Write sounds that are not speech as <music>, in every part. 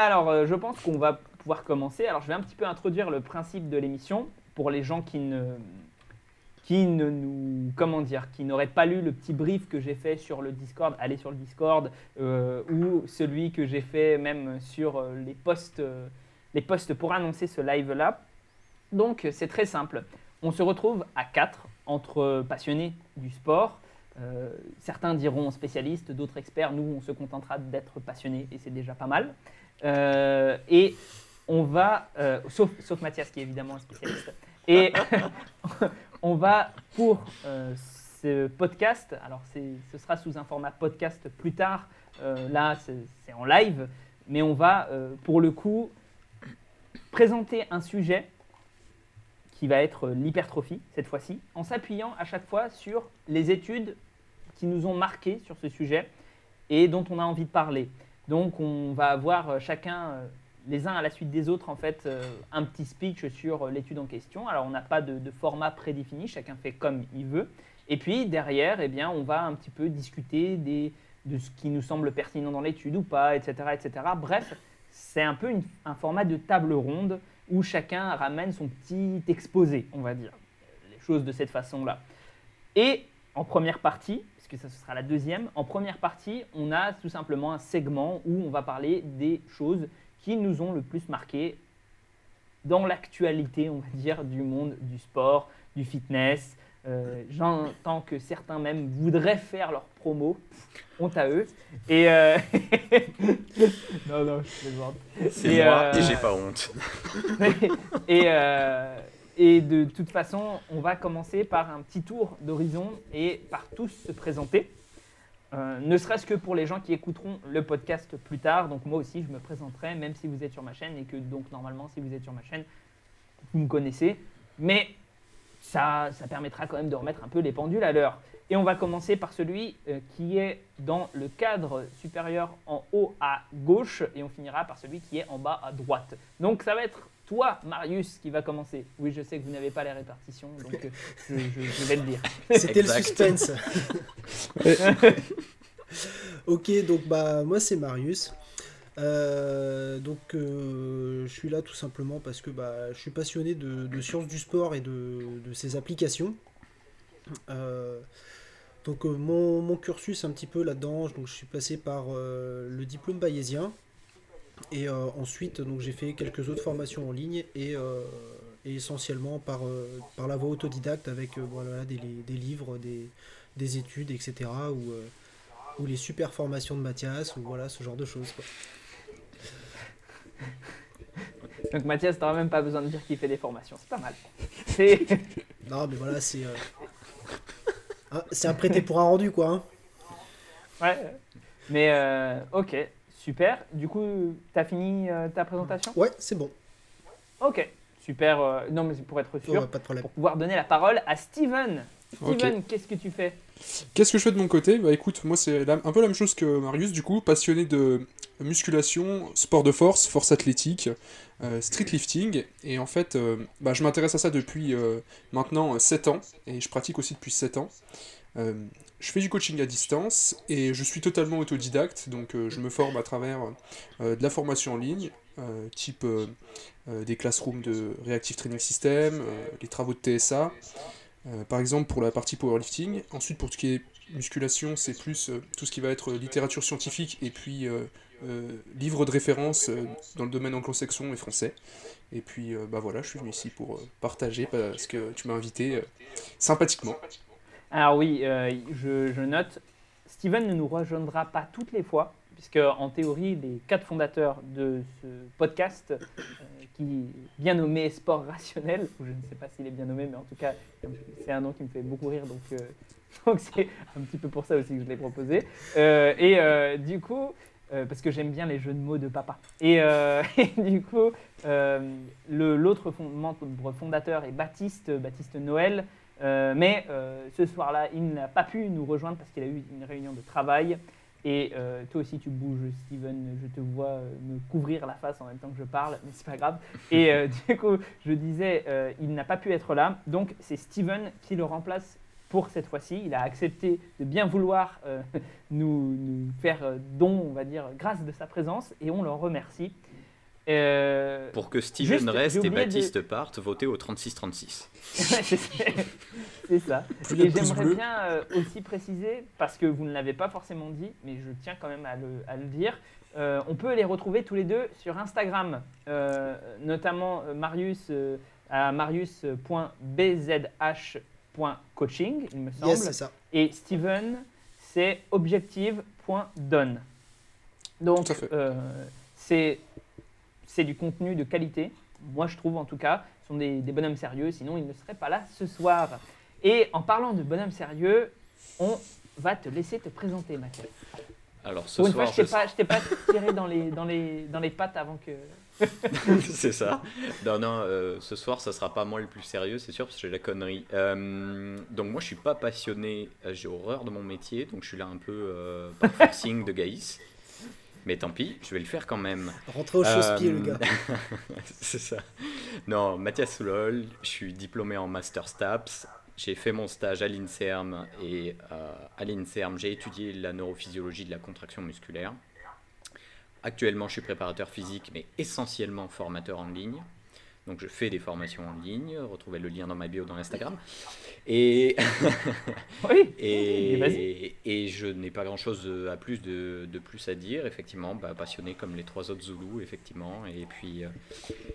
Alors, euh, je pense qu'on va pouvoir commencer. Alors, je vais un petit peu introduire le principe de l'émission pour les gens qui ne, qui ne nous, comment dire, qui n'auraient pas lu le petit brief que j'ai fait sur le Discord. Allez sur le Discord euh, ou celui que j'ai fait même sur euh, les posts, les posts pour annoncer ce live là. Donc, c'est très simple. On se retrouve à quatre entre passionnés du sport. Certains diront spécialistes, d'autres experts. Nous, on se contentera d'être passionnés et c'est déjà pas mal. Euh, et on va, euh, sauf, Mathias qui est évidemment un spécialiste. Et <laughs> on va pour euh, ce podcast, alors ce sera sous un format podcast plus tard. Là, c'est en live, mais on va pour le coup présenter un sujet qui va être l'hypertrophie cette fois-ci, en s'appuyant à chaque fois sur les études qui nous ont marqués sur ce sujet et dont on a envie de parler. Donc on va avoir euh, chacun, euh, les uns à la suite des autres, en fait, euh, un petit speech sur l'étude en question. Alors on n'a pas de, format prédéfini, chacun fait comme il veut. Et puis derrière, eh bien, on va un petit peu discuter de ce qui nous semble pertinent dans l'étude ou pas, etc. etc. Bref, c'est un peu un format de table ronde où chacun ramène son petit exposé, on va dire, les choses de cette façon-là. Et en première partie, puisque ça ce sera la deuxième, en première partie, on a tout simplement un segment où on va parler des choses qui nous ont le plus marqué dans l'actualité, on va dire, du monde du sport, du fitness. Euh, J'entends que certains même voudraient faire leur promo. Honte à eux. Et euh, non, non, je plaisante. C'est moi euh, et j'ai pas honte. <laughs> et, euh, et de toute façon, on va commencer par un petit tour d'horizon et par tous se présenter. Euh, ne serait-ce que pour les gens qui écouteront le podcast plus tard. Donc moi aussi, je me présenterai, même si vous êtes sur ma chaîne et que donc normalement, si vous êtes sur ma chaîne, vous me connaissez. Mais ça, ça permettra quand même de remettre un peu les pendules à l'heure. Et on va commencer par celui euh, qui est dans le cadre supérieur en haut à gauche et on finira par celui qui est en bas à droite. Donc ça va être toi, Marius, qui va commencer. Oui, je sais que vous n'avez pas les répartitions, donc euh, je, je- je vais le dire. <laughs> C'était le suspense. <laughs> ok, donc bah moi c'est Marius. Euh, donc euh, je suis là tout simplement parce que bah, je suis passionné de, de sciences du sport et de, de ses applications. Euh, donc euh, mon, mon cursus un petit peu là-dedans, donc je suis passé par euh, le diplôme bayésien et euh, ensuite donc j'ai fait quelques autres formations en ligne et, euh, et essentiellement par, euh, par la voie autodidacte avec voilà, des, des livres, des, des études, etc. Ou, ou les super formations de Mathias, ou voilà ce genre de choses. quoi. Donc Mathias, tu n'auras même pas besoin de dire qu'il fait des formations, c'est pas mal. C'est... <laughs> Non, mais voilà, c'est. ah, c'est un prêté pour un rendu, quoi. hein. Ouais. Mais ok, super. Du coup, tu as fini euh, ta présentation? Ouais, c'est bon. Ok, super. euh, non, mais c'est pour être sûr, Ouais, pas de problème. pour pouvoir donner la parole à Steven. Steven, qu'est-ce que tu fais? Qu'est-ce que je fais de mon côté? Bah écoute, moi c'est un peu la même chose que Marius, du coup, passionné de musculation, sport de force, force athlétique, euh, street lifting, et en fait, euh, bah, je m'intéresse à ça depuis euh, maintenant 7 ans, et je pratique aussi depuis 7 ans. Je fais du coaching à distance, et je suis totalement autodidacte, donc euh, je me forme à travers euh, de la formation en ligne, euh, type des classrooms de Reactive Training System, les travaux de TSA, par exemple pour la partie powerlifting. Ensuite, pour ce qui est musculation, c'est plus tout ce qui va être littérature scientifique et puis livres de référence dans le domaine anglo-saxon et français. Et puis, bah voilà, je suis venu ici pour partager parce que tu m'as invité sympathiquement. Alors oui, euh, je, note, Steven ne nous rejoindra pas toutes les fois, puisque en théorie, les quatre fondateurs de ce podcast, euh, qui bien nommé Sport Rationnel, je ne sais pas s'il est bien nommé, mais en tout cas, c'est un nom qui me fait beaucoup rire, donc euh, <laughs> donc c'est un petit peu pour ça aussi que je l'ai proposé. Et du coup, parce que j'aime bien les jeux de mots de papa. Et, <laughs> du coup, l'autre membre fondateur est Baptiste, Baptiste Noël. Euh, mais euh, ce soir-là, il n'a pas pu nous rejoindre parce qu'il a eu une réunion de travail. Et euh, toi aussi, tu bouges, Steven. Je te vois me couvrir la face en même temps que je parle, mais c'est pas grave. Et <laughs> du coup, je disais, il n'a pas pu être là. Donc, c'est Steven qui le remplace pour cette fois-ci. Il a accepté de bien vouloir <laughs> nous, faire don, on va dire, grâce de sa présence, et on l'en remercie. Euh, Pour que Steven juste, reste et oublié de- Baptiste partent, votez au 36-36. c'est ça. <laughs> Et j'aimerais bien euh, aussi préciser, parce que vous ne l'avez pas forcément dit, mais je tiens quand même à le, à le dire, euh, on peut les retrouver tous les deux sur Instagram, euh, notamment euh, Marius euh, à marius.bzh.coaching, il me semble, Yes, c'est ça. et Steven, c'est objective.don. Donc, Tout à fait. euh, c'est c'est du contenu de qualité, moi je trouve en tout cas. Ce sont des, des bonhommes sérieux, sinon ils ne seraient pas là ce soir. Et en parlant de bonhommes sérieux, on va te laisser te présenter, Mathieu. Alors ce Pour une soir, fois, je je t'ai pas tiré dans les, dans, les, dans les pattes avant que. <laughs> c'est ça. Non, non, euh, ce soir, ça sera pas moi le plus sérieux, c'est sûr, parce que j'ai la connerie. Euh, donc moi, je suis pas passionné, euh, j'ai horreur de mon métier, donc je suis là un peu euh, par forcing de <laughs> Gaïs. Mais tant pis, je vais le faire quand même. Rentrez au chausse-pied, Euh, le gars. <laughs> c'est ça. Non, Mathias Soulol, je suis diplômé en Master STAPS. J'ai fait mon stage à l'INSERM et euh, à l'INSERM, j'ai étudié la neurophysiologie de la contraction musculaire. Actuellement, je suis préparateur physique, mais essentiellement formateur en ligne. Donc, je fais des formations en ligne. Retrouvez le lien dans ma bio dans Instagram. Et, <laughs> Oui Et et, je n'ai pas grand-chose à plus de, de plus à dire. Effectivement, bah, passionné comme les trois autres Zoulous, effectivement. Et puis, euh,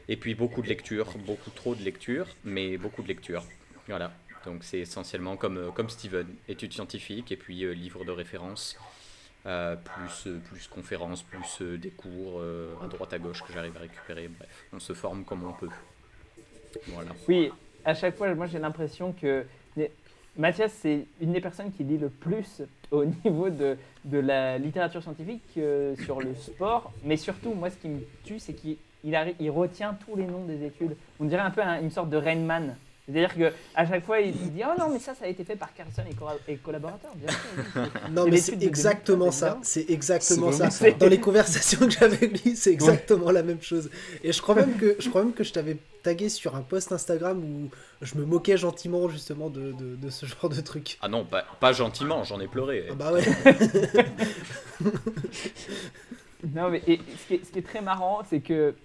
et puis beaucoup de lecture, beaucoup trop de lecture, mais beaucoup de lecture. Voilà. Donc c'est essentiellement comme, euh, comme Steven, études scientifiques et puis euh, livres de référence, euh, plus, euh, plus conférences, plus euh, des cours à droite à gauche que j'arrive à récupérer. Bref, on se forme comme on peut. Voilà. Oui, à chaque fois, moi j'ai l'impression que Mathias, c'est une des personnes qui lit le plus au <laughs> niveau de, de la littérature scientifique sur le sport. Mais surtout, moi ce qui me tue, c'est qu'il il retient tous les noms des études. On dirait un peu un- une sorte de Rain Man. C'est-à-dire qu'à chaque fois, il dit Oh non, mais ça, ça a été fait par Carlson et, collaborateurs. Bien sûr, Non, mais c'est exactement 2015, ça. C'est exactement ça. Dans les conversations que j'avais avec lui, c'est exactement la même chose. Et je crois même que je crois même que je t'avais tagué sur un post Instagram où je me moquais gentiment justement de, de, de ce genre de truc. Ah non, pas, pas gentiment, j'en ai pleuré. Ah bah ouais. <laughs> Non, mais et ce, qui est, ce qui est très marrant, c'est que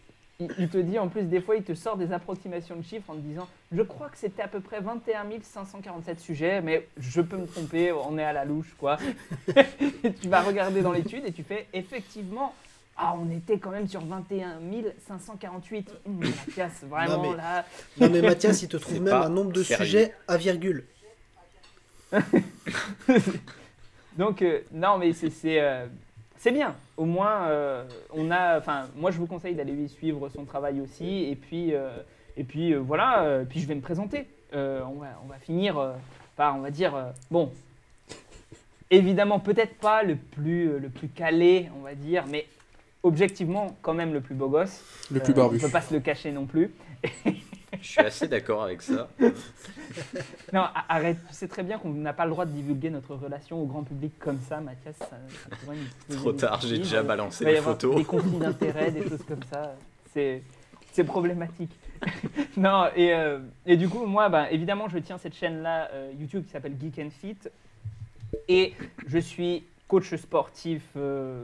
il, il te dit en plus, des fois, il te sort des approximations de chiffres en te disant Je crois que c'était à peu près 21 547 sujets, mais je peux me tromper, on est à la louche, quoi. <laughs> et tu vas regarder dans l'étude et tu fais Effectivement, ah, on était quand même sur 21 548. Hum, Mathias, vraiment Non, mais- là. Non mais Mathias, il te trouve même un nombre de sérieux. sujets à virgule. <laughs> Donc, euh, non, mais c'est c'est, euh, c'est bien. Au moins, euh, on a. Enfin, moi, je vous conseille d'aller suivre son travail aussi. Et puis, euh, et puis euh, voilà. puis, je vais me présenter. On, va, on va finir par, on va dire, bon. Évidemment, peut-être pas le plus, le plus calé, on va dire, mais objectivement, quand même le plus beau gosse. Le plus barbu. On peut pas se le cacher non plus. <laughs> <laughs> Je suis assez d'accord avec ça. <laughs> Non, arrête. Tu sais très bien qu'on n'a pas le droit de divulguer notre relation au grand public comme ça, Mathias. Ça, ça pourrait nous poser Trop tard, j'ai déjà balancé les photos. Des conflits d'intérêts, des choses comme ça. C'est, c'est problématique. <laughs> non, et, euh, et du coup, moi, bah, évidemment, je tiens cette chaîne-là euh, YouTube qui s'appelle Geek and Fit. Et je suis coach sportif euh,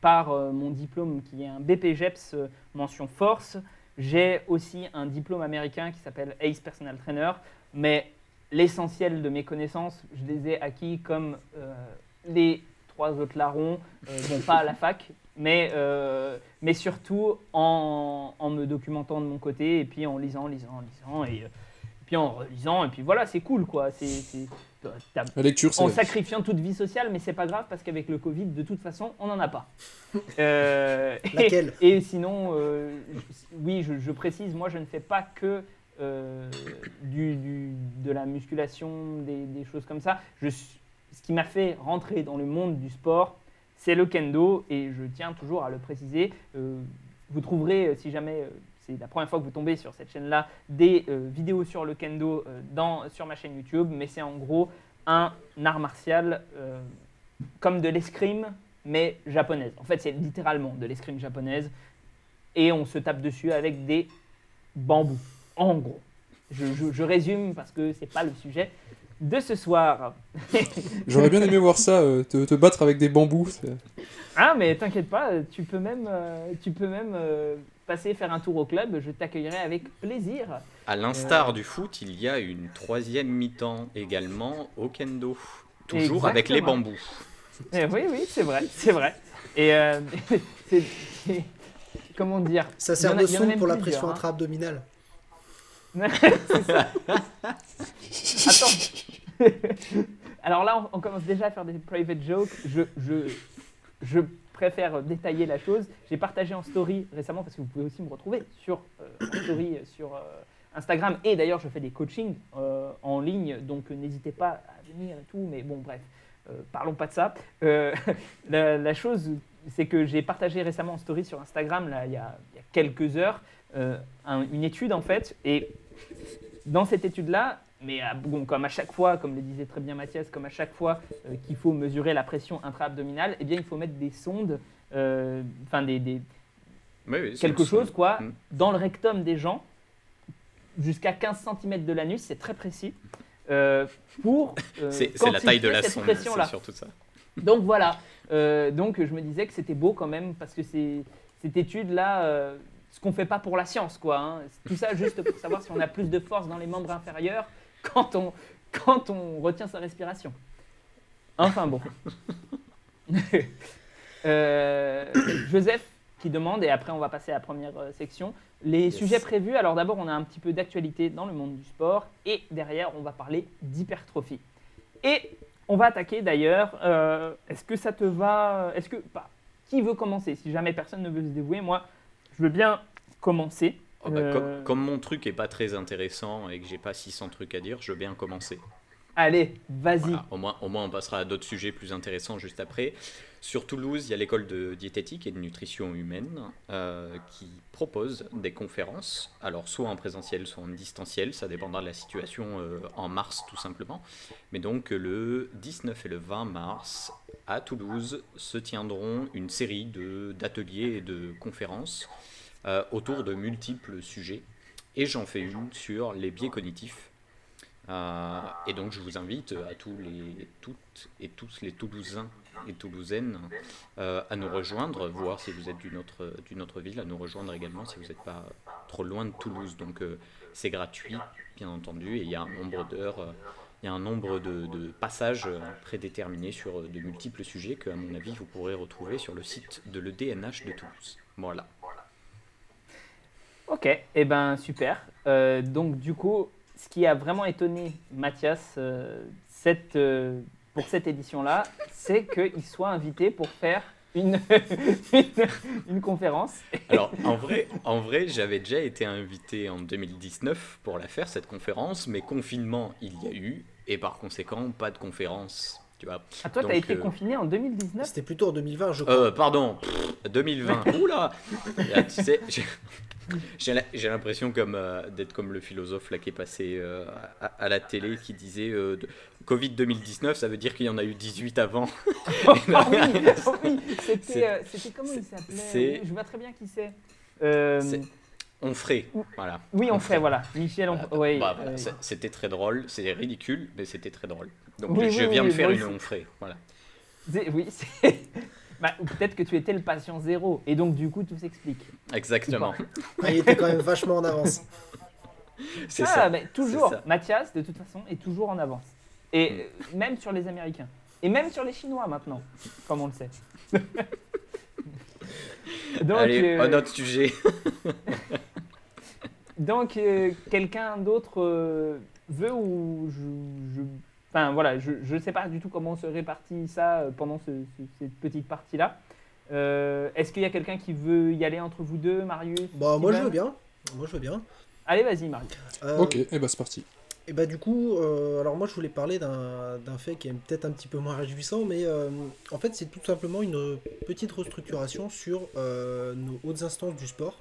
par mon diplôme qui est un BPGEPS mention force. J'ai aussi un diplôme américain qui s'appelle ACE Personal Trainer. Mais l'essentiel de mes connaissances, je les ai acquis comme euh, les trois autres larrons, euh, pas à la fac, mais, euh, mais surtout en, en me documentant de mon côté et puis en lisant, lisant, lisant et, euh, puis en relisant et puis voilà, c'est cool quoi. C'est, La lecture, en sacrifiant toute vie sociale, mais c'est pas grave parce qu'avec le Covid, de toute façon, on n'en a pas. <laughs> Euh, et- Laquelle <laughs> et sinon, euh, oui, je, je précise, moi je ne fais pas que euh, du, du- de la musculation, des, des choses comme ça. Je, ce qui m'a fait rentrer dans le monde du sport, c'est le kendo, et je tiens toujours à le préciser. Euh, vous trouverez, si jamais euh, c'est la première fois que vous tombez sur cette chaîne-là, des euh, vidéos sur le kendo euh, dans, sur ma chaîne YouTube, mais c'est en gros un art martial euh, comme de l'escrime, mais japonaise. En fait, c'est littéralement de l'escrime japonaise, et on se tape dessus avec des bambous, en gros. Je, je- je résume parce que c'est pas le sujet. de ce soir. <laughs> J'aurais bien aimé voir ça, euh, te, te battre avec des bambous. Ah, mais t'inquiète pas, tu peux même, euh, tu peux même euh, passer faire un tour au club. Je t'accueillerai avec plaisir. À l'instar du foot, il y a une troisième mi-temps également au kendo. Toujours avec les bambous. Eh oui, oui, c'est vrai, c'est vrai. Et euh, <laughs> c'est, c'est- comment dire Ça sert de son pour la pression hein. intra-abdominale. <laughs> C'est ça. Attends. <laughs> Alors là, on, on commence déjà à faire des private jokes. Je, je, je préfère détailler la chose. J'ai partagé en story récemment, parce que vous pouvez aussi me retrouver sur euh, story sur euh, Instagram. Et d'ailleurs, je fais des coachings euh, en ligne, donc euh, n'hésitez pas à venir et tout. Mais bon, bref, euh, parlons pas de ça. Euh, <laughs> la, chose, c'est que j'ai partagé récemment en story sur Instagram, là, il y a, quelques heures, euh, un- une étude en fait. Et dans cette étude-là, mais à- bon, comme à chaque fois, comme le disait très bien Mathias, comme à chaque fois euh, qu'il faut mesurer la pression intra-abdominale, eh bien, il faut mettre des sondes, euh, enfin des, des- Oui, oui, c'est quelque chose quoi, Mm. dans le rectum des gens, jusqu'à 15 cm de l'anus, c'est très précis, euh, pour euh, <laughs> C'est la taille de la cette sonde, pression-là. c'est surtout ça. Donc voilà, Euh, donc je me disais que c'était beau quand même parce que c'est cette étude-là, euh, ce qu'on fait pas pour la science, quoi. hein. Tout ça juste pour savoir si on a plus de force dans les membres inférieurs quand on, quand on retient sa respiration. Enfin bon. <laughs> Euh, Joseph qui demande, et après on va passer à la première euh, section, les Yes. sujets prévus. Alors d'abord on a un petit peu d'actualité dans le monde du sport, et derrière on va parler d'hypertrophie. Et on va attaquer d'ailleurs. euh, Est-ce que ça te va Est-ce que bah, qui veut commencer? Si jamais personne ne veut se dévouer, moi, je veux bien commencer. Oh, bah, Euh, comme, comme mon truc est pas très intéressant et que j'ai pas 600 trucs à dire, je veux bien commencer. Allez, vas-y. Voilà, au, moins, au moins, on passera à d'autres sujets plus intéressants juste après. Sur Toulouse, il y a l'école de diététique et de nutrition humaine euh, qui propose des conférences, alors soit en présentiel, soit en distanciel, ça dépendra de la situation euh, en mars tout simplement. Mais donc le 19 et le 20 mars, à Toulouse, se tiendront une série d'ateliers et de conférences euh, autour de multiples sujets. Et j'en fais une sur les biais cognitifs. Euh, et donc je vous invite à tous les, toutes et tous les Toulousains et Toulousaines euh, à nous rejoindre, voir si vous êtes d'une autre, d'une autre ville, à nous rejoindre également si vous n'êtes pas trop loin de Toulouse. Donc c'est gratuit, bien entendu, et il y a un nombre d'heures, il y a un nombre de, de passages prédéterminés sur de multiples sujets que, à mon avis, vous pourrez retrouver sur le site de l'EDNH de Toulouse. Voilà. Ok, et eh ben super. Euh, donc du coup, ce qui a vraiment étonné Mathias euh, cette, euh, pour cette édition-là, c'est qu'il soit invité pour faire une, <laughs> une, une conférence. Alors, en vrai, en vrai j'avais déjà été invité en 2019 pour la faire, cette conférence, mais confinement, il y a eu, et par conséquent, pas de conférence. Tu vois. Ah, toi, t'as été euh, confiné en 2019 C'était plutôt en 2020, je crois. Euh, pardon, pff, 2020. <laughs> Oula Là, Tu sais, j'ai- j'ai l'impression comme euh, d'être comme le philosophe là qui est passé euh, à, à la télé qui disait euh, de- Covid 2019, ça veut dire qu'il y en a eu 18 avant. <laughs> Ah oui, <laughs> ah oui, c'était c'était comment il s'appelait? Je vois très bien qui c'est. C'est- On ferait, voilà. oui, on, on fait, ferait. voilà. Michel, on... Bah, ouais, voilà, c'est- C'était très drôle, c'est ridicule, mais c'était très drôle. Donc Oui, je viens de faire une aussi. on ferait. Voilà. oui, <laughs> c'est- bah, ou peut-être que tu étais le patient zéro, et donc du coup tout s'explique. Exactement. Il était quand même vachement en avance. <laughs> C'est ah, ça. mais toujours, ça. Mathias, de toute façon, est toujours en avance. Et Mm. euh, même sur les Américains. Et même sur les Chinois maintenant, comme on le sait. <laughs> donc, Allez, euh, un autre sujet. <laughs> donc euh, quelqu'un d'autre euh, veut ou je, je- Enfin voilà, je ne sais pas du tout comment on se répartit ça euh, pendant ce- ce- cette petite partie-là. Euh, Est-ce qu'il y a quelqu'un qui veut y aller entre vous deux, Marius Bah, moi, je veux bien. Moi, je veux bien. Allez, vas-y, Marius. Euh, Ok, et bah c'est parti. Et bah du coup, euh, alors moi je voulais parler d'un d'un fait qui est peut-être un petit peu moins réjouissant, mais euh, en fait c'est tout simplement une petite restructuration sur euh, nos hautes instances du sport.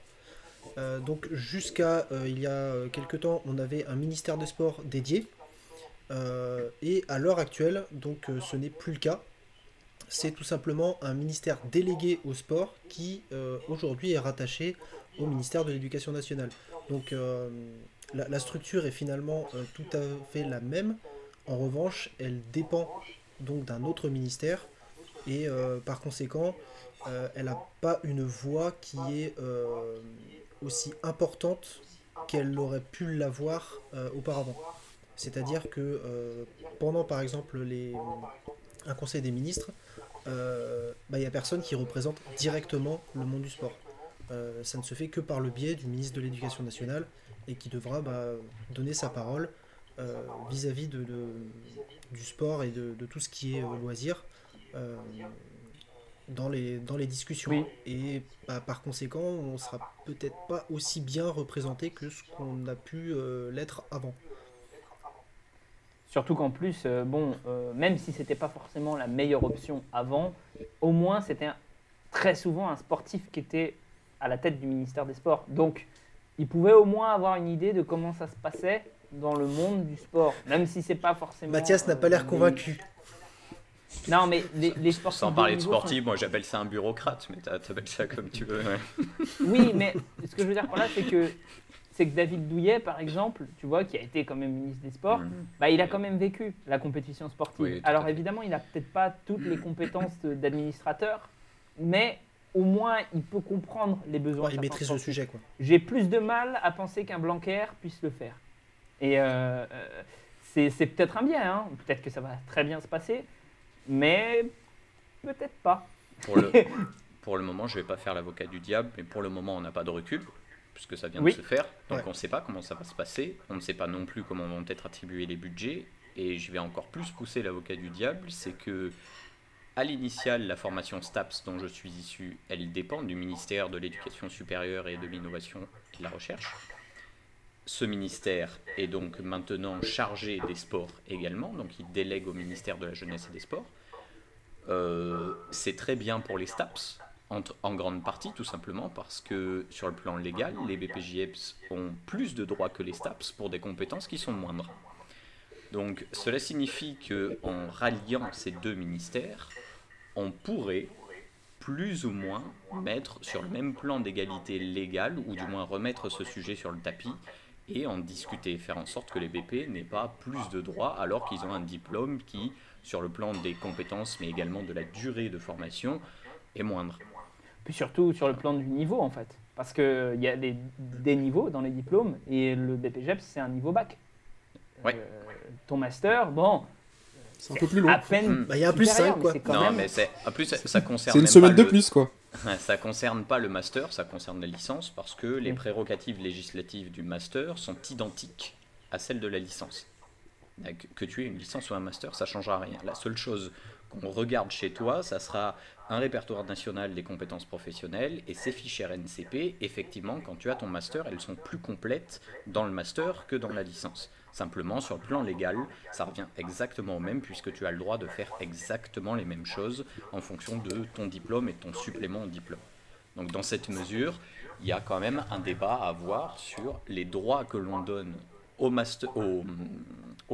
Euh, donc jusqu'à euh, il y a quelques temps, on avait un ministère des sports dédié, et à l'heure actuelle, donc euh, ce n'est plus le cas. C'est tout simplement un ministère délégué au sport qui euh, aujourd'hui est rattaché au ministère de l'Éducation nationale. Donc euh, la, structure est finalement euh, tout à fait la même. En revanche, elle dépend donc d'un autre ministère et euh, par conséquent, euh, elle n'a pas une voix qui est euh, aussi importante qu'elle aurait pu l'avoir euh, auparavant. C'est-à-dire que euh, pendant par exemple les, un conseil des ministres, euh, bah, il n'y a personne qui représente directement le monde du sport. Euh, ça ne se fait que par le biais du ministre de l'Éducation nationale et qui devra bah, donner sa parole euh, vis-à-vis de, de- du sport et de, de tout ce qui est euh, loisir euh, dans, les, dans les discussions. Oui. Et bah, par conséquent, on sera peut-être pas aussi bien représenté que ce qu'on a pu euh, l'être avant. Surtout qu'en plus, euh, bon, euh, même si c'était pas forcément la meilleure option avant, au moins c'était un- très souvent un sportif qui était à la tête du ministère des Sports. Donc, il pouvait au moins avoir une idée de comment ça se passait dans le monde du sport, même si c'est pas forcément. Mathias n'a euh, pas l'air des- convaincu. Non, mais les, les sportifs. Sans parler de sont- sportif, moi j'appelle ça un bureaucrate, mais t'a- t'appelles ça comme tu veux. ouais. Oui, mais ce que je veux dire par là, c'est que c'est que David Douillet, par exemple, tu vois, qui a été quand même ministre des Sports, Mhm. bah, il a quand même vécu la compétition sportive. Oui, Alors évidemment, il n'a peut-être pas toutes les compétences d'administrateur, mais au moins il peut comprendre les besoins. Ouais, il maîtrise le sujet. Quoi. J'ai plus de mal à penser qu'un Blanquer puisse le faire. Et euh, euh, c'est peut-être un biais, hein. peut-être que ça va très bien se passer, mais peut-être pas. Pour le, <laughs> pour le moment, je vais pas faire l'avocat du diable, mais pour le moment, on n'a pas de recul, puisque ça vient Oui. de se faire. Donc Ouais. on ne sait pas comment ça va se passer. On ne sait pas non plus comment vont être attribués les budgets. Et je vais encore plus pousser l'avocat du diable, c'est que à l'initiale, la formation STAPS dont je suis issu, elle dépend du ministère de l'Éducation supérieure et de l'Innovation et de la Recherche. Ce ministère est donc maintenant chargé des sports également, donc il délègue au ministère de la Jeunesse et des Sports. Euh, c'est très bien pour les STAPS, en, en grande partie tout simplement parce que sur le plan légal, les BPJEPS ont plus de droits que les STAPS pour des compétences qui sont moindres. Donc cela signifie que en ralliant ces deux ministères, on pourrait plus ou moins mettre sur le même plan d'égalité légale, ou du moins remettre ce sujet sur le tapis, et en discuter, faire en sorte que les BP n'aient pas plus de droits alors qu'ils ont un diplôme qui, sur le plan des compétences, mais également de la durée de formation, est moindre. Puis surtout sur le plan du niveau, en fait. Parce qu'il y a des, des niveaux dans les diplômes, et le BPGEPS, c'est un niveau bac. Ouais. Euh, ton master, bon, C'est un peu plus long. à peine. Hmm. Bah, il y a un plus supérieur, 5, mais quoi. non, même- mais c'est en plus ça, concerne. C'est une semaine de le- plus, quoi. <laughs> Ça concerne pas le master, ça concerne la licence parce que les Oui. prérogatives législatives du master sont identiques à celles de la licence. Donc, Que tu aies une licence ou un master, ça changera rien. La seule chose qu'on regarde chez toi, ça sera un répertoire national des compétences professionnelles et ces fiches RNCP, effectivement, quand tu as ton master, elles sont plus complètes dans le master que dans la licence. Simplement, sur le plan légal, ça revient exactement au même puisque tu as le droit de faire exactement les mêmes choses en fonction de ton diplôme et de ton supplément au diplôme. Donc dans cette mesure, il y a quand même un débat à avoir sur les droits que l'on donne aux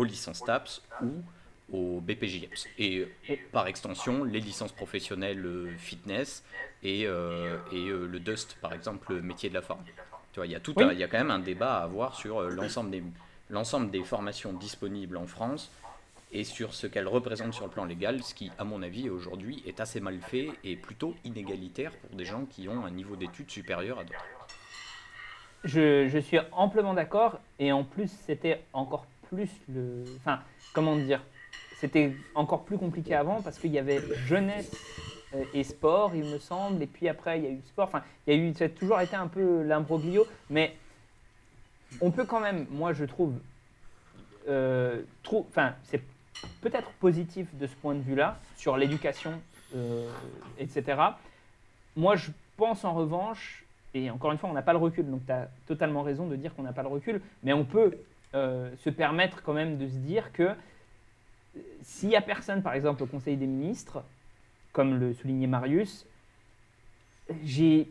licences TAPS ou aux BPJEPS. Et Et- par extension, les licences professionnelles euh, fitness et, euh, et euh, le DUST, par exemple, le métier de la forme. Tu vois, il y a tout Oui. il y a quand même un débat à avoir sur euh, l'ensemble des, l'ensemble des formations disponibles en France et sur ce qu'elles représentent sur le plan légal, ce qui, à mon avis, aujourd'hui, est assez mal fait et plutôt inégalitaire pour des gens qui ont un niveau d'études supérieur à d'autres. Je, je suis amplement d'accord, et en plus, c'était encore plus le. Enfin, comment dire C'était encore plus compliqué avant parce qu'il y avait jeunesse euh, et sport, il me semble, et puis après, il y a eu sport. Enfin, il y a eu. Ça a toujours été un peu l'imbroglio, mais on peut quand même, moi, je trouve. euh, c'est peut-être positif de ce point de vue-là, sur l'éducation, euh, etc. Moi, je pense en revanche, et encore une fois, on n'a pas le recul, donc tu as totalement raison de dire qu'on n'a pas le recul, mais on peut euh, se permettre quand même de se dire que s'il n'y a personne, par exemple, au Conseil des ministres, comme le soulignait Marius, j'ai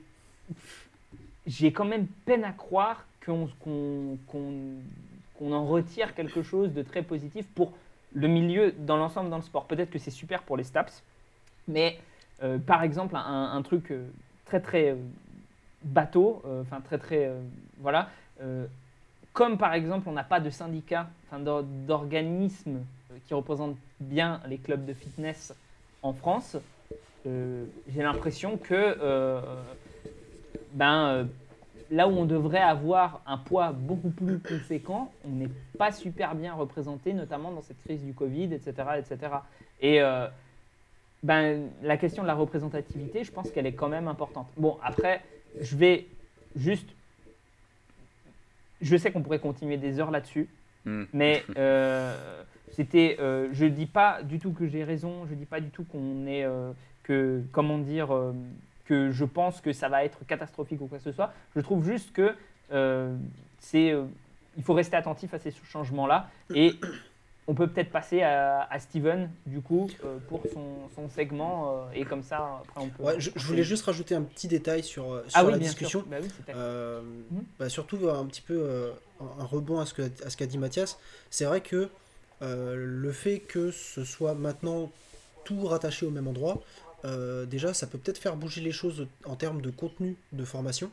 j'ai quand même peine à croire qu'on qu'on- qu'on- qu'on en retire quelque chose de très positif pour le milieu dans l'ensemble dans le sport. Peut-être que c'est super pour les STAPS, mais euh, par exemple, un, un truc euh, très très euh, bateau, enfin très très voilà, comme par exemple on n'a pas de syndicat, d'organisme qui représente bien les clubs de fitness en France, euh, j'ai l'impression que euh, ben, euh, là où on devrait avoir un poids beaucoup plus conséquent, on n'est pas super bien représenté, notamment dans cette crise du Covid, etc. etc. Et euh, ben, la question de la représentativité, je pense qu'elle est quand même importante. Bon, après, je vais juste... Je sais qu'on pourrait continuer des heures là-dessus, Hmm. mais euh, c'était, euh, je dis pas du tout que j'ai raison, je dis pas du tout qu'on est, euh, que, comment dire, euh, que je pense que ça va être catastrophique ou quoi que ce soit. Je trouve juste que euh, c'est, il faut rester attentif à ces changements-là et on peut peut-être passer à, à Steven du coup euh, pour son, son segment euh, et comme ça après on peut. Ouais, je, je voulais juste rajouter un petit détail sur, euh, sur ah oui, la discussion. sûr. Bah oui, Euh, Mhm. bah, surtout un petit peu un rebond à ce qu'a dit Mathias. C'est vrai que le fait que ce soit maintenant tout rattaché au même endroit, euh, déjà ça peut peut-être faire bouger les choses en termes de contenu de formation.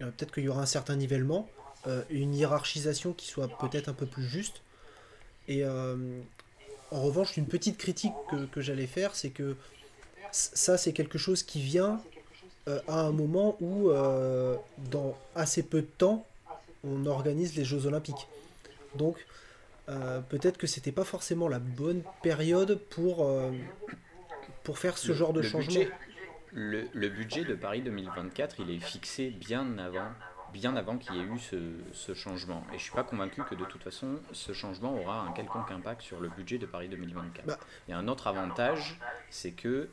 Euh, peut-être qu'il y aura un certain nivellement, euh, une hiérarchisation qui soit peut-être un peu plus juste. Et euh, en revanche, une petite critique que, j'allais faire, c'est que ça c'est quelque chose qui vient euh, à un moment où, euh, dans assez peu de temps, on organise les Jeux Olympiques. Donc, euh, peut-être que c'était pas forcément la bonne période pour, euh, pour faire ce Le- genre de le changement. budget- le, le budget de Paris 2024, il est fixé bien avant, bien avant qu'il y ait eu ce, ce changement. Et je suis pas convaincu que de toute façon, ce changement aura un quelconque impact sur le budget de Paris 2024. Bah. Et un autre avantage, c'est que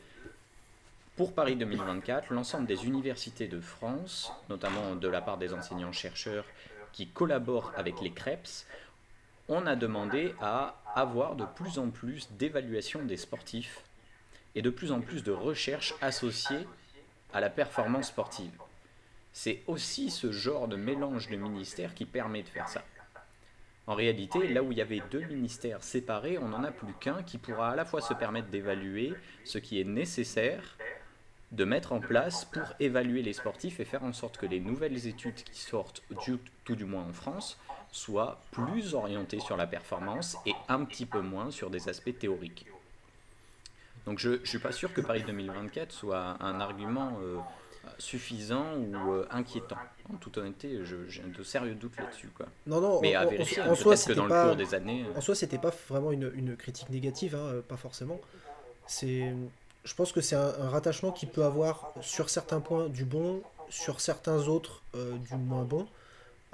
pour Paris 2024, l'ensemble des universités de France, notamment de la part des enseignants-chercheurs qui collaborent avec les CREPS, on a demandé à avoir de plus en plus d'évaluation des sportifs et de plus en plus de recherches associées à la performance sportive. C'est aussi ce genre de mélange de ministères qui permet de faire ça. En réalité, là où il y avait deux ministères séparés, on n'en a plus qu'un qui pourra à la fois se permettre d'évaluer ce qui est nécessaire de mettre en place pour évaluer les sportifs et faire en sorte que les nouvelles études qui sortent, du- tout du moins en France, soient plus orientées sur la performance et un petit peu moins sur des aspects théoriques. Donc je ne suis pas sûr que Paris 2024 soit un argument euh, suffisant ou euh, inquiétant. En toute honnêteté, j'ai de sérieux doutes là-dessus. Non, non, Mais en, à vérifier, en soi, que c'était dans le pas, cours des années... euh, en soi, c'était pas vraiment une, une critique négative, hein, pas forcément. C'est, je pense que c'est un, un rattachement qui peut avoir sur certains points du bon, sur certains autres euh, du moins bon.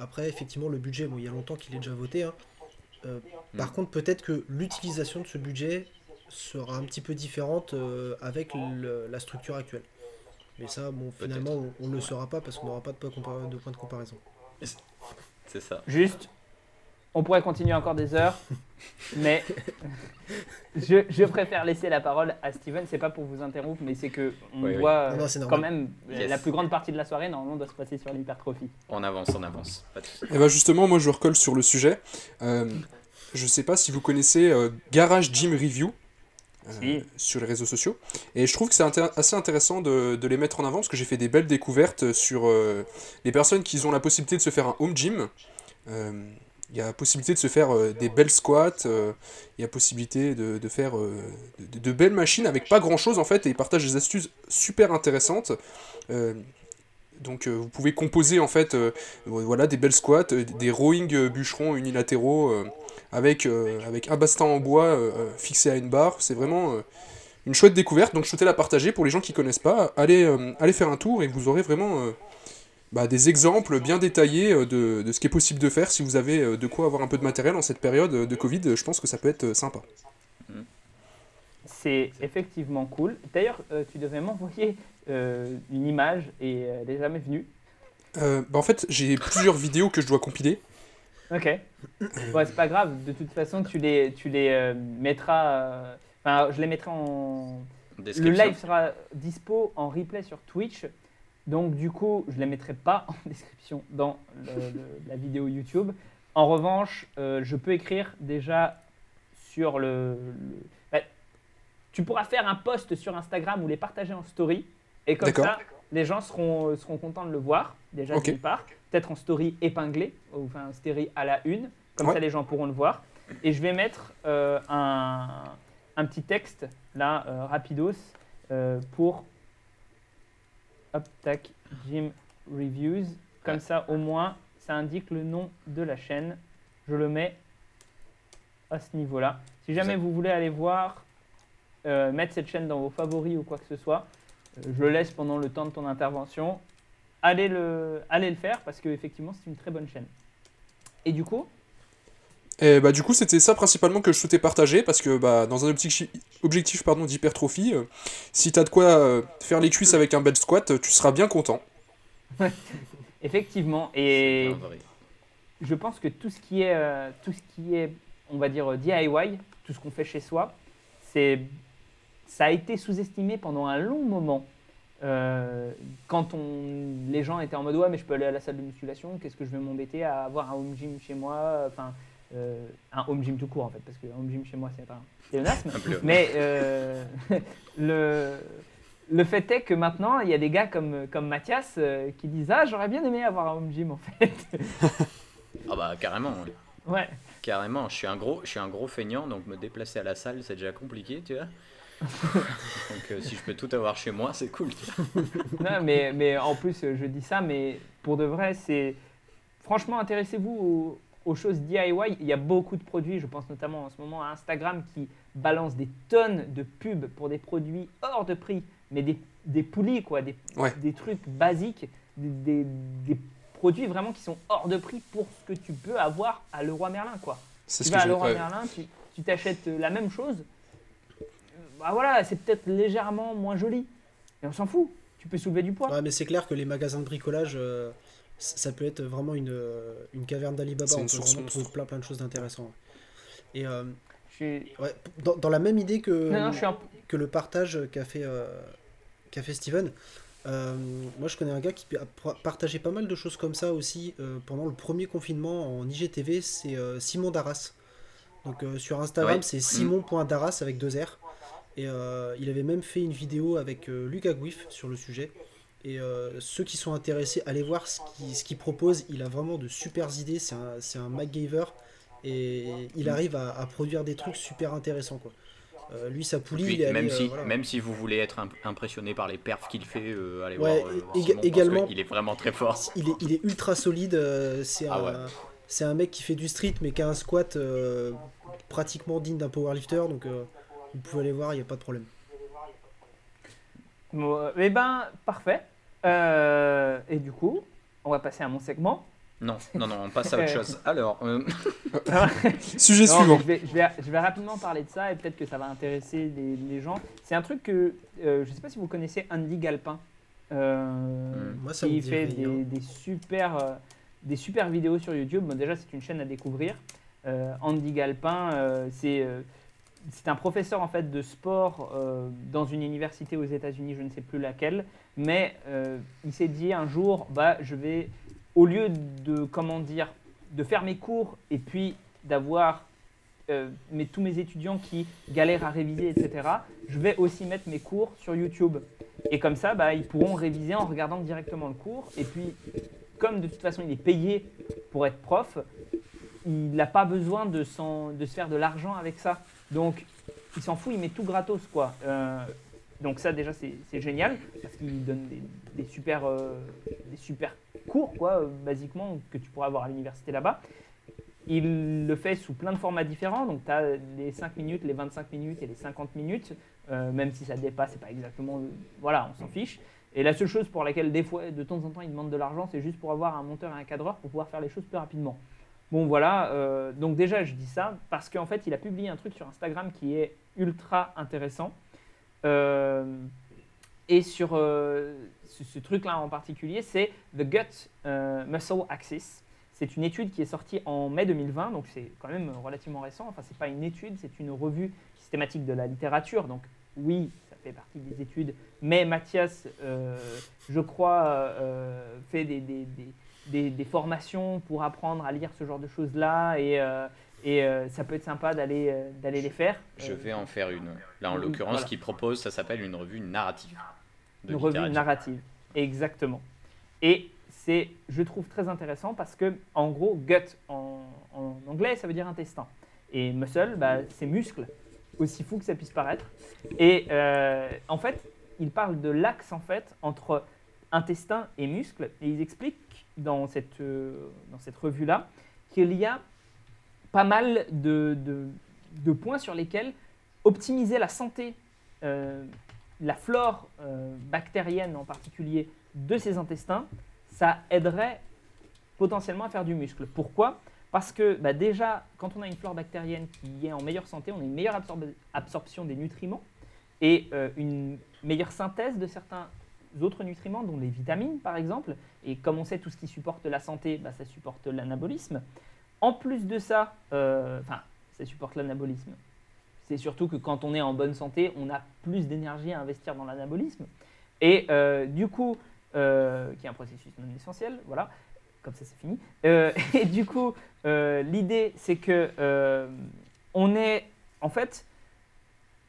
Après, effectivement, le budget, bon, il y a longtemps qu'il est déjà voté. hein. Euh, Par Mm. contre, peut-être que l'utilisation de ce budget sera un petit peu différente euh, avec le- la structure actuelle. Mais ça, bon, finalement, on ne le saura pas parce qu'on n'aura pas de point de comparaison. C'est ça. Juste, on pourrait continuer encore des heures, <laughs> mais je, je préfère laisser la parole à Steven. C'est pas pour vous interrompre, mais c'est que on Oui, oui. doit Non, non, euh, c'est quand même Yes. la plus grande partie de la soirée normalement doit se passer sur l'hypertrophie. On avance, on avance. Pas de souci. Et bah justement, moi je recolle sur le sujet. Euh, je sais pas si vous connaissez euh, Garage Gym Review euh, Si. sur les réseaux sociaux. Et je trouve que c'est intér- assez intéressant de, de les mettre en avant parce que j'ai fait des belles découvertes sur euh, les personnes qui ont la possibilité de se faire un home gym. Il y a possibilité de se faire euh, des belles squats, euh, il y a possibilité de, faire euh, de, belles machines avec pas grand chose en fait, et ils partagent des astuces super intéressantes. Donc vous pouvez composer en fait voilà, des belles squats, des rowing bûcherons unilatéraux avec, avec un bastin en bois fixé à une barre. C'est vraiment une chouette découverte, donc je souhaitais la partager pour les gens qui connaissent pas. Allez, allez faire un tour et vous aurez vraiment bah, des exemples bien détaillés euh, de, de ce qui est possible de faire si vous avez euh, de quoi avoir un peu de matériel en cette période euh, de Covid. Je pense que ça peut être sympa. C'est effectivement cool. D'ailleurs, euh, tu devais m'envoyer euh, une image et euh, elle n'est jamais venue. Euh, bah, en fait, j'ai plusieurs vidéos que je dois compiler. Ok. Ouais, c'est pas grave. De toute façon, tu les, tu les euh, mettras. euh, Enfin, je les mettrai en. Le live sera dispo en replay sur Twitch. Donc, du coup, je ne les mettrai pas <laughs> en description dans le- le- la vidéo YouTube. En revanche, euh, je peux écrire déjà sur le. le- bah, tu pourras faire un post sur Instagram ou les partager en story. Et comme ça, les gens seront, seront contents de le voir, déjà Ok. d'une part. Peut-être en story épinglée, ou enfin, story à la une. Comme Ouais. ça, les gens pourront le voir. Et je vais mettre euh, un, un petit texte là, euh, rapidos, pour hop, tac, Gym Reviews. Comme ça, au moins, ça indique le nom de la chaîne. Je le mets à ce niveau-là. Si jamais vous voulez aller voir, euh, mettre cette chaîne dans vos favoris ou quoi que ce soit, euh, je le laisse pendant le temps de ton intervention. Allez le, allez le faire parce qu'effectivement, c'est une très bonne chaîne. Et du coup, Et bah du coup c'était ça principalement que je souhaitais partager parce que bah dans un objectif, objectif pardon d'hypertrophie, euh, si t'as de quoi euh, faire les cuisses avec un bel squat, euh, tu seras bien content. effectivement, et je pense que tout ce qui est, euh, tout ce qui est on va dire, DIY, tout ce qu'on fait chez soi, c'est, ça a été sous-estimé pendant un long moment. Euh, quand on, les gens étaient en mode ouais mais je peux aller à la salle de musculation, qu'est-ce que je vais m'embêter à avoir un home gym chez moi, enfin euh, un home gym tout court en fait parce qu'un home gym chez moi c'est un pléonasme. <laughs> Un peu. Mais euh, <laughs> le, le fait est que maintenant, il y a des gars comme, comme Mathias euh, qui disent Ah, j'aurais bien aimé avoir un home gym en fait. <laughs> Ah bah carrément, ouais. carrément. Je suis un gros, je suis un gros feignant, donc me déplacer à la salle, c'est déjà compliqué, tu vois. donc si je peux tout avoir chez moi, c'est cool. tu vois. Non, mais, mais en plus, je dis ça, mais pour de vrai, c'est. Franchement, intéressez-vous aux, aux choses DIY. Il y a beaucoup de produits, je pense notamment en ce moment à Instagram, qui balance des tonnes de pubs pour des produits hors de prix, mais des, des poulies, quoi, des, Ouais. des trucs basiques, des, des- des produits vraiment qui sont hors de prix pour ce que tu peux avoir à Leroy Merlin, quoi. C'est Tu ce vas que à j'ai. Leroy ouais. Merlin, tu tu t'achètes euh, la même chose. euh, Bah voilà, c'est peut-être légèrement moins joli. Mais on s'en fout. Tu peux soulever du poids. Ouais, mais c'est clair que les magasins de bricolage, euh, ça peut être vraiment une, euh, une caverne d'Alibaba. On peut vraiment trouver plein, plein de choses d'intéressantes. Et euh, suis- ouais, dans, dans la même idée que, Non, non, je suis un- que le partage qu'a fait, euh, qu'a fait Steven, euh, moi je connais un gars qui a partagé pas mal de choses comme ça aussi euh, pendant le premier confinement en IGTV, c'est euh, Simon Darras. Donc euh, sur Instagram, Ouais. c'est simon.darras avec deux R. Et euh, il avait même fait une vidéo avec euh, Lucas Guif sur le sujet. Et euh, ceux qui sont intéressés, allez voir ce qu'il ce propose. Il a vraiment de super idées. C'est un, c'est un MacGyver. Et il arrive à, à produire des trucs super intéressants. Quoi. Euh, lui, sa poulie, Puis, il est allé, même, euh, si, voilà. même si vous voulez être imp- impressionné par les perfs qu'il fait, euh, allez Ouais, voir, euh, voir ég- Simon, parce également- qu'il est vraiment très fort. Il est, il est ultra solide. euh, c'est Ah un, ouais. un mec qui fait du street, mais qui a un squat euh, pratiquement digne d'un powerlifter. Donc, euh, vous pouvez aller voir, il n'y a pas de problème. Bon, eh ben, parfait. Euh, et du coup, on va passer à mon segment. Non, non, non, on passe à autre <laughs> chose. Alors, euh, <laughs> Sujet Non, suivant. je, vais, je, vais, je vais rapidement parler de ça et peut-être que ça va intéresser les, les gens. C'est un truc que euh, je ne sais pas si vous connaissez Andy Galpin. Euh, Hmm. Moi, ça me qui dit fait des, des super, euh, des super vidéos sur YouTube. Bon, déjà, c'est une chaîne à découvrir. Euh, Andy Galpin, euh, c'est euh, c'est un professeur en fait de sport euh, dans une université aux États-Unis, je ne sais plus laquelle, mais euh, il s'est dit un jour, bah, je vais, au lieu de comment dire, de faire mes cours et puis d'avoir euh, mes- tous mes étudiants qui galèrent à réviser, etc., je vais aussi mettre mes cours sur YouTube. Et comme ça, bah, ils pourront réviser en regardant directement le cours. Et puis, comme de toute façon, il est payé pour être prof, il n'a pas besoin de, de se faire de l'argent avec ça. Donc, il s'en fout, il met tout gratos, quoi. Euh, donc ça, déjà, c'est génial, parce qu'il donne des, super, euh, des super cours, quoi, euh, basiquement, que tu pourras avoir à l'université là-bas. Il le fait sous plein de formats différents, donc tu as les 5 minutes, les 25 minutes et les 50 minutes, même si ça dépasse, c'est pas exactement... Voilà, on s'en fiche. Et la seule chose pour laquelle, des fois, de temps en temps, il demande de l'argent, c'est juste pour avoir un monteur et un cadreur pour pouvoir faire les choses plus rapidement. Bon, voilà, euh, donc déjà, je dis ça parce qu'en fait, il a publié un truc sur Instagram qui est ultra intéressant. Euh, et sur euh, ce, truc-là en particulier, c'est The Gut Muscle Axis. C'est une étude qui est sortie en mai 2020, donc c'est quand même relativement récent. Enfin, c'est pas une étude, c'est une revue systématique de la littérature. Donc oui, ça fait partie des études. Mais Mathias, je crois, fait des- des- des formations pour apprendre à lire ce genre de choses-là. Et, euh, et euh, ça peut être sympa d'aller euh, d'aller les faire. je vais en faire une. Là, en l'occurrence, voilà. ce propose, ça s'appelle une revue narrative. une revue narrative. Exactement. Et c'est, je trouve, très intéressant parce que, en gros, gut en, en anglais, ça veut dire intestin. Et muscle, bah, c'est muscle, aussi fou que ça puisse paraître. Et en fait, il parle de l'axe en fait entre intestin et muscle, et ils expliquent dans cette, euh, cette revue-là qu'il y a pas mal de, de, points sur lesquels optimiser la santé, euh, la flore euh, bactérienne en particulier de ces intestins, ça aiderait potentiellement à faire du muscle. Pourquoi? Parce que bah, déjà, quand on a une flore bactérienne qui est en meilleure santé, on a une meilleure absorption des nutriments et une meilleure synthèse de certains autres nutriments, dont les vitamines par exemple. Et comme on sait, tout ce qui supporte la santé, bah, ça supporte l'anabolisme. En plus de ça, euh, enfin, ça supporte l'anabolisme. C'est surtout que quand on est en bonne santé, on a plus d'énergie à investir dans l'anabolisme. Et euh, du coup, euh, qui est un processus non essentiel, voilà, comme ça c'est fini. <laughs> Et du coup, l'idée c'est que on est en fait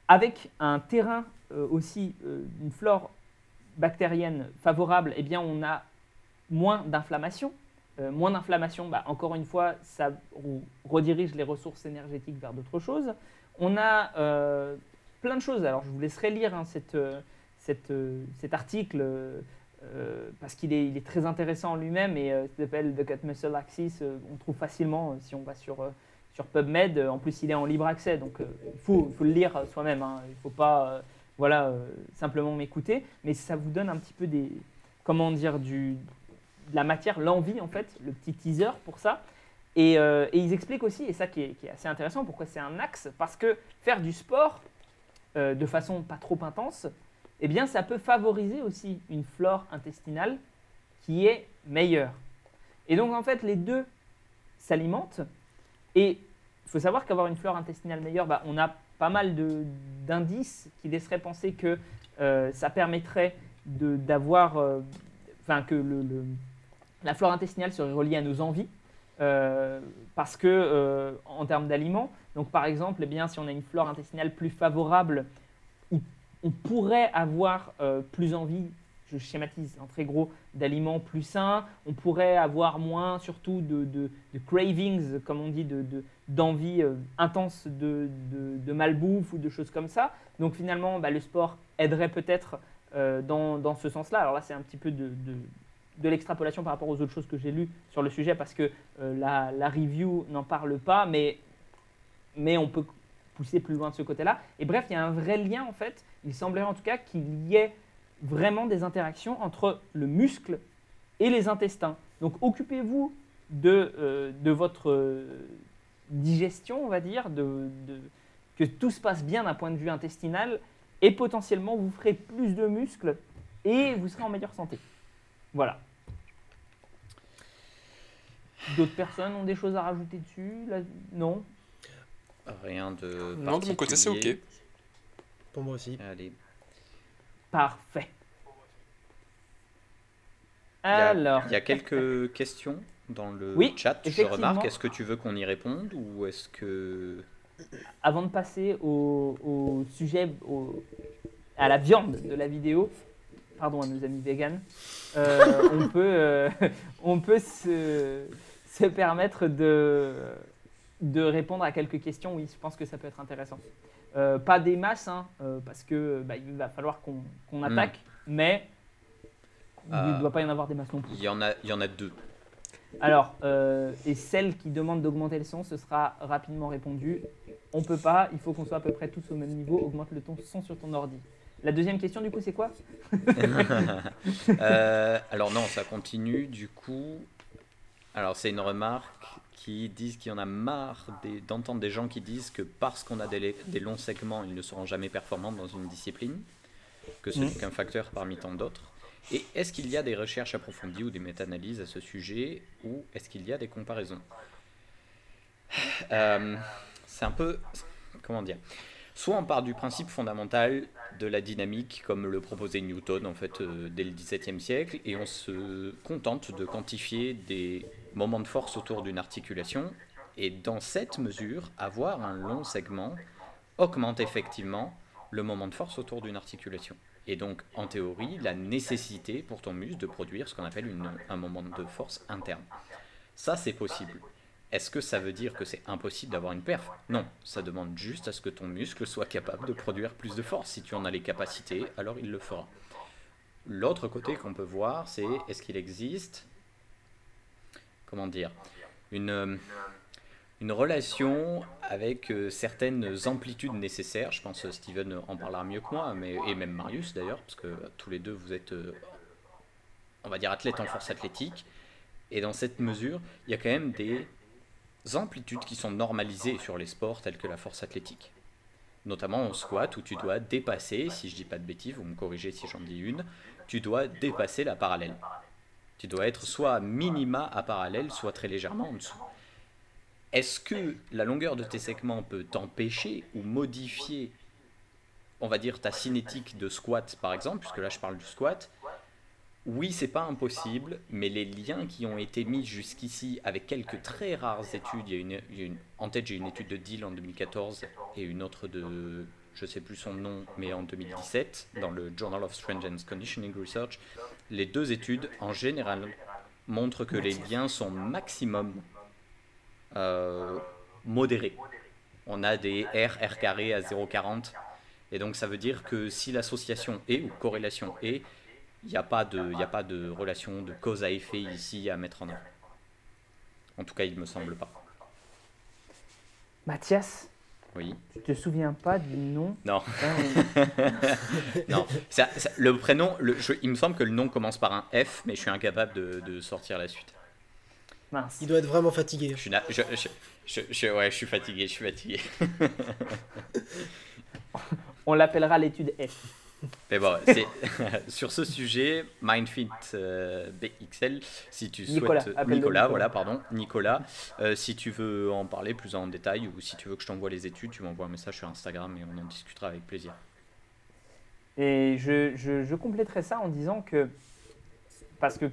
avec un terrain aussi, une flore bactérienne favorable, eh bien on a moins d'inflammation. Euh, moins d'inflammation, bah, encore une fois, ça re- redirige les ressources énergétiques vers d'autres choses. On a euh, plein de choses. Alors, je vous laisserai lire hein, euh, cet article parce qu'il est, très intéressant en lui-même et ça s'appelle The Gut Muscle Axis. on trouve facilement si on va sur, PubMed. En plus, il est en libre accès, donc il faut, le lire soi-même. hein. Il ne faut pas voilà, euh, simplement m'écouter, mais ça vous donne un petit peu des, comment dire, du, de la matière, l'envie en fait, le petit teaser pour ça. Et, euh, ils expliquent aussi, et ça qui est, qui est assez intéressant, pourquoi c'est un axe, parce que faire du sport euh, de façon pas trop intense, eh bien ça peut favoriser aussi une flore intestinale qui est meilleure. Et donc en fait les deux s'alimentent, et il faut savoir qu'avoir une flore intestinale meilleure, bah, on a pas mal d'indices qui laisseraient penser que euh, ça permettrait d'avoir, euh, enfin que le- la flore intestinale serait reliée à nos envies. euh, parce que en termes d'aliments, donc par exemple, eh bien, si on a une flore intestinale plus favorable, on, pourrait avoir plus envie, je schématise en très gros, d'aliments plus sains, on pourrait avoir moins surtout de, cravings, comme on dit, de, de- d'envie euh, intense de, malbouffe ou de choses comme ça. Donc finalement, bah, le sport aiderait peut-être euh, dans, dans ce sens-là. Alors là, c'est un petit peu de l'extrapolation par rapport aux autres choses que j'ai lues sur le sujet parce que euh, la, la review n'en parle pas, mais, mais on peut pousser plus loin de ce côté-là. Et bref, il y a un vrai lien en fait. Il semblerait en tout cas qu'il y ait vraiment des interactions entre le muscle et les intestins. Donc occupez-vous de, euh, de votre euh, digestion, on va dire, de, de- que tout se passe bien d'un point de vue intestinal et potentiellement vous ferez plus de muscles et vous serez en meilleure santé. Voilà. D'autres personnes ont des choses à rajouter dessus? Là, Non? Rien de Non, de mon côté, c'est ok. Pour moi aussi. Allez. Parfait. Il y a- Alors, Il y a quelques questions dans le Oui, chat, je remarque. Est-ce que tu veux qu'on y réponde ou est-ce que... avant de passer au, au sujet, au- à la viande de la vidéo, pardon à nos amis véganes, euh, on peut, euh, <laughs> on peut se, se permettre de, de répondre à quelques questions. Oui, je pense que ça peut être intéressant. Euh, pas des masses, hein, euh, parce que bah, il va falloir qu'on Hmm. attaque, mais il ne Ah. doit pas y en avoir des masses non plus. Il y en a, il y en a deux. Alors, euh, et celle qui demande d'augmenter le son, ce sera rapidement répondu. On peut pas, il faut qu'on soit à peu près tous au même niveau. Augmente le ton son sur ton ordi. La deuxième question, du coup, c'est quoi? <laughs> Euh, alors non, ça continue. Du coup, alors c'est une remarque qui disent qu'il y en a marre d'entendre des gens qui disent que parce qu'on a des, des longs segments, ils ne seront jamais performants dans une discipline, que ce n'est qu'un facteur parmi tant d'autres. Et est-ce qu'il y a des recherches approfondies ou des méta-analyses à ce sujet, ou est-ce qu'il y a des comparaisons? Euh, C'est un peu, comment dire? Soit on part du principe fondamental de la dynamique, comme le proposait Newton en fait euh, dès le XVIIe siècle, et on se contente de quantifier des moments de force autour d'une articulation, et dans cette mesure, avoir un long segment augmente effectivement le moment de force autour d'une articulation. Et donc, en théorie, la nécessité pour ton muscle de produire ce qu'on appelle un moment de force interne. Ça, c'est possible. Est-ce que ça veut dire que c'est impossible d'avoir une perf? Non, ça demande juste à ce que ton muscle soit capable de produire plus de force. Si tu en as les capacités, alors il le fera. L'autre côté qu'on peut voir, c'est est-ce qu'il existe, comment dire, une, euh, une relation avec euh, certaines amplitudes nécessaires? Je pense que Steven en parlera mieux que moi, mais, et même Marius d'ailleurs, parce que tous les deux vous êtes, euh, on va dire, athlètes en force athlétique. Et dans cette mesure, il y a quand même des amplitudes qui sont normalisées sur les sports tels que la force athlétique. Notamment en squat où tu dois dépasser, si je dis pas de bêtises, vous me corrigez si j'en dis une, tu dois dépasser la parallèle. Tu dois être soit minima à parallèle, soit très légèrement en dessous. Est-ce que la longueur de tes segments peut t'empêcher ou modifier, on va dire, ta cinétique de squat par exemple, puisque là je parle du squat, oui, c'est pas impossible, mais les liens qui ont été mis jusqu'ici avec quelques très rares études, y a une, en tête j'ai une étude de Deal en 2014 et une autre de, je sais plus son nom, mais en 2017, dans le Journal of Strength and Conditioning Research, les deux études en général montrent que les liens sont maximum euh, modérés. On a des R, R carré à 0,40, et donc ça veut dire que si l'association est ou corrélation est, il n'y a, pas de, a pas de relation de cause à effet ici à mettre en œuvre. En tout cas, il ne me semble pas. Mathias Oui. Tu te souviens pas du nom Non. <laughs> non. le prénom, le, il me semble que le nom commence par un F, mais je suis incapable de, de sortir la suite. Mince. Il doit être vraiment fatigué. Je suis, je, je, je, ouais, je suis fatigué, je suis fatigué. <laughs> On l'appellera l'étude F. Mais bon, <laughs> sur ce sujet, MindFit euh, BXL, si tu souhaites. Nicolas, voilà, pardon. Nicolas, euh, si tu veux en parler plus en détail ou si tu veux que je t'envoie les études, tu m'envoies un message sur Instagram et on en discutera avec plaisir. Et je, je, je compléterai ça en disant que. Parce que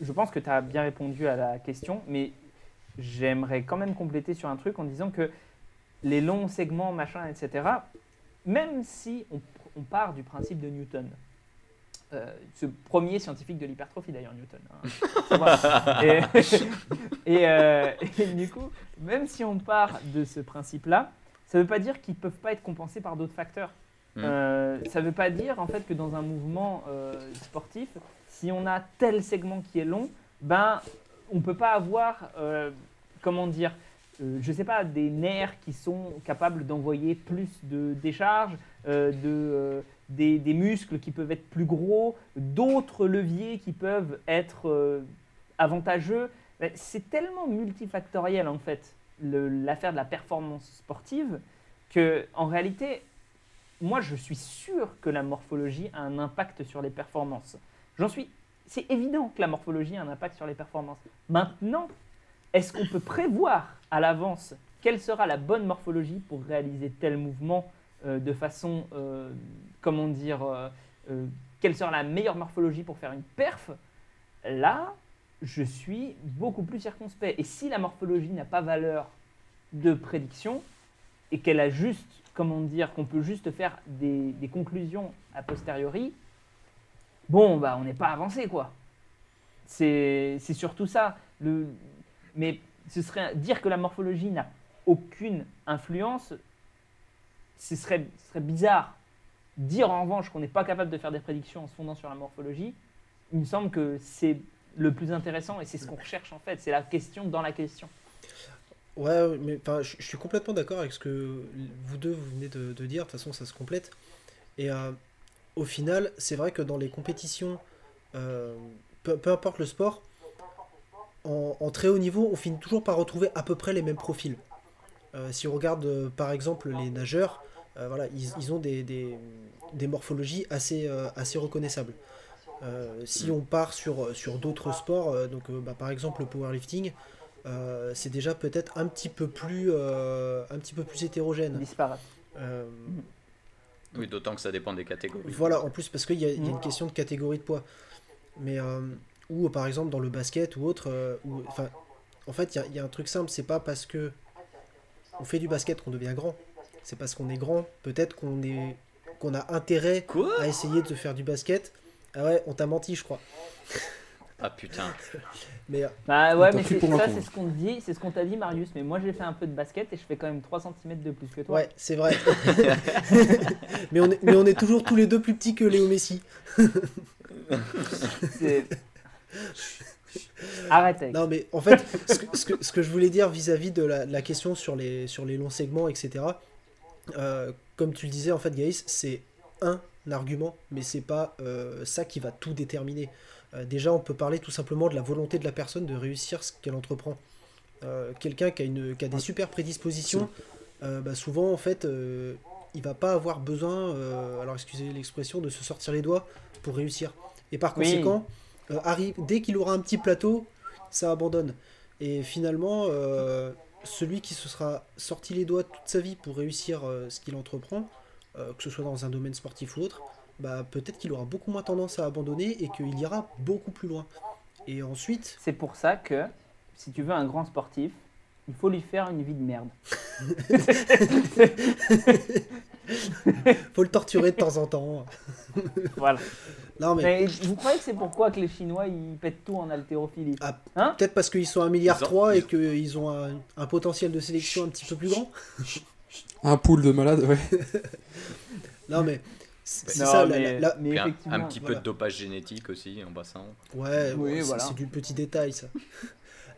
je pense que tu as bien répondu à la question, mais j'aimerais quand même compléter sur un truc en disant que les longs segments, machin, etc., même si on on part du principe de Newton. Euh, ce premier scientifique de l'hypertrophie d'ailleurs, Newton. Hein. <laughs> Euh, et, du coup, même si on part de ce principe-là, ça ne veut pas dire qu'ils ne peuvent pas être compensés par d'autres facteurs. Hmm. Euh, ça ne veut pas dire en fait que dans un mouvement sportif, si on a tel segment qui est long, ben on ne peut pas avoir, comment dire, je ne sais pas, des nerfs qui sont capables d'envoyer plus de décharge, euh, de, euh, des, des, muscles qui peuvent être plus gros, d'autres leviers qui peuvent être euh, avantageux. C'est tellement multifactoriel en fait l'affaire de la performance sportive que en réalité, moi je suis sûr que la morphologie a un impact sur les performances. J'en suis, c'est évident que la morphologie a un impact sur les performances. Maintenant, est-ce qu'on peut prévoir à l'avance quelle sera la bonne morphologie pour réaliser tel mouvement euh, de façon, euh, comment dire, euh, quelle sera la meilleure morphologie pour faire une perf, là, je suis beaucoup plus circonspect. Et si la morphologie n'a pas valeur de prédiction et qu'elle a juste, comment dire, qu'on peut juste faire des, conclusions a posteriori, bon, bah, on n'est pas avancé, quoi. C'est surtout ça. Le, mais ce serait dire que la morphologie n'a aucune influence ce serait, bizarre. Dire en revanche qu'on n'est pas capable de faire des prédictions en se fondant sur la morphologie, il me semble que c'est le plus intéressant et c'est ce qu'on recherche en fait. C'est la question dans la question. Ouais, mais je, suis complètement d'accord avec ce que vous deux vous venez de, dire. De toute façon, ça se complète. Et euh, au final, c'est vrai que dans les compétitions, euh, peu, importe le sport, en, en, très haut niveau, on finit toujours par retrouver à peu près les mêmes profils. Euh, si on regarde euh, par exemple les nageurs, euh, voilà, ils, ont des, des, morphologies assez, assez reconnaissables. si on part sur, sur d'autres sports, donc bah, par exemple le powerlifting, c'est déjà peut-être un petit peu plus un petit peu plus hétérogène. Disparate. Oui, d'autant que ça dépend des catégories. Voilà, en plus parce qu'il y, a une question de catégorie de poids. Mais ou par exemple dans le basket ou autre, enfin, en fait, il y, y, a un truc simple, c'est pas parce que on fait du basket qu'on devient grand. C'est parce qu'on est grand, peut-être qu'on est qu'on a intérêt à essayer de faire du basket. Ah ouais, on t'a menti, je crois. <laughs> Ah putain. <laughs> Mais euh, Bah ouais, mais ça, c'est ce qu'on te dit, c'est ce qu'on t'a dit, Marius. Mais moi, j'ai fait un peu de basket et je fais quand même 3 cm de plus que toi. ouais, c'est vrai. <laughs> mais, on est, mais on est toujours tous les deux plus petits que Léo Messi. C'est- Arrête avec. Non, mais en fait, ce que, ce que, ce que je voulais dire vis-à-vis de la, de la question sur les, sur les longs segments, etc., euh, comme tu le disais, en fait, Gaïs, c'est un argument, mais c'est pas euh, ça qui va tout déterminer. Euh, déjà, on peut parler tout simplement de la volonté de la personne de réussir ce qu'elle entreprend. Quelqu'un qui, a une- qui a des super prédispositions, bah, souvent, en fait, il va pas avoir besoin, alors excusez l'expression, de se sortir les doigts pour réussir. Et par Oui. Euh, arrive, dès qu'il aura un petit plateau, ça abandonne. Et finalement, euh, celui qui se sera sorti les doigts toute sa vie pour réussir euh, ce qu'il entreprend, que ce soit dans un domaine sportif ou autre, bah, peut-être qu'il aura beaucoup moins tendance à abandonner et qu'il ira beaucoup plus loin. Et ensuite, C'est pour ça que si tu veux un grand sportif, il faut lui faire une vie de merde. <laughs> <laughs> <laughs> faut le torturer de temps en temps. Voilà. Non, mais Mais vous croyez que c'est pourquoi que les Chinois ils pètent tout en haltérophilie Ah, Hein peut-être parce qu'ils sont un milliard Ils ont- 3 et ils- qu'ils ont un, un potentiel de sélection un petit peu plus grand. <laughs> Un pool de malades, ouais. <laughs> Non, mais c'est ça. mais, la- la- mais Puis un, petit peu de dopage génétique aussi en passant. Ouais, Oui, ouais, voilà. c'est du petit détail ça.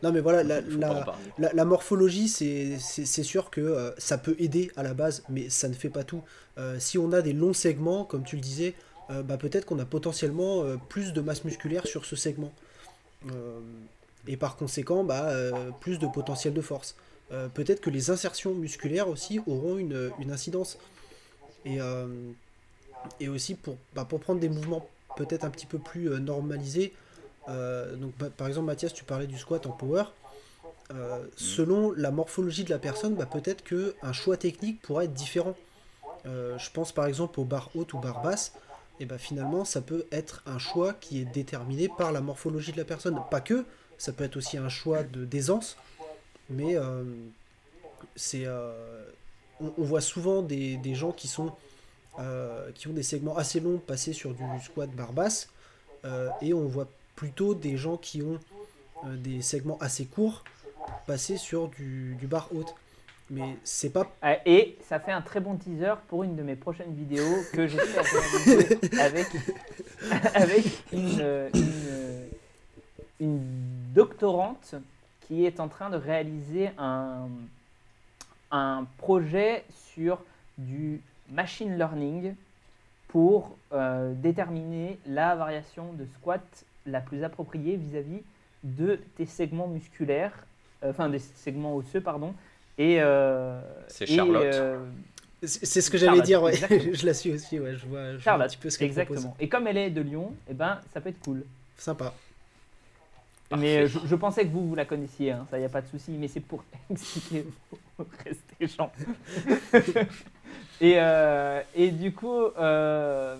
Non, mais voilà, la, la-. La, la morphologie, c'est sûr que euh, ça peut aider à la base, mais ça ne fait pas tout. Euh, si on a des longs segments, comme tu le disais, euh, bah, peut-être qu'on a potentiellement plus de masse musculaire sur ce segment. Et par conséquent, bah, plus de potentiel de force. Peut-être que les insertions musculaires aussi auront une, une incidence. Et, et aussi pour, bah, pour prendre des mouvements peut-être un petit peu plus normalisés. Euh, donc, par exemple, Mathias, tu parlais du squat en power. Euh, selon la morphologie de la personne, bah, peut-être qu'un choix technique pourrait être différent. Euh, je pense par exemple aux barres hautes ou barres basses. Et bah, finalement, ça peut être un choix qui est déterminé par la morphologie de la personne. Pas que, ça peut être aussi un choix d'aisance. Mais c'est, on, voit souvent des, gens qui, sont, qui ont des segments assez longs passer sur du squat barre basse. et on voit plutôt des gens qui ont euh, des segments assez courts passer sur du, bar haute. Mais c'est pas. Euh, Et ça fait un très bon teaser pour une de mes prochaines vidéos que j'espère avec, <laughs> avec une, une, euh, une doctorante qui est en train de réaliser un, un projet sur du machine learning pour euh, déterminer la variation de squat la plus appropriée vis-à-vis de tes segments musculaires, euh, enfin des segments osseux, pardon. Et, euh, C'est et, Charlotte. euh, C'est ce que j'allais Charlotte, dire, ouais. <laughs> je la suis aussi, ouais. Je vois, je vois un Charlotte, petit peu ce qu'elle exactement. propose. Et comme elle est de Lyon, eh ben, ça peut être cool. Sympa. Mais je, je pensais que vous, vous la connaissiez, hein, ça y a pas de souci, mais c'est pour <laughs> expliquer au reste des gens. <laughs> et, euh, et du coup, euh,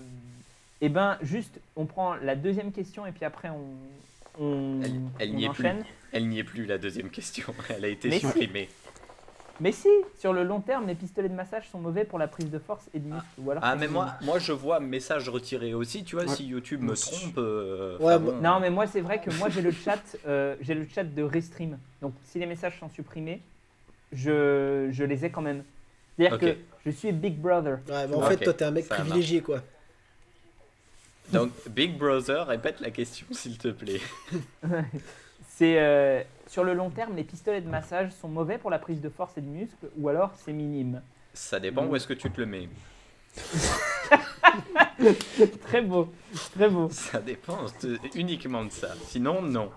eh ben, juste, on prend la deuxième question et puis après on, on, Elle- elle on n'y est plus. enchaîne. Elle n'y est plus la deuxième question. <laughs> Elle a été Mais si. supprimée. Mais si, sur le long terme, les pistolets de massage sont mauvais pour la prise de force et de muscle. Ou alors Ah mais moi, moi je vois message retiré aussi. Tu vois Ouais. si YouTube me trompe. euh, Ouais, bon. Non, mais moi, c'est vrai que moi, j'ai le chat, euh, j'ai le chat de Restream. Donc, si les messages sont supprimés, je, je les ai quand même. C'est-à-dire que je suis Big Brother. Ouais, mais en fait, toi, t'es un mec ça privilégié, quoi. Donc Big Brother, répète la question s'il te plaît. <laughs> C'est euh, sur le long terme, les pistolets de massage sont mauvais pour la prise de force et de muscle, ou alors c'est minime. Ça dépend où est-ce que tu te le mets. <laughs> Très beau, très beau. Ça dépend de- uniquement de ça. Sinon non.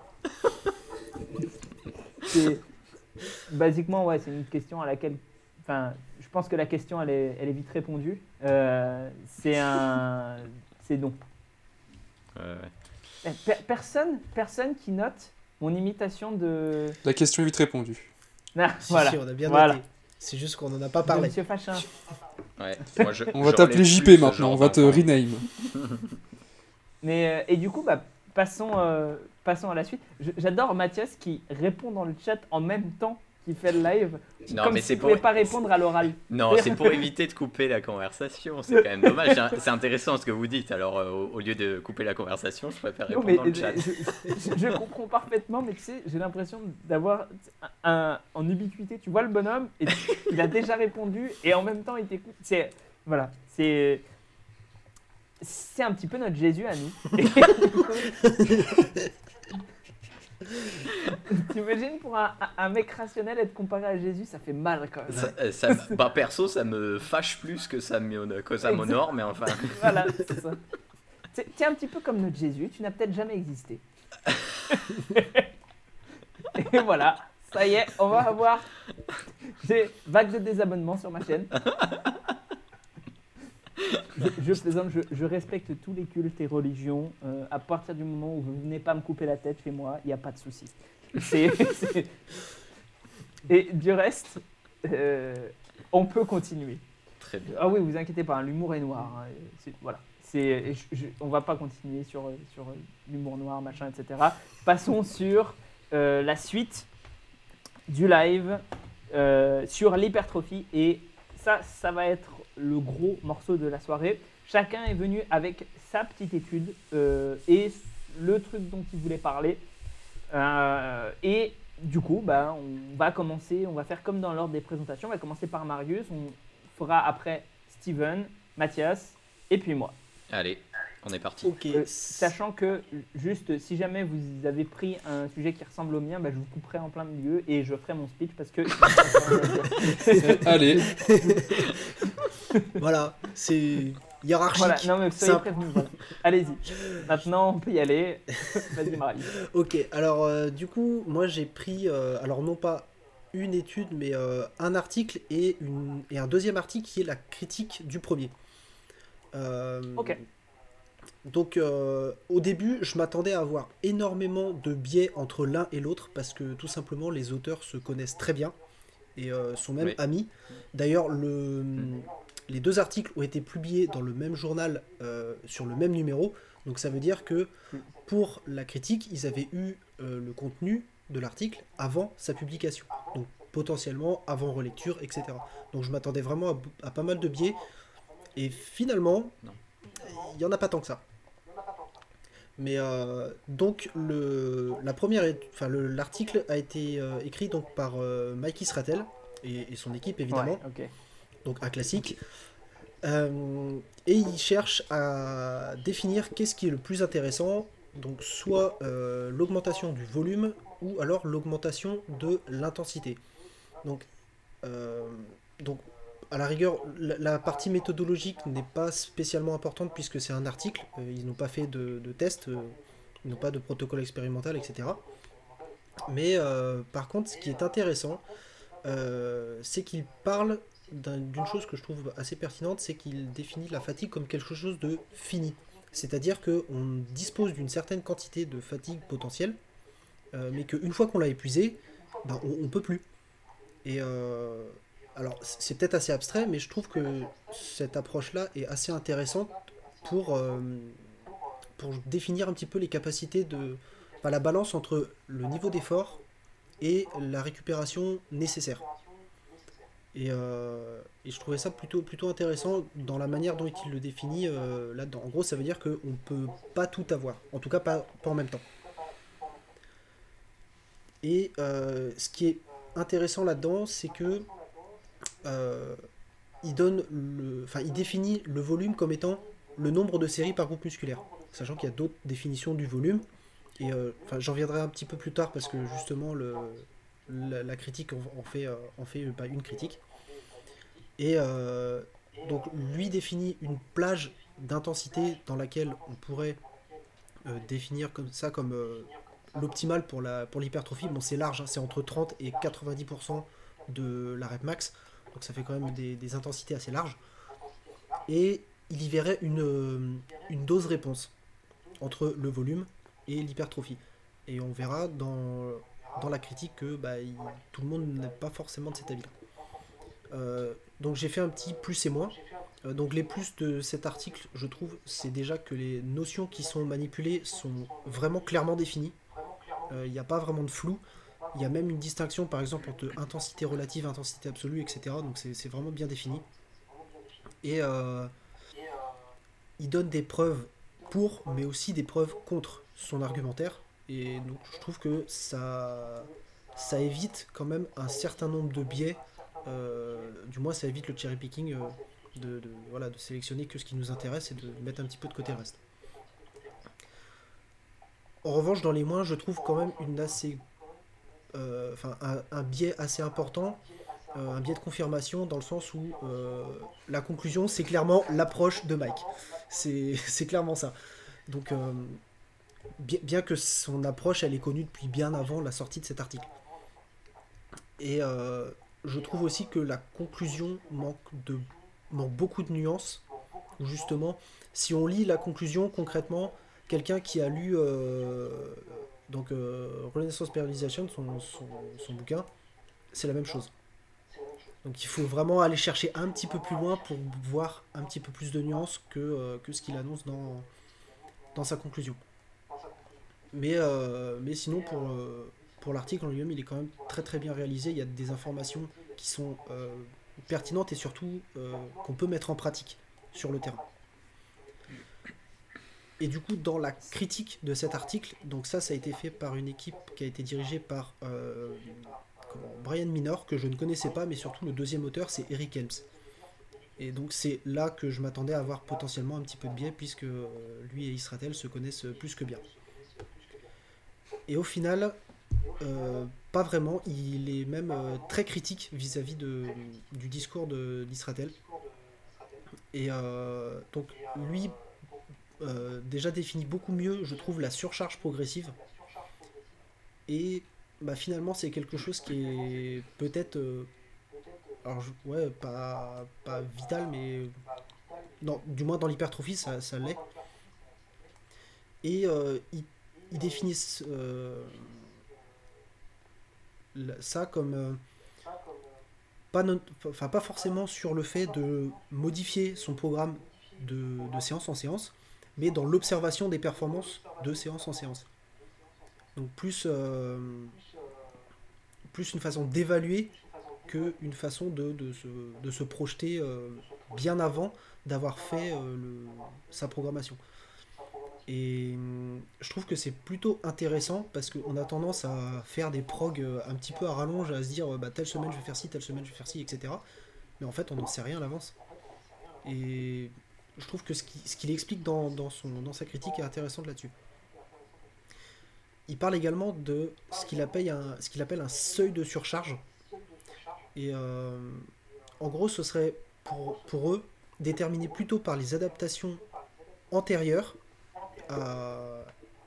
<laughs> Basiquement ouais, c'est une question à laquelle, enfin, je pense que la question elle est, elle est vite répondue. Euh, c'est un, c'est non. Eh, per- personne, personne qui note mon imitation de. La question est vite répondue. <laughs> Ah, Si, voilà. si, on a bien Voilà. noté. C'est juste qu'on en a pas parlé. Monsieur Fachin. ouais. <laughs> Moi, je- On va t'appeler JP maintenant, on va te rename. <laughs> Mais euh, et du coup, bah, passons, euh, passons à la suite. J'adore Mathias qui répond dans le chat en même temps qui fait le live. Non, comme mais si c'est pour- pas répondre à l'oral. Non, c'est pour éviter de couper la conversation. C'est quand même dommage. C'est- intéressant ce que vous dites. Alors, euh, au, lieu de couper la conversation, je préfère Non, répondre mais dans le je, chat. je- je comprends parfaitement, mais tu sais, j'ai l'impression d'avoir un, en ubiquité. Tu vois le bonhomme, et tu- il a déjà répondu, et en même temps, il t'écoute. C'est. Voilà, c'est. C'est un petit peu notre Jésus à nous. <laughs> <laughs> <laughs> T'imagines pour un, un mec rationnel être comparé à Jésus, ça fait mal quand même. Ça, ça me- bah, perso, ça me fâche plus que ça me- que ça m'honore, mais enfin. <laughs> Voilà, c'est ça. C'est un petit peu comme notre Jésus, tu n'as peut-être jamais existé. <laughs> Et voilà, ça y est, on va avoir des vagues de désabonnements sur ma chaîne. Je, je plaisante, je, je respecte tous les cultes et religions. euh, à partir du moment où vous venez pas me couper la tête chez moi, il n'y a pas de souci. Et du reste, euh, on peut continuer. Très bien. Ah oui, vous inquiétez pas, hein, l'humour est noir. hein, voilà. C'est, on va pas continuer sur, sur l'humour noir, machin, etc. Passons sur euh, la suite du live sur l'hypertrophie. Et ça, ça va être le gros morceau de la soirée. Chacun est venu avec sa petite étude euh, et le truc dont il voulait parler. Euh, et du coup, bah, on va commencer, on va faire comme dans l'ordre des présentations. On va commencer par Marius, on fera après Steven, Mathias et puis moi. Allez, on est parti. Ok. Euh, sachant que, juste, si jamais vous avez pris un sujet qui ressemble au mien, bah, je vous couperai en plein milieu et je ferai mon speech parce que. <laughs> Allez, Voilà, c'est hiérarchique. voilà, non mais soyez prévenus. voilà. Allez-y. Maintenant, on peut y aller. <laughs> Vas-y, Marius. Ok, alors euh, du coup, moi j'ai pris, euh, alors non pas une étude, mais euh, un article et, une, et un deuxième article qui est la critique du premier. Euh, Ok. Donc euh, au début, je m'attendais à avoir énormément de biais entre l'un et l'autre parce que tout simplement les auteurs se connaissent très bien et euh, sont même Oui. amis. D'ailleurs, le, les deux articles ont été publiés dans le même journal euh, sur le même numéro. Donc ça veut dire que pour la critique, ils avaient eu le contenu de l'article avant sa publication. Donc potentiellement avant relecture, etc. Donc je m'attendais vraiment à, à pas mal de biais. Et finalement, il n'y en a pas tant que ça. Mais euh, donc le, la première, enfin le- l'article a été euh, écrit donc par euh, Mikey Sratel et, et son équipe évidemment Ouais, donc un classique. Euh, et il cherche à définir qu'est-ce qui est le plus intéressant, donc soit l'augmentation du volume ou alors l'augmentation de l'intensité. Donc, donc à la rigueur, la, partie méthodologique n'est pas spécialement importante puisque c'est un article, euh, ils n'ont pas fait de, test, euh, ils n'ont pas de protocole expérimental, etc. Mais euh, par contre, ce qui est intéressant, c'est qu'il parle d'un- d'une chose que je trouve assez pertinente, c'est qu'il définit la fatigue comme quelque chose de fini. C'est-à-dire qu'on dispose d'une certaine quantité de fatigue potentielle, mais qu'une fois qu'on l'a épuisé, ben, on, on peut plus. Et alors, c'est peut-être assez abstrait, mais je trouve que cette approche-là est assez intéressante pour, euh, pour définir un petit peu les capacités de. enfin, la balance entre le niveau d'effort et la récupération nécessaire. Et, euh, je trouvais ça plutôt, intéressant dans la manière dont il le définit euh, là-dedans. En gros, ça veut dire qu'on ne peut pas tout avoir. En tout cas, pas, pas en même temps. Et ce qui est intéressant là-dedans, c'est que euh, il définit le volume comme étant le nombre de séries par groupe musculaire, sachant qu'il y a d'autres définitions du volume. Euh, j'en viendrai un petit peu plus tard parce que justement la, critique en, fait, euh, en une critique. Et donc lui définit une plage d'intensité dans laquelle on pourrait définir comme ça comme l'optimal pour l'hypertrophie. Bon c'est large, hein, c'est entre 30 et 90% de la rep max, donc ça fait quand même des, intensités assez larges. Et il y verrait une, euh, une dose réponse entre le volume et l'hypertrophie. Et on verra dans, dans la critique que bah, tout le monde n'est pas forcément de cet avis-là. Euh, donc j'ai fait un petit plus et moins. Euh, donc les plus de cet article, je trouve, c'est déjà que les notions qui sont manipulées sont vraiment clairement définies. Il n'y a pas vraiment de flou. Il y a même une distinction, par exemple, entre intensité relative, intensité absolue, etc. Donc c'est vraiment bien défini. Et euh, il donne des preuves pour, mais aussi des preuves contre son argumentaire. Et donc je trouve que ça, ça évite quand même un certain nombre de biais. Euh, du moins, ça évite le cherry picking, euh, de, voilà, de sélectionner que ce qui nous intéresse et de mettre un petit peu de côté le reste. En revanche, dans les moins, je trouve quand même une assez, enfin, un, biais assez important, un biais de confirmation dans le sens où la conclusion, c'est clairement l'approche de Mike. C'est <laughs> clairement ça. Donc, bien, que son approche, elle est connue depuis bien avant la sortie de cet article. Et euh, je trouve aussi que la conclusion manque, beaucoup de nuances. Justement, si on lit la conclusion concrètement, quelqu'un qui a lu euh, donc euh, Renaissance Periodization, son, bouquin, c'est la même chose. Donc il faut vraiment aller chercher un petit peu plus loin pour voir un petit peu plus de nuances que, que ce qu'il annonce dans, sa conclusion. Mais, euh, sinon, pour, euh, pour l'article en lui-même, il est quand même très très bien réalisé. Il y a des informations qui sont euh, pertinentes et surtout qu'on peut mettre en pratique sur le terrain. Et du coup, dans la critique de cet article, donc ça, ça a été fait par une équipe qui a été dirigée par Brian Minor, que je ne connaissais pas, mais surtout le deuxième auteur, c'est Eric Helms. Et donc c'est là que je m'attendais à avoir potentiellement un petit peu de biais, puisque lui et Israël se connaissent plus que bien. Et au final, euh, pas vraiment. Il est même euh, très critique vis-à-vis de, du discours d'Israël. Et euh, donc, lui, déjà définit beaucoup mieux, je trouve, la surcharge progressive. Et bah, finalement, c'est quelque chose qui est peut-être. alors, ouais, pas, vital, mais. Non, du moins dans l'hypertrophie, ça, l'est. Et il ils définissent euh, ça comme euh, pas, enfin, pas forcément sur le fait de modifier son programme de, séance en séance, mais dans l'observation des performances de séance en séance. Donc plus, euh, plus une façon d'évaluer qu'une façon de, de, se, projeter bien avant d'avoir fait sa programmation. Et je trouve que c'est plutôt intéressant parce qu'on a tendance à faire des prog euh, un petit peu à rallonge, à se dire bah, telle semaine je vais faire ci, telle semaine je vais faire ci, etc. Mais en fait, on n'en sait rien à l'avance. Et je trouve que ce qu'il explique dans, sa critique est intéressant là-dessus. Il parle également de ce qu'il appelle, un, seuil de surcharge. Et euh, en gros, ce serait pour, eux déterminé plutôt par les adaptations antérieures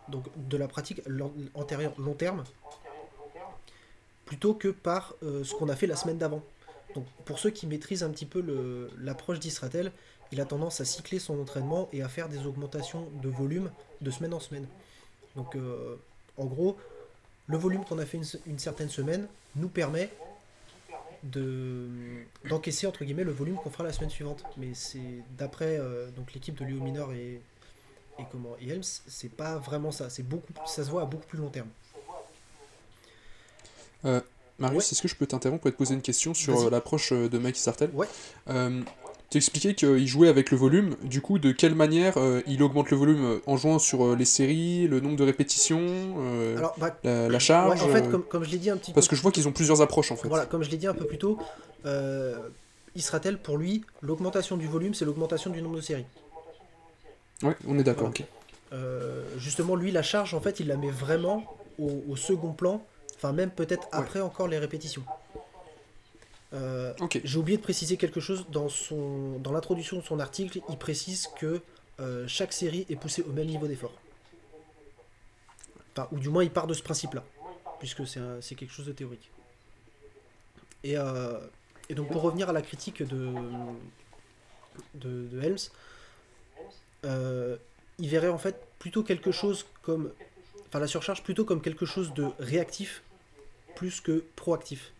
donc de la pratique antérieure long terme plutôt que par euh, ce qu'on a fait la semaine d'avant. Donc pour ceux qui maîtrisent un petit peu l'approche d'Isratel, il a tendance à cycler son entraînement et à faire des augmentations de volume de semaine en semaine. Donc euh, en gros, le volume qu'on a fait une, certaine semaine nous permet d'encaisser entre guillemets le volume qu'on fera la semaine suivante. Mais c'est d'après euh, donc l'équipe de Léo Minor et, et comment et Helms, c'est pas vraiment ça. C'est beaucoup, ça se voit à beaucoup plus long terme. Euh, Marius, est-ce que je peux t'interrompre pour te poser une question sur euh, l'approche de Mike Sartel? Ouais. Tu expliquais qu'il jouait avec le volume. Du coup, de quelle manière il augmente le volume en jouant sur les séries, le nombre de répétitions, bah, la, charge En fait, comme, je l'ai dit un petit Parce que je vois qu'ils ont plusieurs approches en fait. Voilà, comme je l'ai dit un peu plus tôt, Israël, pour lui, l'augmentation du volume, c'est l'augmentation du nombre de séries. Ouais, on est d'accord, ok. Euh, justement, lui, la charge, en fait, il la met vraiment au, second plan, enfin, même peut-être après encore les répétitions. Euh, J'ai oublié de préciser quelque chose dans, son, dans l'introduction de son article. Il précise que euh, chaque série est poussée au même niveau d'effort. ou du moins, il part de ce principe-là, puisque c'est quelque chose de théorique. Et, et, donc, pour revenir à la critique de, de, de Helms, euh, il verrait en fait plutôt quelque chose comme. Enfin, la surcharge plutôt comme quelque chose de réactif plus que proactif.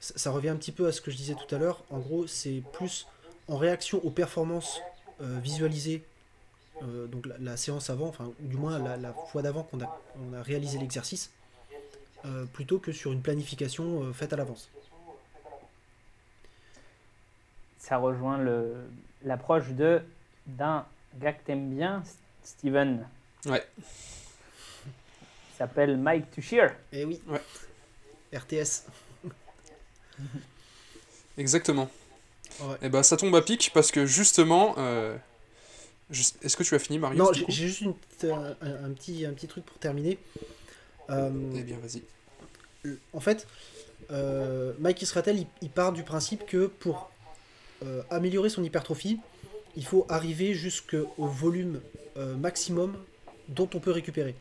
Ça, revient un petit peu à ce que je disais tout à l'heure. En gros, c'est plus en réaction aux performances euh, visualisées, euh, donc la, séance avant, enfin, du moins la, fois d'avant qu'on a, on a réalisé l'exercice. euh, plutôt que sur une planification euh, faite à l'avance. Ça rejoint le- l'approche de d'un gars que t'aimes bien, Steven. Ouais. Il s'appelle Mike Tushir. Eh oui. Ouais. RTS. <laughs> Exactement. Ouais. Et bah ça tombe à pic parce que justement. euh, je- Est-ce que tu as fini, Marius Non, j'ai juste une un, un petit, un petit truc pour terminer. Euh, Eh bien, vas-y. en fait, euh, Mike Israel, il, il part du principe que pour améliorer son hypertrophie, il faut arriver jusqu'au volume maximum dont on peut récupérer.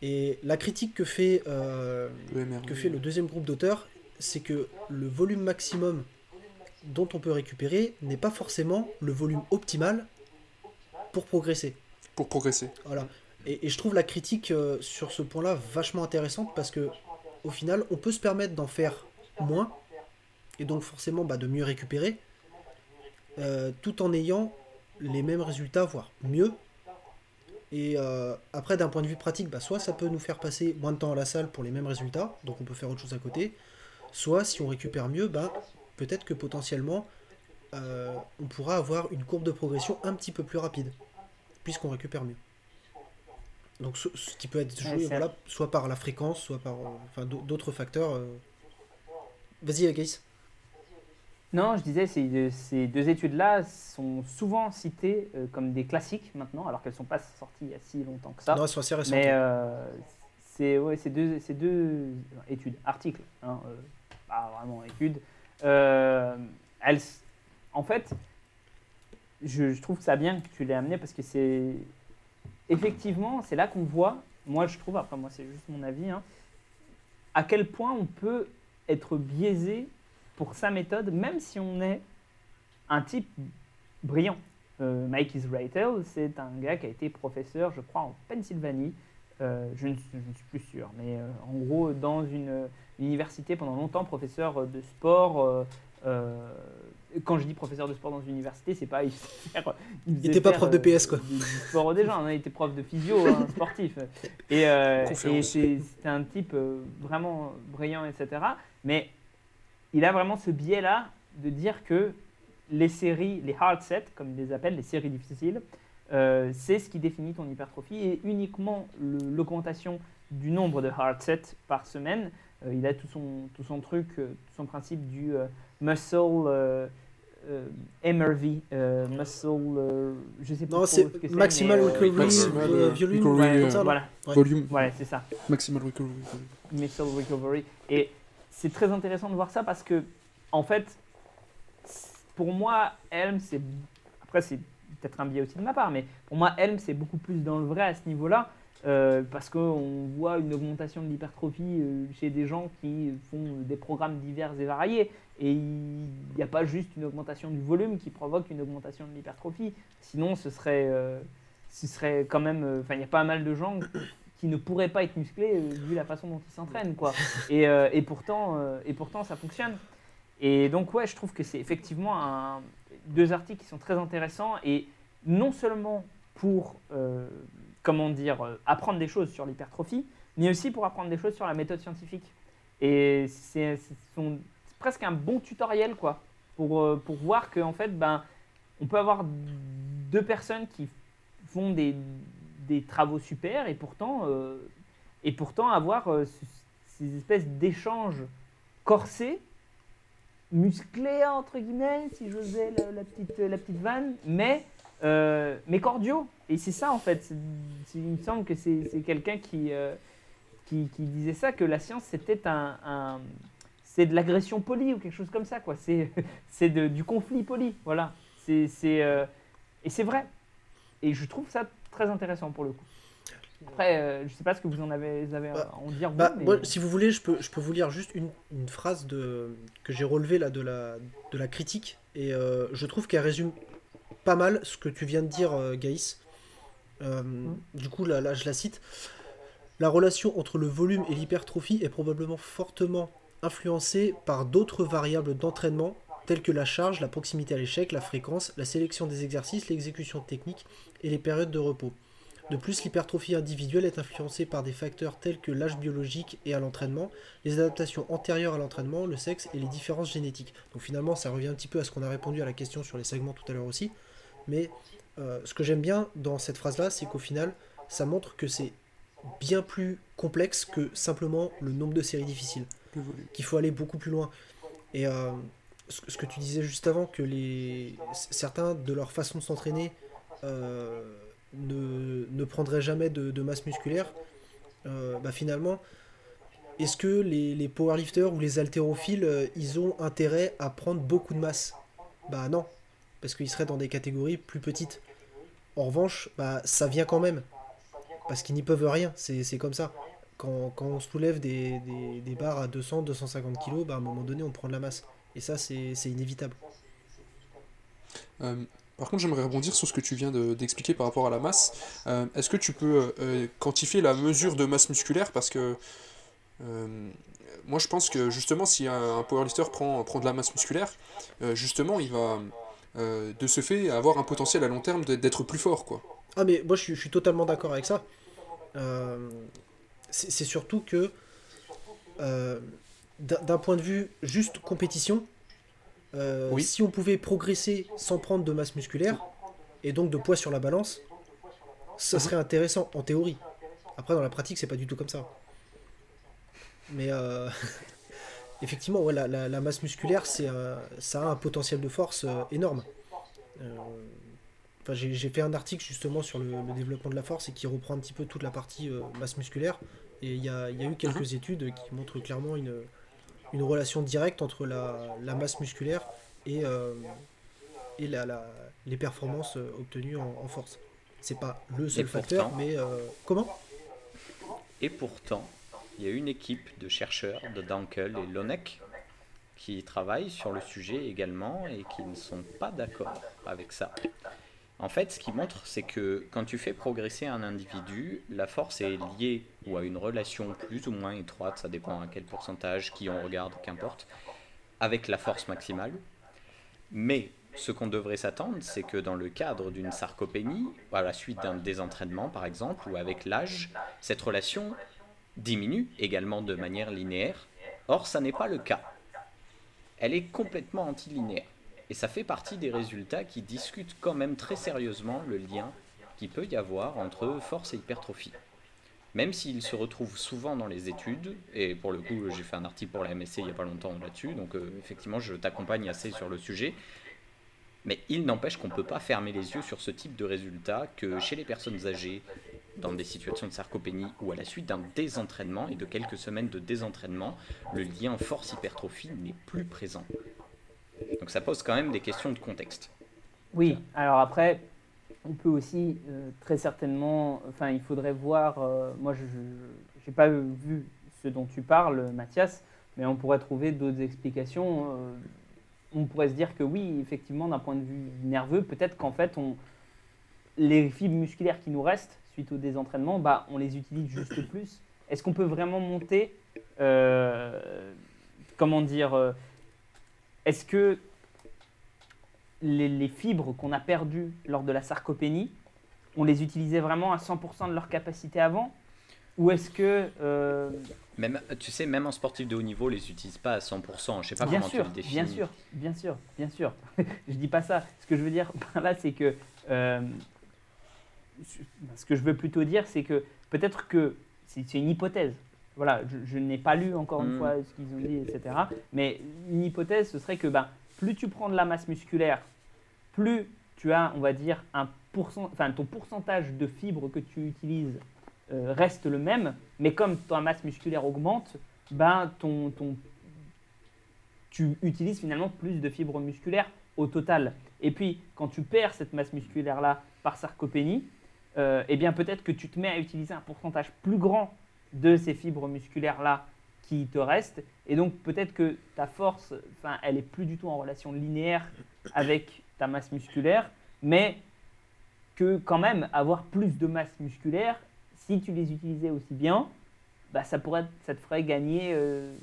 Et la critique que fait, euh, Le que fait le deuxième groupe d'auteurs, c'est que le volume maximum dont on peut récupérer n'est pas forcément le volume optimal pour progresser. Pour progresser. Voilà. Et, et je trouve la critique euh, sur ce point-là vachement intéressante parce que au final, on peut se permettre d'en faire moins et donc forcément bah, de mieux récupérer euh, tout en ayant les mêmes résultats, voire mieux. Et euh, après, d'un point de vue pratique, bah, soit ça peut nous faire passer moins de temps à la salle pour les mêmes résultats, donc on peut faire autre chose à côté, soit si on récupère mieux, bah, peut-être que potentiellement euh, on pourra avoir une courbe de progression un petit peu plus rapide, puisqu'on récupère mieux. Donc ce, ce qui peut être joué Ouais, voilà, soit par la fréquence, soit par euh, enfin, d'au- d'autres facteurs. euh. Vas-y, Gaïs. Non, je disais, ces deux, ces deux études-là sont souvent citées comme des classiques maintenant, alors qu'elles ne sont pas sorties il y a si longtemps que ça. Non, elles sont assez récentes. Mais c'est ouais, c'est deux, deux études, articles, hein, pas vraiment études. Euh, elles, s- en fait, je, je trouve ça bien que tu l'aies amené parce que c'est effectivement, c'est là qu'on voit, moi je trouve, après moi c'est juste mon avis, hein, à quel point on peut être biaisé pour sa méthode, même si on est un type brillant. Euh, Mike Israel, c'est un gars qui a été professeur, je crois, en Pennsylvanie. Euh, je, ne, suis- je ne suis plus sûr, mais euh, en gros, dans une euh, université pendant longtemps, professeur de sport. euh, euh, quand je dis professeur de sport dans une université, c'est pas <laughs> il, faisait faire- il faisait était pas prof de euh, PS, quoi. Du, du sport des gens, hein, il était prof de physio, hein, <laughs> sportif. Et, euh, et c'était un type euh, vraiment brillant, etc. Mais il a vraiment ce biais-là de dire que les séries, les hard sets, comme ils les appellent, les séries difficiles, euh, c'est ce qui définit ton hypertrophie et uniquement l'augmentation du nombre de hard sets par semaine. Euh, il a tout son, tout son truc, euh, tout son principe du euh, muscle euh, euh, MRV, euh, muscle, euh, je sais pas Non, c'est Maximal Recovery Maximal, Volume, recovery, voilà, Ouais. Volume. voilà, c'est ça. Maximal recovery. Muscle recovery. Et c'est très intéressant de voir ça parce que, en fait, pour moi, Helm, c'est. Après, c'est peut-être un biais aussi de ma part, mais pour moi, Helm, c'est beaucoup plus dans le vrai à ce niveau-là. euh, parce qu'on voit une augmentation de l'hypertrophie euh, chez des gens qui font des programmes divers et variés. Et il n'y a pas juste une augmentation du volume qui provoque une augmentation de l'hypertrophie. Sinon, ce serait, euh, ce serait quand même. euh, Enfin, il y a pas mal de gens qui ne pourraient pas être musclés euh, vu la façon dont ils s'entraînent. quoi. Et, euh, pourtant, euh, et pourtant, ça fonctionne. Et donc, ouais, je trouve que c'est effectivement un- deux articles qui sont très intéressants. Et non seulement pour, euh, comment dire, euh, apprendre des choses sur l'hypertrophie, mais aussi pour apprendre des choses sur la méthode scientifique. Et c'est presque un bon tutoriel, quoi, pour, euh, pour voir qu'en fait, ben, on peut avoir deux personnes qui font des, des travaux super et pourtant, et pourtant avoir ce- ces espèces d'échanges corsés, musclés entre guillemets, si j'osais la, la petite, la petite vanne, mais, euh, mais cordiaux. Et c'est ça en fait. Il me semble que c'est quelqu'un qui, euh, qui, qui disait ça, que la science c'était un, un- c'est de l'agression polie ou quelque chose comme ça quoi. C'est <laughs> c'est du conflit poli, voilà. C'est, euh, et c'est vrai. Et je trouve ça très intéressant pour le coup. Après, euh, je sais pas ce que vous en avez, Bah, à en dire. vous, Bah, mais- moi, si vous voulez, je peux, je peux vous lire juste une, une phrase de, que j'ai relevée là, de, la, de la critique. Et euh, je trouve qu'elle résume pas mal ce que tu viens de dire, euh, Gaïs. Euh, Du coup, là, là, je la cite. La relation entre le volume et l'hypertrophie est probablement fortement influencée par d'autres variables d'entraînement telles que la charge, la proximité à l'échec, la fréquence, la sélection des exercices, l'exécution technique et les périodes de repos. De plus, l'hypertrophie individuelle est influencée par des facteurs tels que l'âge biologique et à l'entraînement, les adaptations antérieures à l'entraînement, le sexe et les différences génétiques. Donc finalement, ça revient un petit peu à ce qu'on a répondu à la question sur les segments tout à l'heure aussi. Mais euh, ce que j'aime bien dans cette phrase-là, c'est qu'au final, ça montre que c'est bien plus complexe que simplement le nombre de séries difficiles. Qu'il faut aller beaucoup plus loin. Et euh, ce que tu disais juste avant, que les certains de leur façon de s'entraîner euh, ne, ne, jamais de, masse musculaire, euh, bah finalement, est-ce que les, les, powerlifters ou les haltérophiles, ils ont intérêt à prendre beaucoup de masse? Bah non, parce qu'ils seraient dans des catégories plus petites. En revanche, bah, ça vient quand même. Parce qu'ils n'y peuvent rien, c'est comme ça. Quand, on soulève des barres à 200, 250 kg, bah, à un moment donné, on prend de la masse. Et ça, c'est inévitable. Euh, par contre, j'aimerais rebondir sur ce que tu viens d'expliquer par rapport à la masse. Euh, est-ce que tu peux euh, quantifier la mesure de masse musculaire? Parce que moi, je pense que justement, si un, powerlifter prend, de la masse musculaire, justement, il va de ce fait avoir un potentiel à long terme d'être plus fort. quoi. Ah, mais moi, je suis totalement d'accord avec ça. c'est surtout que d'un point de vue juste compétition, euh, si on pouvait progresser sans prendre de masse musculaire, et donc de poids sur la balance, ça mhm. serait intéressant en théorie. Après, dans la pratique, c'est pas du tout comme ça. Mais euh, <laughs> effectivement, ouais, la, masse musculaire, c'est ça a un potentiel de force euh, énorme. Enfin, j'ai fait un article justement sur le, développement de la force et qui reprend un petit peu toute la partie masse musculaire. Et il y a, y a, eu quelques mhm. études qui montrent clairement une, une relation directe entre la, masse musculaire et, euh, et la, les performances euh, obtenues en, force. C'est pas le seul facteur, mais euh, comment? Et pourtant, il y a une équipe de chercheurs de Dunkel et Lonek qui travaillent sur le sujet également et qui ne sont pas d'accord avec ça. En fait, ce qui montre, c'est que quand tu fais progresser un individu, la force est liée ou à une relation plus ou moins étroite, ça dépend à quel pourcentage, qui on regarde, qu'importe, avec la force maximale. Mais ce qu'on devrait s'attendre, c'est que dans le cadre d'une sarcopénie, à la suite d'un désentraînement par exemple, ou avec l'âge, cette relation diminue également de manière linéaire. Or, ça n'est pas le cas. Elle est complètement antilinéaire. Et ça fait partie des résultats qui discutent quand même très sérieusement le lien qu'il peut y avoir entre force et hypertrophie. Même s'il se retrouve souvent dans les études, et pour le coup j'ai fait un article pour la MSC il n'y a pas longtemps là-dessus, donc euh, effectivement je t'accompagne assez sur le sujet, mais il n'empêche qu'on ne peut pas fermer les yeux sur ce type de résultat que chez les personnes âgées, dans des situations de sarcopénie ou à la suite d'un désentraînement et de quelques semaines de désentraînement, le lien force-hypertrophie n'est plus présent. Donc ça pose quand même des questions de contexte. Oui, alors après, on peut aussi euh, très certainement, enfin il faudrait voir, euh, moi je n'ai pas vu ce dont tu parles Mathias, mais on pourrait trouver d'autres explications. Euh, on pourrait se dire que oui, effectivement, d'un point de vue nerveux, peut-être qu'en fait, on, les fibres musculaires qui nous restent suite au désentraînement, bah, on les utilise juste plus. Est-ce qu'on peut vraiment monter, comment dire, est-ce que les, fibres qu'on a perdues lors de la sarcopénie, on les utilisait vraiment à 100% de leur capacité avant? Ou est-ce que... Euh, même, tu sais, même un sportif de haut niveau, les utilise pas à 100%. Je sais pas bien comment sûr, tu le définis. Bien sûr, bien sûr, bien sûr. <laughs> je dis pas ça. Ce que je veux dire par là, c'est que... Euh, ce que je veux plutôt dire, c'est que peut-être que c'est une hypothèse. Voilà, je, n'ai pas lu encore une hmm. fois ce qu'ils ont dit, etc. Mais une hypothèse, ce serait que ben, plus tu prends de la masse musculaire, plus tu as, on va dire, un enfin, ton pourcentage de fibres que tu utilises euh, reste le même, mais comme ta masse musculaire augmente, ben, ton, ton, tu utilises finalement plus de fibres musculaires au total. Et puis, quand tu perds cette masse musculaire-là par sarcopénie, euh, eh bien peut-être que tu te mets à utiliser un pourcentage plus grand de ces fibres musculaires-là qui te restent. Et donc peut-être que ta force, enfin, elle est plus du tout en relation linéaire avec ta masse musculaire, mais que quand même avoir plus de masse musculaire, si tu les utilisais aussi bien, bah, ça, pourrait, ça te ferait gagner euh,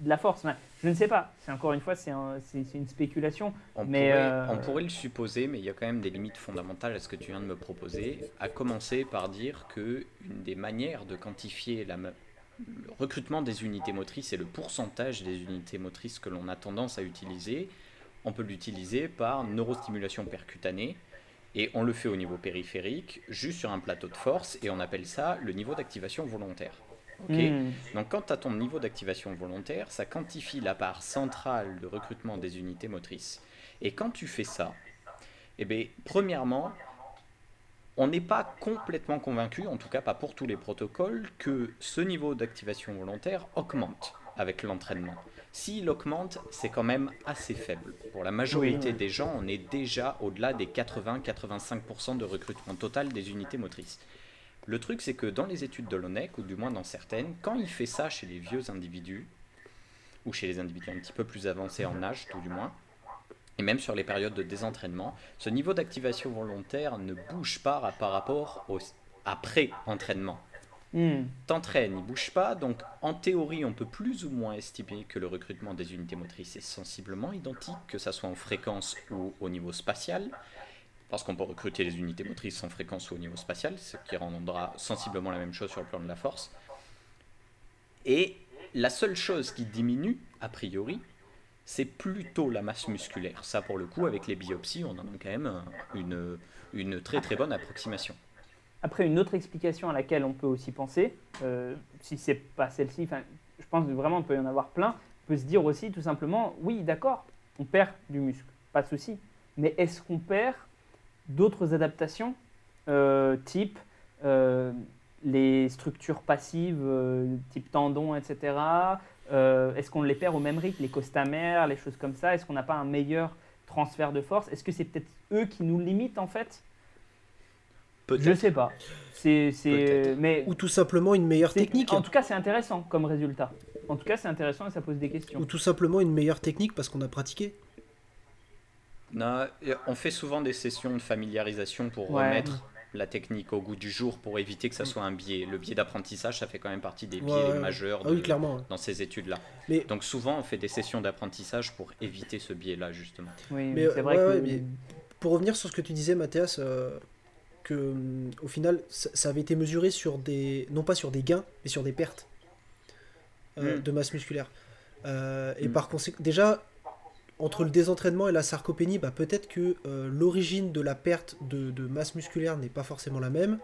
de la force. Enfin, je ne sais pas. C'est encore une fois, c'est un- c'est- c'est une spéculation. On, Mais, pourrait, euh, on pourrait le supposer, mais il y a quand même des limites fondamentales à ce que tu viens de me proposer. À commencer par dire que une des manières de quantifier la, le recrutement des unités motrices et le pourcentage des unités motrices que l'on a tendance à utiliser, on peut l'utiliser par neurostimulation percutanée. Et on le fait au niveau périphérique, juste sur un plateau de force, et on appelle ça le niveau d'activation volontaire. Ok Hmm. donc quand tu as ton niveau d'activation volontaire, ça quantifie la part centrale de recrutement des unités motrices. Et quand tu fais ça, eh bien, premièrement, on n'est pas complètement convaincu, en tout cas pas pour tous les protocoles, que ce niveau d'activation volontaire augmente avec l'entraînement. S'il augmente, c'est quand même assez faible. Pour la majorité Oui. des gens, on est déjà au-delà des 80-85% de recrutement total des unités motrices. Le truc, c'est que dans les études de l'ONEC, ou du moins dans certaines, quand il fait ça chez les vieux individus, ou chez les individus un petit peu plus avancés en âge, tout du moins, et même sur les périodes de désentraînement, ce niveau d'activation volontaire ne bouge pas par rapport au après-entraînement. Hmm. T'entraînes, il bouge pas, donc en théorie, on peut plus ou moins estimer que le recrutement des unités motrices est sensiblement identique, que ça soit en fréquence ou au niveau spatial, parce qu'on peut recruter les unités motrices en fréquence ou au niveau spatial, ce qui rendra sensiblement la même chose sur le plan de la force. Et la seule chose qui diminue, a priori, c'est plutôt la masse musculaire. Ça, pour le coup, avec les biopsies, on en a quand même une, une très très bonne approximation. Après, une autre explication à laquelle on peut aussi penser, euh, si c'est pas celle-ci, je pense vraiment il peut y en avoir plein, on peut se dire aussi tout simplement, oui, d'accord, on perd du muscle, pas de souci, mais est-ce qu'on perd d'autres adaptations, euh, type euh, les structures passives, euh, type tendons, etc. Euh, est-ce qu'on les perd au même rythme, les costamères, les choses comme ça? Est-ce qu'on n'a pas un meilleur transfert de force? Est-ce que c'est peut-être eux qui nous limitent en fait? Je Peut-être. sais pas. C'est, c'est, Peut-être. mais Ou tout simplement une meilleure technique. En tout cas, c'est intéressant comme résultat. En tout cas, c'est intéressant et ça pose des Ou questions. tout simplement une meilleure technique parce qu'on a pratiqué. Non, on fait souvent des sessions de familiarisation pour Ouais. remettre la technique au goût du jour pour éviter que ça soit un biais. Le biais d'apprentissage, ça fait quand même partie des biais ouais. majeurs Ah oui, de- clairement. ouais. dans ces études-là. Mais- Donc souvent, on fait des sessions d'apprentissage pour éviter ce biais-là, justement. Oui, Mais, c'est vrai ouais, que. ouais, mais- Pour revenir sur ce que tu disais, Mathias, euh, que au final, ça, ça avait été mesuré sur des, non pas sur des gains, mais sur des pertes euh, Mm. de masse musculaire. Euh, et Mm. par conséquent, déjà, entre le désentraînement et la sarcopénie, bah, peut-être que euh, l'origine de la perte de, de masse musculaire n'est pas forcément la même,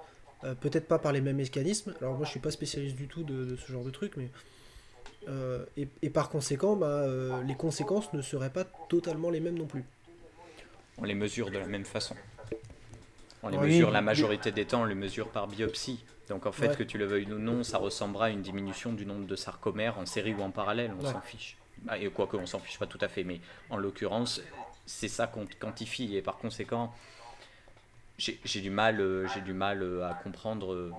euh, peut-être pas par les mêmes mécanismes. Alors moi, je suis pas spécialiste du tout de, de ce genre de truc, mais euh, et, et par conséquent, bah, les conséquences ne seraient pas totalement les mêmes non plus. On les mesure de la même façon. On les Oui. mesure la majorité des temps, on les mesure par biopsie. Donc en fait, Ouais. que tu le veuilles ou non, ça ressemblera à une diminution du nombre de sarcomères en série ou en parallèle, on Ouais. s'en fiche. Bah, et quoique, on s'en fiche pas tout à fait, mais en l'occurrence, c'est ça qu'on quantifie. Et par conséquent, j'ai du mal, euh, du mal euh, à comprendre. euh,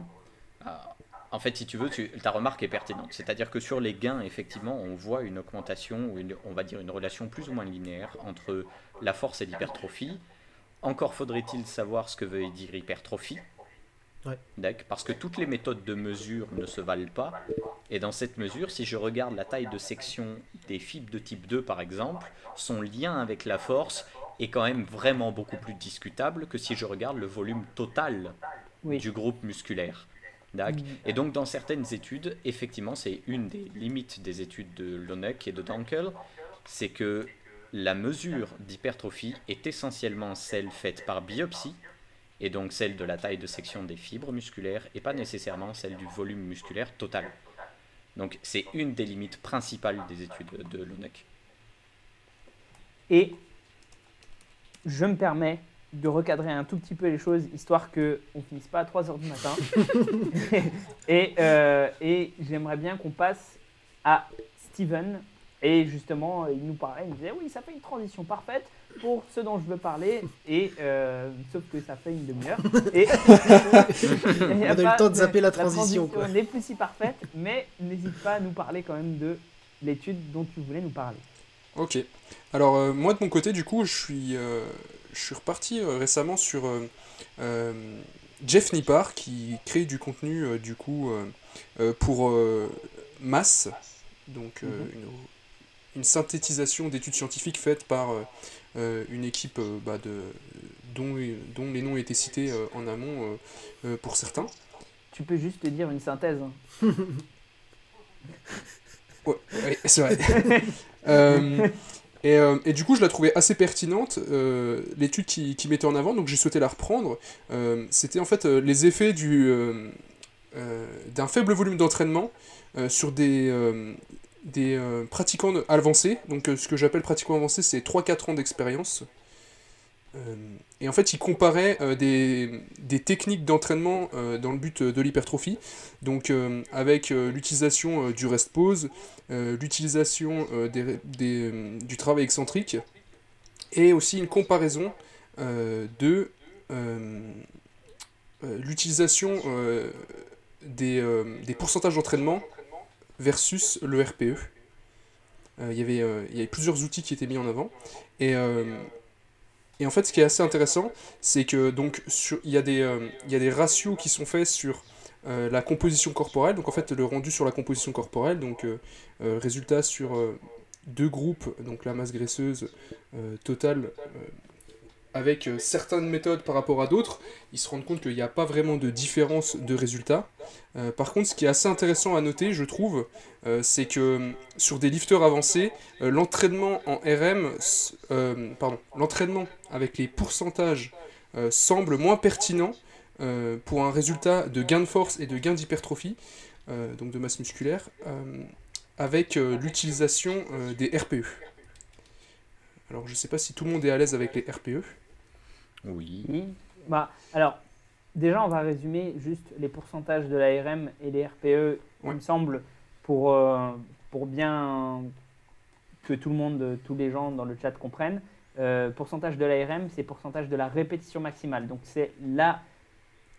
En fait, si tu veux, ta remarque est pertinente. C'est-à-dire que sur les gains, effectivement, on voit une augmentation, ou on va dire une relation plus ou moins linéaire entre la force et l'hypertrophie. Encore faudrait-il savoir ce que veut dire hypertrophie. Ouais. Parce que toutes les méthodes de mesure ne se valent pas. Et dans cette mesure, si je regarde la taille de section des fibres de type 2, par exemple, son lien avec la force est quand même vraiment beaucoup plus discutable que si je regarde le volume total Oui. du groupe musculaire. Et donc, dans certaines études, effectivement, c'est une des limites des études de Lonek et de Dunkel, c'est que la mesure d'hypertrophie est essentiellement celle faite par biopsie, et donc celle de la taille de section des fibres musculaires, et pas nécessairement celle du volume musculaire total. Donc, c'est une des limites principales des études de Lonek. Et je me permets de recadrer un tout petit peu les choses, histoire qu'on ne finisse pas à 3h du matin. <laughs> et euh, et j'aimerais bien qu'on passe à Steven. Et justement, il nous parlait, il nous disait, oui, ça fait une transition parfaite pour ce dont je veux parler. Et euh, sauf que ça fait une demi-heure. Et, <laughs> On a eu le temps de zapper la transition, quoi. n'est plus si parfaite, mais n'hésite pas à nous parler quand même de l'étude dont tu voulais nous parler. Ok. Alors euh, moi de mon côté du coup je suis, euh, je suis reparti euh, récemment sur euh, euh, Jeff Nippard qui crée du contenu euh, du coup pour euh, Mass donc Mhm. une, une synthétisation d'études scientifiques faites par une équipe bah, de, dont, dont les noms étaient cités en amont pour certains. Tu peux juste dire une synthèse. <laughs> Ouais, ouais, c'est vrai. <laughs> Euh, et, euh, et du coup, je la trouvais assez pertinente, euh, l'étude qui, qui mettait en avant, donc j'ai souhaité la reprendre. Euh, C'était en fait euh, les effets du, euh, euh, d'un faible volume d'entraînement euh, sur des, euh, des euh, pratiquants avancés. Donc, euh, ce que j'appelle pratiquants avancés, c'est 3-4 ans d'expérience. Euh, et en fait, il comparait euh, des, des techniques d'entraînement dans le but de l'hypertrophie, donc avec l'utilisation du rest-pause, euh, l'utilisation des, du travail excentrique, et aussi une comparaison de l'utilisation des pourcentages d'entraînement versus le RPE. Euh, il y avait, euh, il y avait plusieurs outils qui étaient mis en avant. Et, euh, en fait, ce qui est assez intéressant, c'est que donc il, y a des, ratios qui sont faits sur la composition corporelle. Donc en fait, le rendu sur la composition corporelle, donc résultat sur deux groupes, donc la masse graisseuse totale, avec euh, certaines méthodes par rapport à d'autres, ils se rendent compte qu'il n'y a pas vraiment de différence de résultats. Euh, par contre, ce qui est assez intéressant à noter, je trouve, euh, c'est que sur des lifters avancés, l'entraînement en RM, pardon, l'entraînement avec les pourcentages semble moins pertinent pour un résultat de gain de force et de gain d'hypertrophie, donc de masse musculaire, avec l'utilisation des RPE. Alors, je ne sais pas si tout le monde est à l'aise avec les. RPE. Oui. Oui. Bah, alors, déjà, on va résumer juste les pourcentages de l'ARM et les RPE, il me semble, pour, euh, pour bien que tout le monde, tous les gens dans le chat comprennent. Euh, pourcentage de l'ARM, c'est pourcentage de la répétition maximale. Donc, c'est la,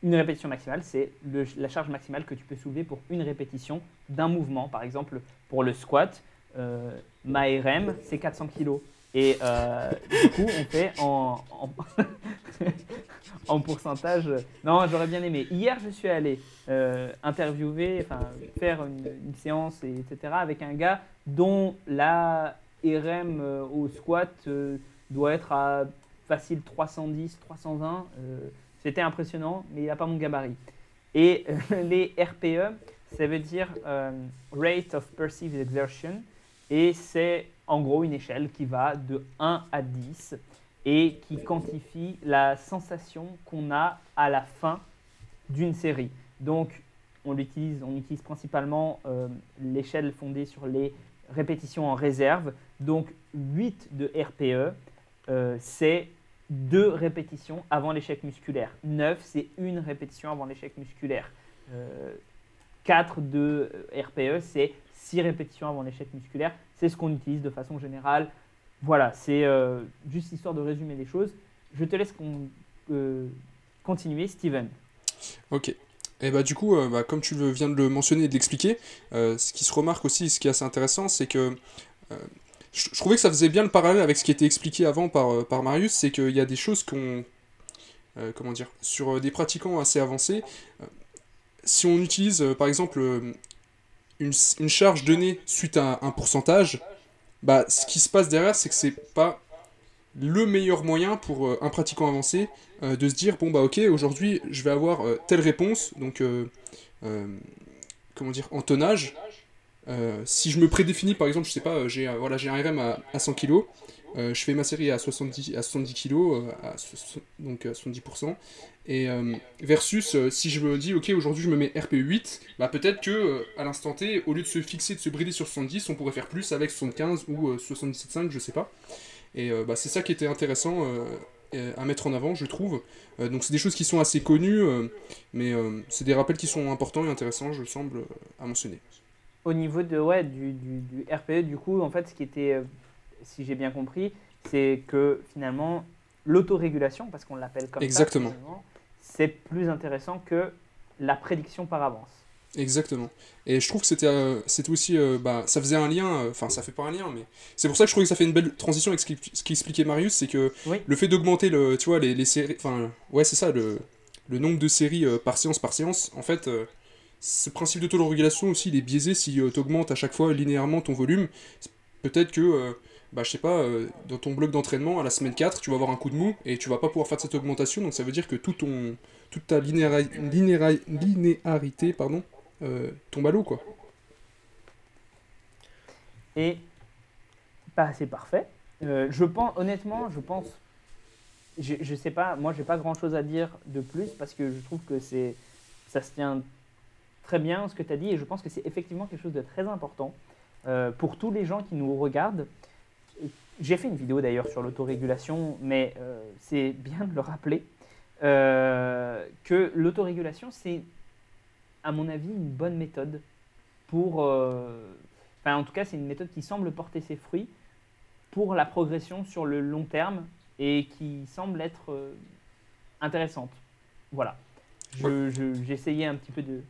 une répétition maximale, c'est la charge maximale que tu peux soulever pour une répétition d'un mouvement. Par exemple, pour le squat, euh, ma RM, c'est 400 kg. Et euh, du coup, on fait en, en, <laughs> en pourcentage. Non, j'aurais bien aimé. Hier, je suis allé euh, interviewer, enfin faire une, séance, et etc. avec un gars dont la RM euh, au squat doit être à facile 310, 320. euh, C'était impressionnant, mais il n'a pas mon gabarit. Et <laughs> les RPE, ça veut dire Rate of Perceived Exertion. Et c'est en gros une échelle qui va de 1 à 10 et qui quantifie la sensation qu'on a à la fin d'une série. Donc, on l'utilise, on utilise principalement euh, l'échelle fondée sur les répétitions en réserve. Donc, 8 de RPE, euh, c'est deux répétitions avant l'échec musculaire. 9, c'est une répétition avant l'échec musculaire. Euh, 4 de euh, RPE, c'est 6 répétitions avant l'échec musculaire. C'est ce qu'on utilise de façon générale. Voilà, c'est euh, juste histoire de résumer les choses. Je te laisse euh, continuer, Steven. Ok. Et bah du coup, euh, bah, comme tu viens de le mentionner et de l'expliquer, ce qui se remarque aussi, ce qui est assez intéressant, c'est que je, je trouvais que ça faisait bien le parallèle avec ce qui était expliqué avant par, par Marius, c'est qu'il y a des choses qu'on... comment dire Sur des pratiquants assez avancés, si on utilise par exemple une, charge donnée suite à un pourcentage, bah ce qui se passe derrière, c'est que c'est pas le meilleur moyen pour euh, un pratiquant avancé euh, de se dire bon bah ok aujourd'hui je vais avoir euh, telle réponse donc comment dire en tonnage. Si je me prédéfinis par exemple je sais pas j'ai voilà j'ai un RM à, à 100 kg je fais ma série à 70 à 70 kg à so- donc à 70% et euh, versus euh, si je me dis ok aujourd'hui je me mets RPE 8 bah peut-être que euh, à l'instant T au lieu de se fixer de se brider sur 70 on pourrait faire plus avec 75 ou euh, 77,5 je sais pas et euh, bah, c'est ça qui était intéressant euh, euh, à mettre en avant, je trouve. Euh, donc c'est des choses qui sont assez connues, euh, mais euh, c'est des rappels qui sont importants et intéressants, je semble, euh, à mentionner. Au niveau de, ouais, du, du, du RPE, du coup, en fait, ce qui était, euh, si j'ai bien compris, c'est que finalement, l'autorégulation, parce qu'on l'appelle comme Exactement. ça, c'est plus intéressant que la prédiction par avance. Exactement. Et je trouve que c'était euh, aussi, euh, bah, ça faisait un lien, euh, enfin ça fait pas un lien, mais c'est pour ça que je trouvais que ça fait une belle transition avec ce qu'expliquait Marius, c'est que Oui. le fait d'augmenter le, tu vois, les, les séries, enfin ouais c'est ça, le, le nombre de séries euh, par séance par séance, en fait, euh, ce principe d'autorégulation aussi, il est biaisé si tu augmentes à chaque fois linéairement ton volume. Peut-être que, bah, je sais pas, dans ton bloc d'entraînement, à la semaine 4, tu vas avoir un coup de mou et tu vas pas pouvoir faire cette augmentation. Donc ça veut dire que tout ton, toute ta linéarité pardon, tombe à l'eau. Et c'est parfait. je pense, honnêtement, je pense je, je sais pas, moi j'ai pas grand chose à dire de plus parce que je trouve que ça se tient très bien ce que tu as dit et je pense que c'est effectivement quelque chose de très important euh, pour tous les gens qui nous regardent. J'ai fait une vidéo d'ailleurs sur l'autorégulation, mais euh, c'est bien de le rappeler euh, que l'autorégulation c'est à mon avis une bonne méthode pour, enfin en tout cas c'est une méthode qui semble porter ses fruits pour la progression sur le long terme et qui semble être euh, intéressante. Voilà. J'ai essayé un petit peu de,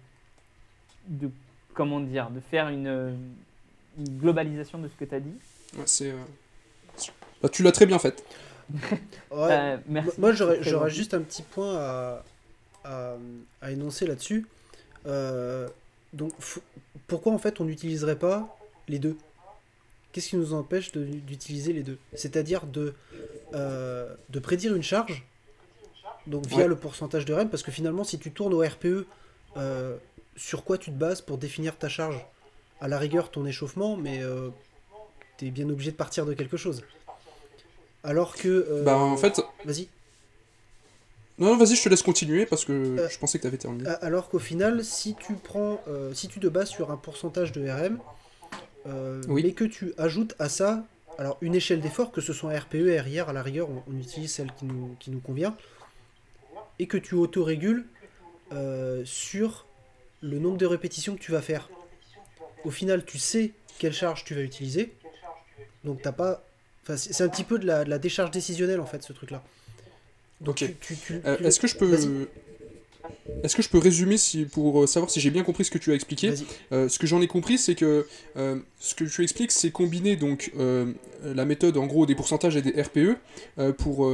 de, comment dire, de faire une, globalisation de ce que tu as dit. c'est, euh, bah, tu l'as très bien fait. Euh, <laughs> moi, j'aurais juste un petit point à, à, énoncer là-dessus. donc, pourquoi en fait on n'utiliserait pas les deux? Qu'est-ce qui nous empêche d'utiliser les deux? C'est-à-dire de euh, de prédire une charge, donc via le pourcentage de REM, parce que finalement, si tu tournes au RPE, euh, sur quoi tu te bases pour définir ta charge? À la rigueur, ton échauffement, mais euh, tu es bien obligé de partir de quelque chose. Alors que. bah, en fait. Vas-y. Non, vas-y, je te laisse continuer parce que je pensais que tu avais terminé. Alors qu'au final, si tu prends, si tu te bases sur un pourcentage de RM, mais que tu ajoutes à ça alors, une échelle d'effort, que ce soit RPE, RIR, à la rigueur, on, utilise celle qui nous, qui nous, convient, et que tu autorégules euh, sur le nombre de répétitions que tu vas faire. Au final, tu sais quelle charge tu vas utiliser, donc t'as pas. Enfin, c'est un petit peu de la, de la, décharge décisionnelle en fait, ce truc-là. Donc, euh, Est-ce que je peux. Est-ce que je peux résumer si, pour euh, savoir si j'ai bien compris ce que tu as expliqué? Euh, Ce que j'en ai compris, c'est que euh, ce que tu expliques, c'est combiner donc la méthode en gros des pourcentages et des RPE pour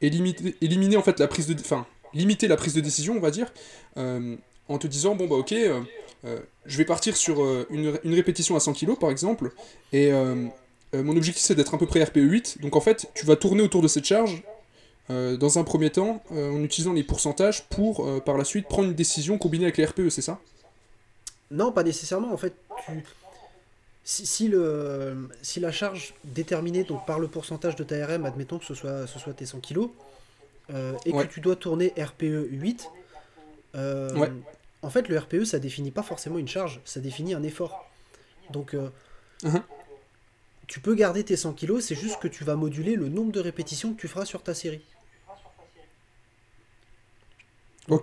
éliminer, éliminer en fait la prise de, enfin limiter la prise de décision, on va dire, en te disant bon bah ok, je vais partir sur une, une, répétition à 100 kg par exemple, et mon objectif c'est d'être à peu près RPE 8, donc en fait tu vas tourner autour de cette charge euh, dans un premier temps, euh, en utilisant les pourcentages pour, euh, par la suite, prendre une décision combinée avec les RPE, c'est ça? Non, pas nécessairement. En fait, si, le, si la charge déterminée donc, par le pourcentage de ta RM, admettons que ce soit, ce soit tes 100 kg, et que tu dois tourner RPE 8, en fait, le RPE, ça définit pas forcément une charge, ça définit un effort. Donc, uh-huh. Tu peux garder tes 100 kg, c'est juste que tu vas moduler le nombre de répétitions que tu feras sur ta série.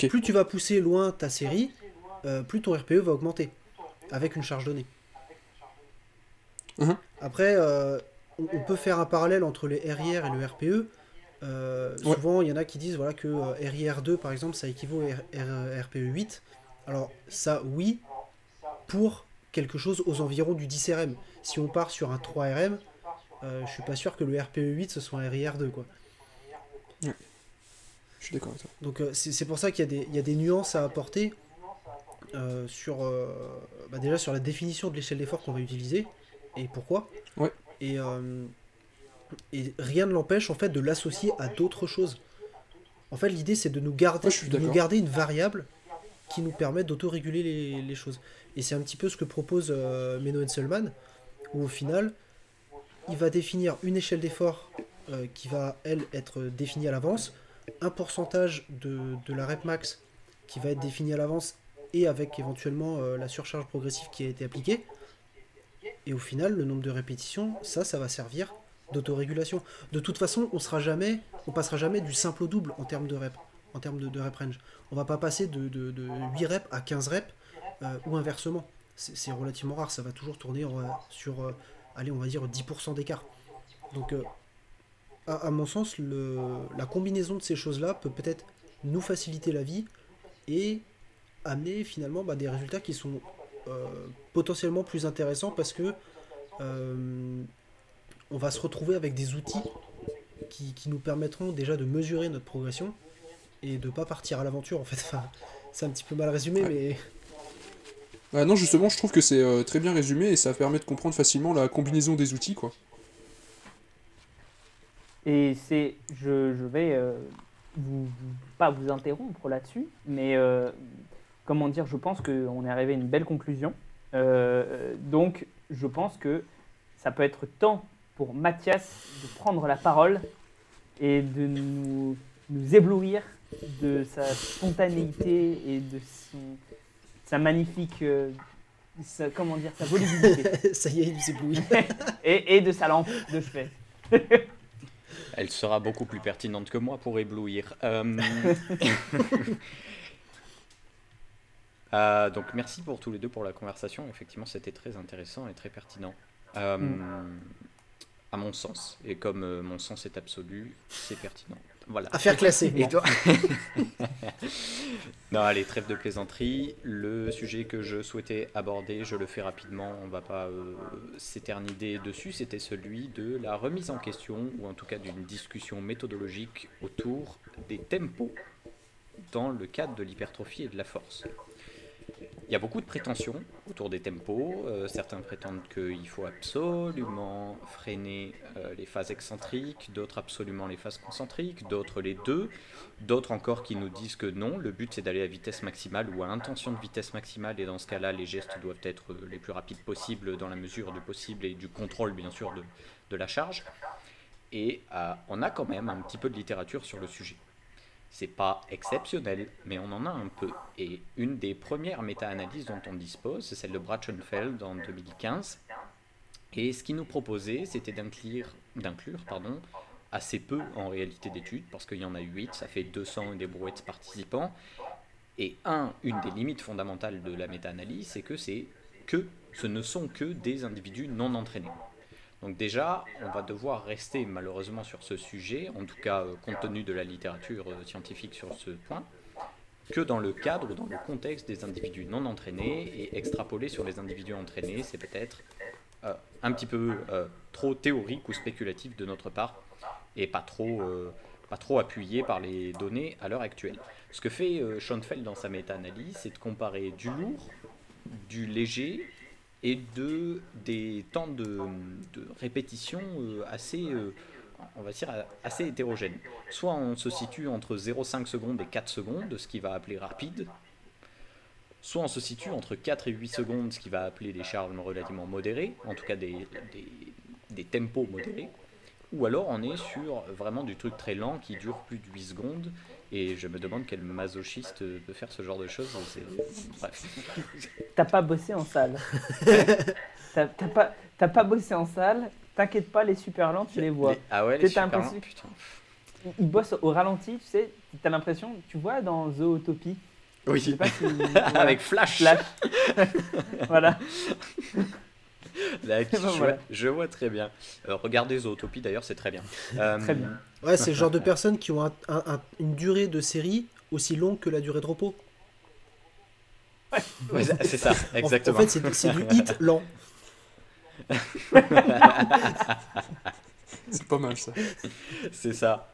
Plus tu vas pousser loin ta série, euh, plus ton RPE va augmenter avec une charge donnée. Uh-huh. Après, euh, on, peut faire un parallèle entre les RIR et le RPE. Euh, souvent, il y en a qui disent voilà, que RIR2, par exemple, ça équivaut à RPE 8. Alors, ça, oui, pour quelque chose aux environs du 10 RM. Si on part sur un 3 RM, je suis pas sûr que le RPE 8 ce soit un RIR2. Quoi. Je suis d'accord avec toi. Donc euh, c'est pour ça qu'il y, a des nuances à apporter euh, sur euh, bah, déjà sur la définition de l'échelle d'effort qu'on va utiliser et pourquoi. Ouais. Et, et rien ne l'empêche en fait de l'associer à d'autres choses. En fait, l'idée c'est de nous garder, de nous garder une variable qui nous permet d'autoréguler les, les choses. Et c'est un petit peu ce que propose Menno Henselman, où au final, il va définir une échelle d'effort qui va, elle, être définie à l'avance, un pourcentage de, la rep max qui va être défini à l'avance et avec éventuellement euh, la surcharge progressive qui a été appliquée. Et au final, le nombre de répétitions, ça, ça va servir d'autorégulation. De toute façon, on sera passera jamais du simple au double en termes de rep, en termes de, rep range. On va pas passer de, 8 reps à 15 reps euh, ou inversement. C'est relativement rare, ça va toujours tourner sur, euh, allez, on va dire 10% d'écart. Donc à, mon sens, le, la combinaison de ces choses-là peut peut-être nous faciliter la vie et amener finalement bah, des résultats qui sont euh, potentiellement plus intéressants parce que euh, on va se retrouver avec des outils qui, nous permettront déjà de mesurer notre progression et de pas partir à l'aventure en fait. <laughs> c'est un petit peu mal résumé, mais Ah non, justement, je trouve que c'est euh, très bien résumé et ça permet de comprendre facilement la combinaison des outils, quoi. Et c'est, je, je vais euh, pas vous interrompre là-dessus, mais euh, comment dire, je pense qu'on est arrivé à une belle conclusion. Donc, je pense que ça peut être temps pour Mathias de prendre la parole et de nous, nous éblouir de sa spontanéité et de son, sa magnifique, euh, sa- comment dire, sa volubilité <laughs> Ça y est, il s'éblouit. <laughs> et, et de sa lampe de chevet. <laughs> Elle sera beaucoup plus pertinente que moi pour éblouir. Euh, euh, donc merci pour tous les deux pour la conversation. Effectivement, c'était très intéressant et très pertinent. Euh, Mm. À mon sens, et comme euh, mon sens est absolu, c'est pertinent. Voilà. Affaire classée. Et toi <laughs> Non, allez, trêve de plaisanterie. Le sujet que je souhaitais aborder, je le fais rapidement, on va pas euh, s'éterniser dessus, c'était celui de la remise en question, ou en tout cas d'une discussion méthodologique autour des tempos dans le cadre de l'hypertrophie et de la force. Il y a beaucoup de prétentions autour des tempos. Euh, certains prétendent qu'il faut absolument freiner euh, les phases excentriques, d'autres absolument les phases concentriques, d'autres les deux, d'autres encore qui nous disent que non, le but c'est d'aller à vitesse maximale ou à intention de vitesse maximale, et dans ce cas-là, les gestes doivent être euh, les plus rapides possibles dans la mesure du possible et du contrôle bien sûr de, la charge. Et on a quand même un petit peu de littérature sur le sujet. C'est pas exceptionnel, mais on en a un peu. Et une des premières méta-analyses dont on dispose, c'est celle de Brachenfeld en 2015. Et ce qu'il nous proposait, c'était d'inclure, assez peu en réalité d'études, parce qu'il y en a 8, ça fait 200 et des brouettes participants. Et un, une des limites fondamentales de la méta-analyse, c'est que c'est que ce ne sont que des individus non entraînés. Donc déjà, on va devoir rester malheureusement sur ce sujet, en tout cas euh, compte tenu de la littérature euh, scientifique sur ce point, que dans le cadre, dans le contexte des individus non entraînés et extrapoler sur les individus entraînés, c'est peut-être euh, un petit peu trop théorique ou spéculatif de notre part et pas trop, pas trop appuyé par les données à l'heure actuelle. Ce que fait Schoenfeld dans sa méta-analyse, c'est de comparer du lourd, du léger et de, des temps de, de répétition euh, assez, euh, on va dire, assez hétérogènes. Soit on se situe entre 0,5 secondes et 4 secondes, ce qui va appeler rapide, soit on se situe entre 4 et 8 secondes, ce qui va appeler des charges relativement modérées, en tout cas des, des, des tempos modérés, ou alors on est sur vraiment du truc très lent qui dure plus de 8 secondes, et je me demande quel masochiste peut faire ce genre de choses. T'as pas bossé en salle. <laughs> T'as pas, bossé en salle. T'inquiète pas, les super lents, tu les vois. Les- Ah ouais, les super lents, putain. Ils- bossent au ralenti, tu sais. T'as l'impression, tu vois, dans Zootopie. Je sais Oui, pas si. voilà. <laughs> avec Flash. Flash. voilà. <laughs> Là, je, <laughs> Voilà. vois, je vois très bien. Euh, regardez Zootopie d'ailleurs, c'est très bien. Euh, <laughs> Très bien. Ouais, c'est le genre de personnes qui ont un- un- un- une durée de série aussi longue que la durée de repos. ouais, c'est ça, En- exactement. En, fait, c'est c'est du hit <laughs> lent. C'est pas mal ça. C'est ça.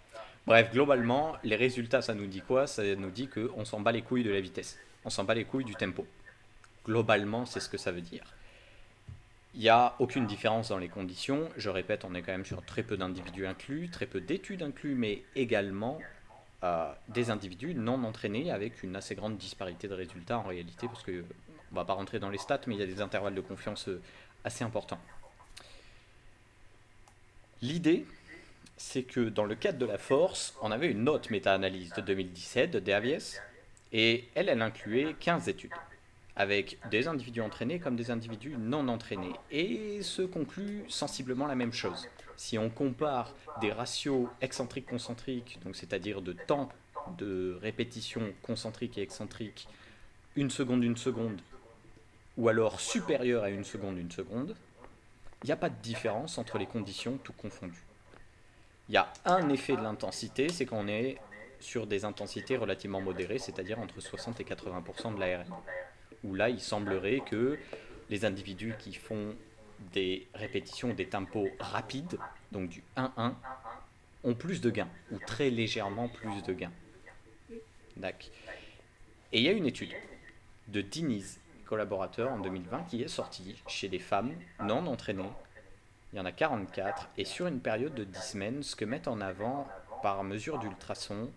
Bref, globalement, les résultats, ça nous dit quoi? Ça nous dit qu'on s'en bat les couilles de la vitesse. On s'en bat les couilles du tempo. Globalement, c'est ce que ça veut dire. Il n'y a aucune différence dans les conditions. Je répète, on est quand même sur très peu d'individus inclus, très peu d'études inclus, mais également euh, des individus non entraînés avec une assez grande disparité de résultats en réalité, parce que on va pas rentrer dans les stats, mais il y a des intervalles de confiance euh, assez importants. L'idée, c'est que dans le cadre de la force, on avait une autre méta-analyse de 2017 de Davies, et elle, elle incluait 15 études, avec des individus entraînés comme des individus non entraînés, et se conclut sensiblement la même chose. Si on compare des ratios excentriques-concentriques, donc c'est-à-dire de temps de répétition concentrique et excentrique, une seconde, une seconde, ou alors supérieur à une seconde, une seconde, il n'y a pas de différence entre les conditions tout confondues. Il y a un effet de l'intensité, c'est qu'on est sur des intensités relativement modérées, c'est-à-dire entre 60 et 80% de l'ARN. Où là, il semblerait que les individus qui font des répétitions, des tempos rapides, donc du 1-1, ont plus de gains, ou très légèrement plus de gains. Et il y a une étude de Diniz collaborateurs en 2020 qui est sorti chez des femmes non entraînées. Il y en a 44. Et sur une période de 10 semaines, ce que mettent en avant par mesure d'ultrason,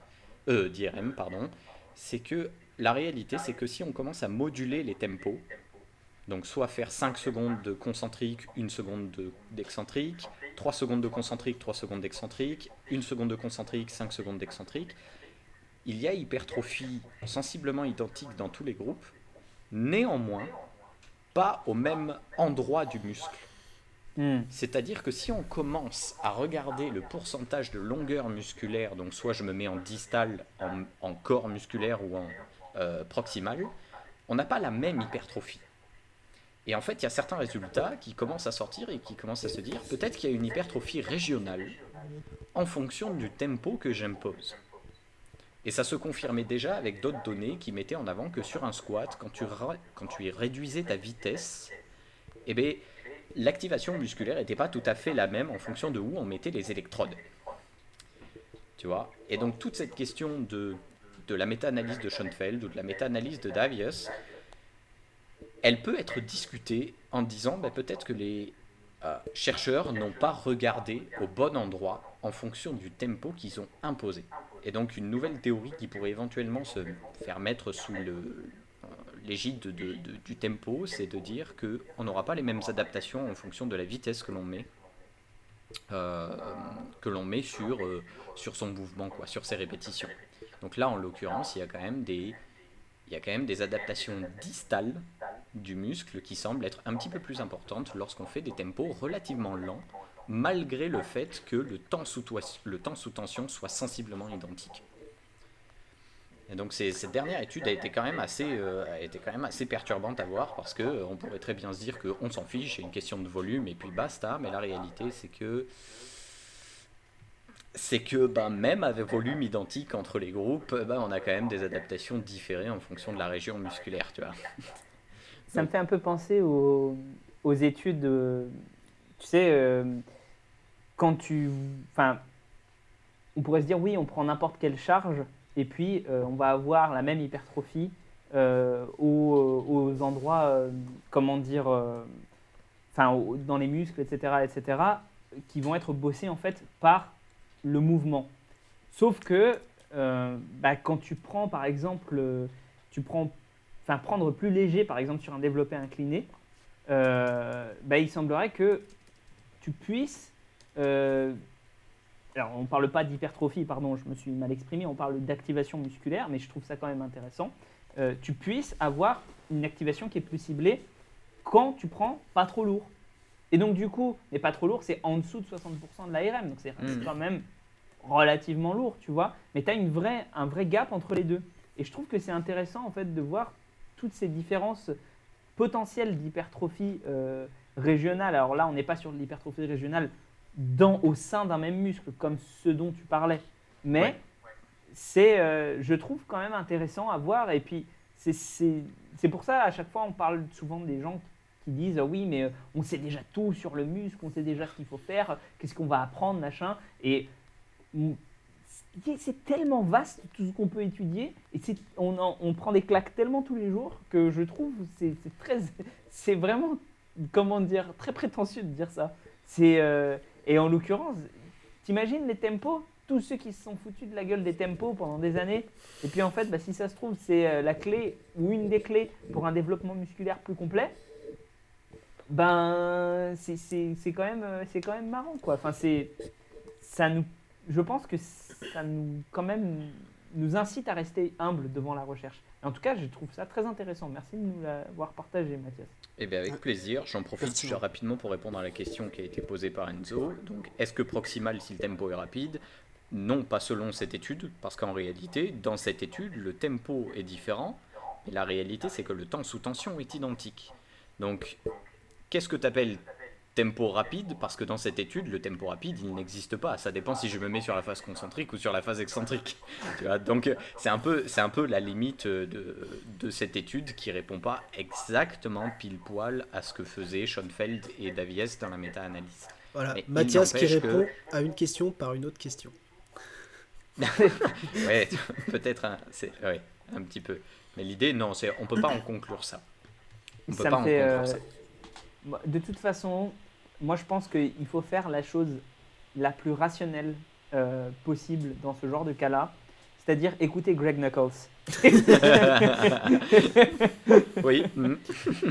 euh, d'IRM, pardon, c'est que la réalité, c'est que si on commence à moduler les tempos, donc soit faire 5 secondes de concentrique, 1 seconde d'excentrique, 3 secondes de concentrique, 3 secondes d'excentrique, 1 seconde de concentrique, 5 secondes d'excentrique, il y a hypertrophie sensiblement identique dans tous les groupes, néanmoins pas au même endroit du muscle. Hmm. C'est-à-dire que si on commence à regarder le pourcentage de longueur musculaire, donc soit je me mets en distal, en, corps musculaire ou en euh, proximal, on n'a pas la même hypertrophie. Et en fait, il y a certains résultats qui commencent à sortir et qui commencent à se dire peut-être qu'il y a une hypertrophie régionale en fonction du tempo que j'impose. Et ça se confirmait déjà avec d'autres données qui mettaient en avant que sur un squat, quand tu, quand tu réduisais ta vitesse, eh bien, l'activation musculaire n'était pas tout à fait la même en fonction de où on mettait les électrodes. Tu vois? Et donc toute cette question de, de la méta-analyse de Schoenfeld ou de la méta-analyse de Davies, elle peut être discutée en disant ben, peut-être que les euh, chercheurs n'ont pas regardé au bon endroit en fonction du tempo qu'ils ont imposé. Et donc une nouvelle théorie qui pourrait éventuellement se faire mettre sous l'égide de, du tempo, c'est de dire qu'on n'aura pas les mêmes adaptations en fonction de la vitesse que l'on met, euh, sur, euh, sur son mouvement, quoi, sur ses répétitions. Donc là, en l'occurrence, il y a quand même des, adaptations distales du muscle qui semblent être un petit peu plus importantes lorsqu'on fait des tempos relativement lents malgré le fait que le temps sous, le temps sous tension soit sensiblement identique. Et donc cette dernière étude a été quand même assez, euh, a été quand même assez perturbante à voir parce que euh, on pourrait très bien se dire qu'on s'en fiche, c'est une question de volume et puis basta. Mais la réalité c'est que c'est que ben, même avec volume identique entre les groupes, ben, on a quand même des adaptations différées en fonction de la région musculaire, tu vois. <laughs> Ça me fait un peu penser aux, aux études, euh, tu sais, quand tu... Enfin, on pourrait se dire, oui, on prend n'importe quelle charge, et puis euh, on va avoir la même hypertrophie euh, aux, aux, endroits, euh, comment dire, enfin, dans les muscles, etc., etc., qui vont être bossés en fait par le mouvement. Sauf que bah, quand tu prends, par exemple, tu prends, enfin, prendre plus léger, par exemple, sur un développé incliné, bah, il semblerait que tu puisses euh, alors, on ne parle pas d'hypertrophie, pardon, je me suis mal exprimé, on parle d'activation musculaire, mais je trouve ça quand même intéressant. Euh, tu puisses avoir une activation qui est plus ciblée quand tu prends pas trop lourd. Et donc, du coup, mais pas trop lourd, c'est en dessous de 60% de l'ARM, donc c'est mmh. quand même relativement lourd, tu vois. Mais tu as une vraie, un vrai gap entre les deux. Et je trouve que c'est intéressant, en fait, de voir toutes ces différences potentielles d'hypertrophie euh, régionale. Alors là, on n'est pas sur l'hypertrophie régionale dans, au sein d'un même muscle, comme ce dont tu parlais. Mais c'est, euh, je trouve quand même intéressant à voir. Et puis, c'est pour ça, à chaque fois, on parle souvent des gens qui disent oui, mais euh, on sait déjà tout sur le muscle, on sait déjà ce qu'il faut faire, qu'est-ce qu'on va apprendre, machin. Et c'est tellement vaste tout ce qu'on peut étudier et on, prend des claques tellement tous les jours que je trouve c'est très <laughs> c'est vraiment comment dire très prétentieux de dire ça c'est euh, et en l'occurrence, t'imagines les tempos Tous ceux qui se sont foutus de la gueule des tempos pendant des années. Et puis en fait, bah, si ça se trouve, c'est euh, la clé ou une des clés pour un développement musculaire plus complet. Ben, c'est quand, même, euh, quand même marrant, quoi. Enfin, c'est. Ça nous. Je pense que ça nous, quand même, nous incite à rester humble devant la recherche. En tout cas, je trouve ça très intéressant. Merci de nous l'avoir partagé, Mathias. Eh bien, avec plaisir. J'en profite rapidement pour répondre à la question qui a été posée par Enzo. Donc, est-ce que proximal si le tempo est rapide? Non, pas selon cette étude, parce qu'en réalité, dans cette étude, le tempo est différent, et la réalité, c'est que le temps sous tension est identique. Donc, qu'est-ce que tu appelles tempo rapide, parce que dans cette étude, le tempo rapide, il n'existe pas. Ça dépend si je me mets sur la phase concentrique ou sur la phase excentrique. <laughs> Tu vois Donc, c'est un, peu, un peu la limite de, de cette étude qui répond pas exactement pile poil à ce que faisaient Schoenfeld et Davies dans la méta-analyse. Voilà, Mathias qui répond à une question par une autre question. <laughs> ouais, <laughs> peut-être un, ouais, un petit peu. Mais l'idée, non, c'est on peut pas en conclure ça. On peut ça pas en euh, ça. moi, de toute façon, moi je pense qu'il faut faire la chose la plus rationnelle euh, possible dans ce genre de cas-là, c'est-à-dire écouter Greg Knuckles. <laughs> Oui, <laughs> mhm.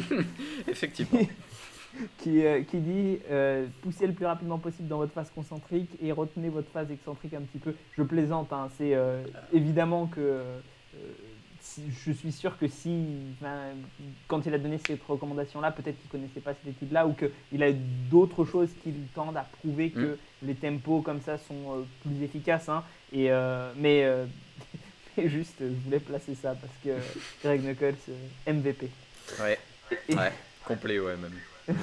<laughs> effectivement. qui, euh, qui dit euh, poussez le plus rapidement possible dans votre phase concentrique et retenez votre phase excentrique un petit peu. Je plaisante, hein, c'est évidemment que je suis sûr que si, quand il a donné cette recommandation-là, peut-être qu'il ne connaissait pas cette étude-là ou qu'il a d'autres choses qui tendent à prouver que les tempos comme ça sont euh, plus efficaces. hein. et, euh, mais, euh, <laughs> mais juste, je voulais placer ça parce que Greg Knuckles, MVP. Ouais, Et- ouais, complet, ouais, même.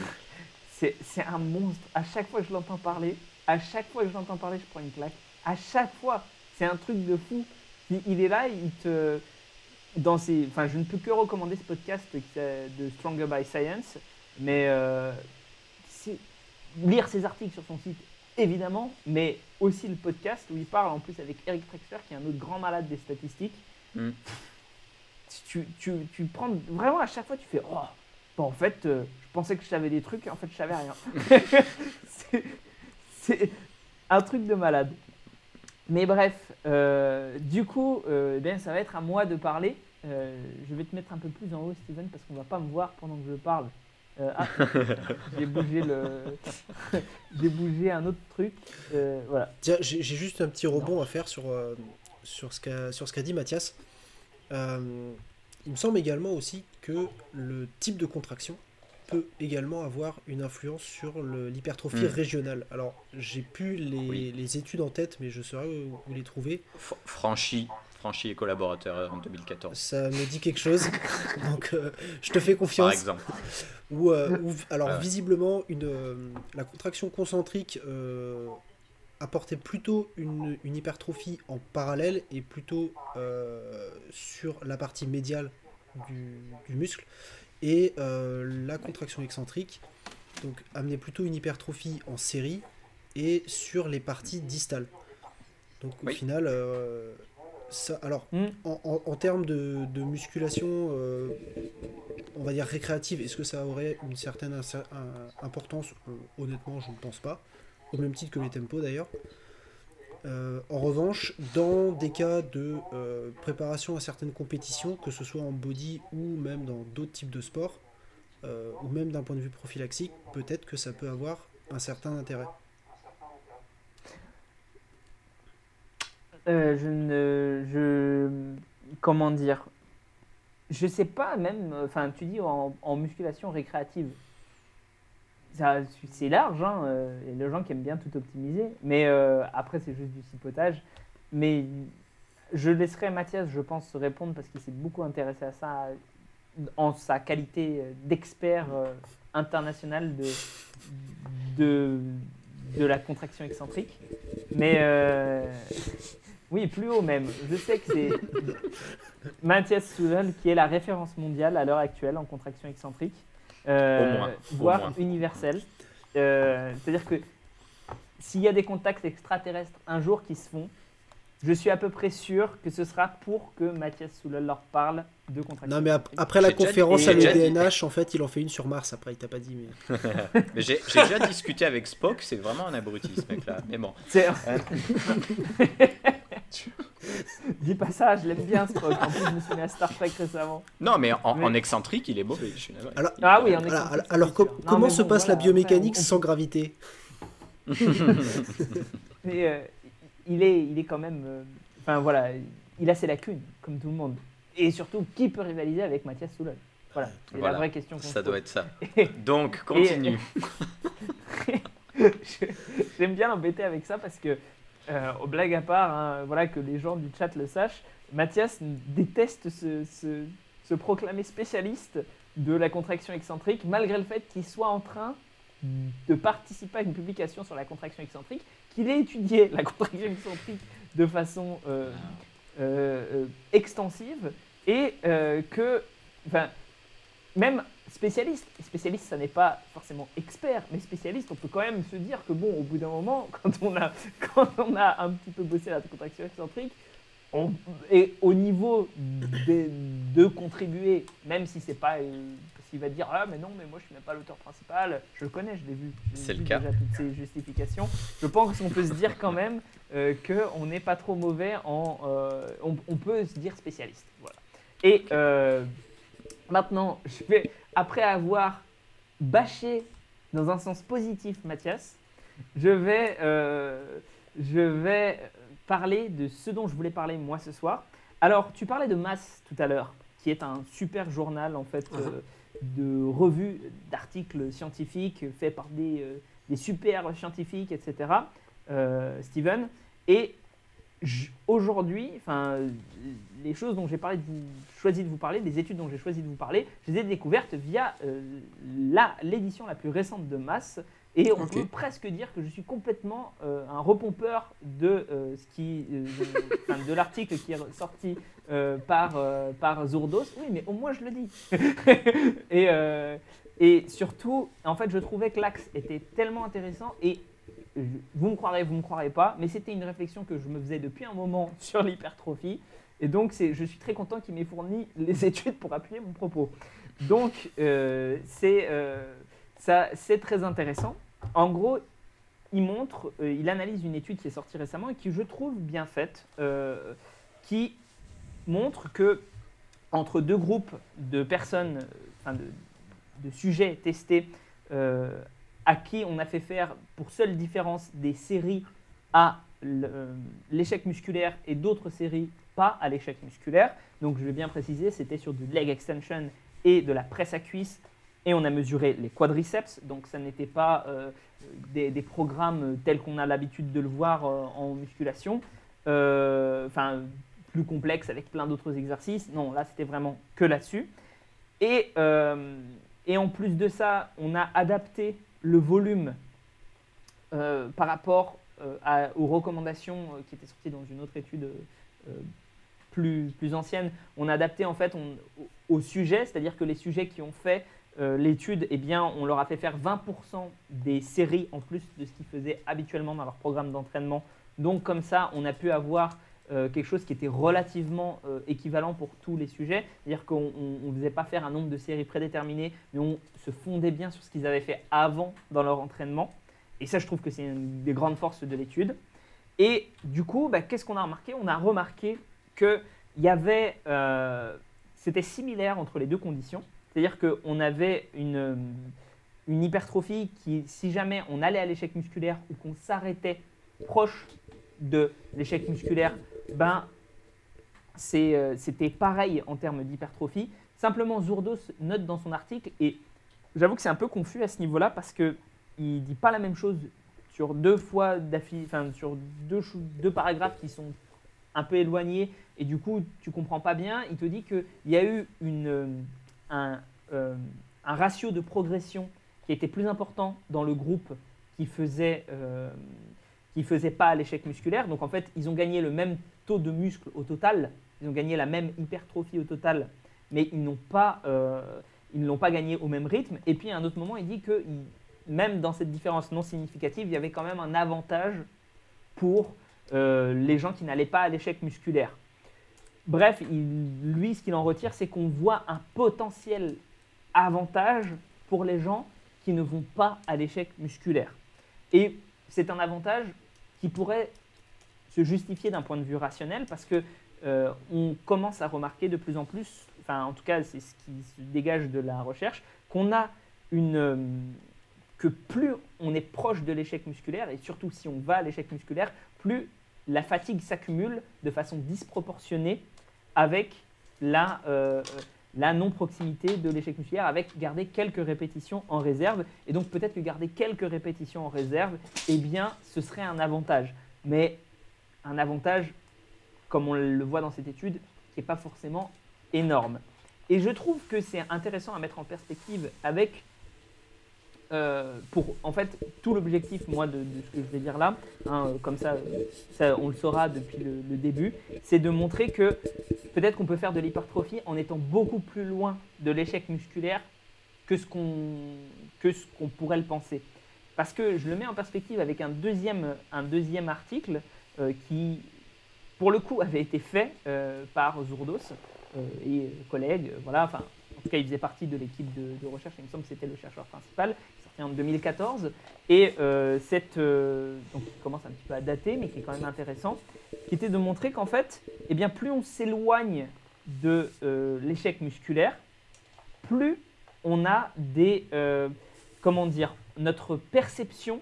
C'est c'est un monstre. À chaque fois que je l'entends parler, à chaque fois que je l'entends parler, je prends une claque. À chaque fois. C'est un truc de fou. Il, il est là, il te. Dans ses, enfin, je ne peux que recommander ce podcast de Stronger by Science, mais euh, lire ses articles sur son site, évidemment, mais aussi le podcast où il parle en plus avec Eric Trexler, qui est un autre grand malade des statistiques. Mm. Tu, tu, tu prends vraiment à chaque fois, tu fais Oh, bon, en fait, euh, je pensais que je savais des trucs, en fait, je savais rien. <laughs> <laughs> C'est un truc de malade. Mais bref, euh, du coup, euh, ben, ça va être à moi de parler. Euh, je vais te mettre un peu plus en haut, Steven, parce qu'on va pas me voir pendant que je parle. Euh, ah, <laughs> j'ai bougé le, <laughs> j'ai bougé un autre truc. Euh, voilà. Tiens, j'ai j'ai juste un petit rebond à faire sur, sur ce qu'a sur ce qu'a dit Mathias. Euh, il me semble également aussi que le type de contraction peut également avoir une influence sur l'hypertrophie Mm. régionale. Alors, j'ai plus les, Oui. les études en tête, mais je saurais où, où les trouver. F- Franchi, Franchi et collaborateur en 2014, Ça me dit quelque chose, <laughs> donc euh, je te fais par confiance. exemple. <laughs> Ou, euh, alors Ah ouais. visiblement, une, euh, la contraction concentrique euh, apportait plutôt une, une hypertrophie en parallèle et plutôt euh, sur la partie médiale du, du muscle. Et euh, la contraction excentrique donc, amenait plutôt une hypertrophie en série et sur les parties distales. Donc au Oui. final, euh, ça, alors Mm. en, en- en termes de, de musculation, euh, on va dire récréative, est-ce que ça aurait une certaine importance? Honnêtement, je ne pense pas. Au même titre que les tempos d'ailleurs. Euh, en revanche, dans des cas de euh, préparation à certaines compétitions, que ce soit en body ou même dans d'autres types de sports, euh, ou même d'un point de vue prophylaxique, peut-être que ça peut avoir un certain intérêt. Je ne. Je. Comment dire? Je sais pas, même. Enfin, tu dis en musculation récréative. C'est large, hein. euh, Il y a des gens qui aiment bien tout optimiser. Mais euh, après, c'est juste du cipotage. Mais je laisserai Mathias, je pense, se répondre parce qu'il s'est beaucoup intéressé à ça en sa qualité d'expert euh, international de, de, la contraction excentrique. Mais oui, plus haut même. Je sais que c'est Mathias Soudal qui est la référence mondiale à l'heure actuelle en contraction excentrique, euh, Au moins, au voire moins. universelle. Euh, C'est-à-dire que s'il y a des contacts extraterrestres un jour qui se font, je suis à peu près sûr que ce sera pour que Mathias Soulel leur parle de contraction. Non, mais ap- après la conférence dit- à l'EDNH, en fait, il en fait une sur Mars. Après, il t'a pas dit, mais. <laughs> Mais j'ai déjà discuté avec Spock, c'est vraiment un abruti ce mec-là. Mais bon, C'est- <laughs> <laughs> Dis pas ça, je l'aime bien Spock. En plus, je me suis mis à Star Trek récemment. non, mais en, Mais- en excentrique, il est mauvais. Je suis navré. Alors- Ah oui, en excentrique, alors. Non, comment se passe voilà, la biomécanique on- sans gravité? <laughs> Mais, euh, il, est, il est quand même. euh, Enfin voilà, il a ses lacunes, comme tout le monde. Et surtout, qui peut rivaliser avec Mathias Soulel Voilà, c'est Voilà, la vraie question qu'on Ça doit être ça. <laughs> Donc, continue. J'aime bien l'embêter avec ça parce que, euh, aux blagues à part, hein, voilà, que les gens du chat le sachent, Mathias déteste se, proclamer spécialiste de la contraction excentrique, malgré le fait qu'il soit en train de participer à une publication sur la contraction excentrique, qu'il ait étudié la contraction excentrique de façon euh, euh, euh, extensive et que, même spécialiste, spécialiste, ça n'est pas forcément expert, mais spécialiste, on peut quand même se dire que bon, au bout d'un moment, <laughs> quand on a, quand on a un petit peu bossé la contraction excentrique, on, et au niveau de, de contribuer, même si c'est pas, euh, il va dire ah mais non mais moi je suis même pas l'auteur principal, je le connais, je l'ai vu, C'est le cas. déjà toutes ces justifications. Je pense qu'on peut se dire quand même euh, qu'on n'est pas trop mauvais en, euh, on, on peut se dire spécialiste, voilà. Et euh, maintenant, je vais après avoir bâché dans un sens positif Mathias, je vais, euh, je vais parler de ce dont je voulais parler moi ce soir. Alors, tu parlais de Mass tout à l'heure, qui est un super journal en fait Mhm. euh, de revues, d'articles scientifiques faits par des, euh, des super scientifiques, etc. euh, Steven. Et aujourd'hui, enfin, les choses dont j'ai parlé de vous, choisi de vous parler, les études dont j'ai choisi de vous parler, je les ai découvertes via euh, la- l'édition la plus récente de Mass. Et on peut presque dire que je suis complètement euh, un repompeur de, euh, ce qui, de, l'article qui est sorti par, par Zourdos. Oui, mais au moins je le dis. <laughs> et, et surtout, en fait, je trouvais que l'axe était tellement intéressant et vous me croirez, vous me croirez pas, mais c'était une réflexion que je me faisais depuis un moment <laughs> sur l'hypertrophie. Et donc, je suis très content qu'il m'ait fourni les <laughs> études pour appuyer mon propos. Donc, euh, c'est euh, très intéressant. En gros, il montre, euh, il analyse une étude qui est sortie récemment et qui, je trouve, bien faite, euh, qui montre que entre deux groupes de personnes, enfin de, de sujets testés, à qui on a fait faire pour seule différence des séries à euh, l'échec musculaire et d'autres séries pas à l'échec musculaire. Donc je vais bien préciser, c'était sur du leg extension et de la presse à cuisse et on a mesuré les quadriceps. Donc ça n'était pas euh, des, programmes tels qu'on a l'habitude de le voir euh, en musculation. Enfin, plus complexe avec plein d'autres exercices. Non, là c'était vraiment que là-dessus. Et, et en plus de ça, on a adapté le volume euh, par rapport euh, aux recommandations euh, qui étaient sorties dans une autre étude plus, plus ancienne. On a adapté en fait on- au, sujet, c'est-à-dire que les sujets qui ont fait l'étude, eh bien, on leur a fait faire 20% des séries en plus de ce qu'ils faisaient habituellement dans leur programme d'entraînement. Donc comme ça, on a pu avoir euh, quelque chose qui était relativement euh, équivalent pour tous les sujets. C'est-à-dire qu'on ne faisait pas faire un nombre de séries prédéterminées, mais on se fondait bien sur ce qu'ils avaient fait avant dans leur entraînement. Et ça, je trouve que c'est une des grandes forces de l'étude. Et du coup, bah, qu'est-ce qu'on a remarqué? On a remarqué qu'il y avait... euh, C'était similaire entre les deux conditions. C'est-à-dire qu'on avait une hypertrophie qui, si jamais on allait à l'échec musculaire ou qu'on s'arrêtait proche de l'échec musculaire, ben, euh, c'était pareil en termes d'hypertrophie. Simplement, Zourdos note dans son article, et j'avoue que c'est un peu confus à ce niveau-là parce qu'il ne dit pas la même chose sur deux fois enfin sur deux, deux paragraphes qui sont un peu éloignés, et du coup, tu comprends pas bien. Il te dit qu'il y a eu euh, un, euh, un ratio de progression qui était plus important dans le groupe qui faisait, qui faisait pas l'échec musculaire. Donc en fait, ils ont gagné le même de muscle au total, ils ont gagné la même hypertrophie au total, mais ils n'ont pas, euh, ils ne l'ont pas gagné au même rythme. Et puis à un autre moment, il dit que même dans cette différence non significative, il y avait quand même un avantage pour euh, les gens qui n'allaient pas à l'échec musculaire. Bref, il- lui, ce qu'il en retire, c'est qu'on voit un potentiel avantage pour les gens qui ne vont pas à l'échec musculaire. Et c'est un avantage qui pourrait se justifier d'un point de vue rationnel parce que euh, on commence à remarquer de plus en plus, enfin en tout cas c'est ce qui se dégage de la recherche, qu'on a une euh, que plus on est proche de l'échec musculaire et surtout si on va à l'échec musculaire, plus la fatigue s'accumule de façon disproportionnée avec la, euh, la non-proximité de l'échec musculaire, avec garder quelques répétitions en réserve. Et donc peut-être que garder quelques répétitions en réserve, eh bien, ce serait un avantage. Mais un avantage, comme on le voit dans cette étude, qui n'est pas forcément énorme. Et je trouve que c'est intéressant à mettre en perspective avec euh, pour en fait tout l'objectif moi de, ce que je vais dire là, hein, comme ça, on le saura depuis le, début, c'est de montrer que peut-être qu'on peut faire de l'hypertrophie en étant beaucoup plus loin de l'échec musculaire que ce qu'on pourrait le penser. Parce que je le mets en perspective avec un deuxième, article qui, pour le coup, avait été fait euh, par Zourdos euh, et collègues. Voilà, enfin, En tout cas, il faisait partie de l'équipe de, recherche. Il me semble que c'était le chercheur principal. Sorti en 2014. Et euh, cette, euh, donc, qui commence un petit peu à dater, mais qui est quand même intéressant, qui était de montrer qu'en fait, eh bien, plus on s'éloigne de euh, l'échec musculaire, plus on a des, euh, comment dire, notre perception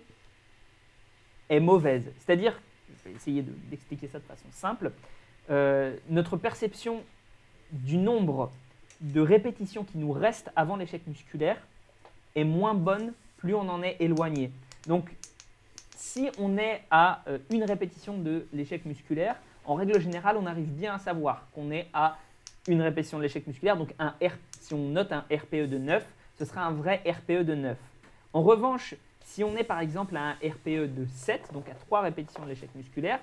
est mauvaise. C'est-à-dire, je vais essayer de- d'expliquer ça de façon simple, euh, notre perception du nombre de répétitions qui nous restent avant l'échec musculaire est moins bonne plus on en est éloigné. Donc, si on est à euh, une répétition de l'échec musculaire, en règle générale, on arrive bien à savoir qu'on est à une répétition de l'échec musculaire. Donc, un si on note un RPE de 9, ce sera un vrai RPE de 9. En revanche, si on est par exemple à un RPE de 7, donc à 3 répétitions de l'échec musculaire,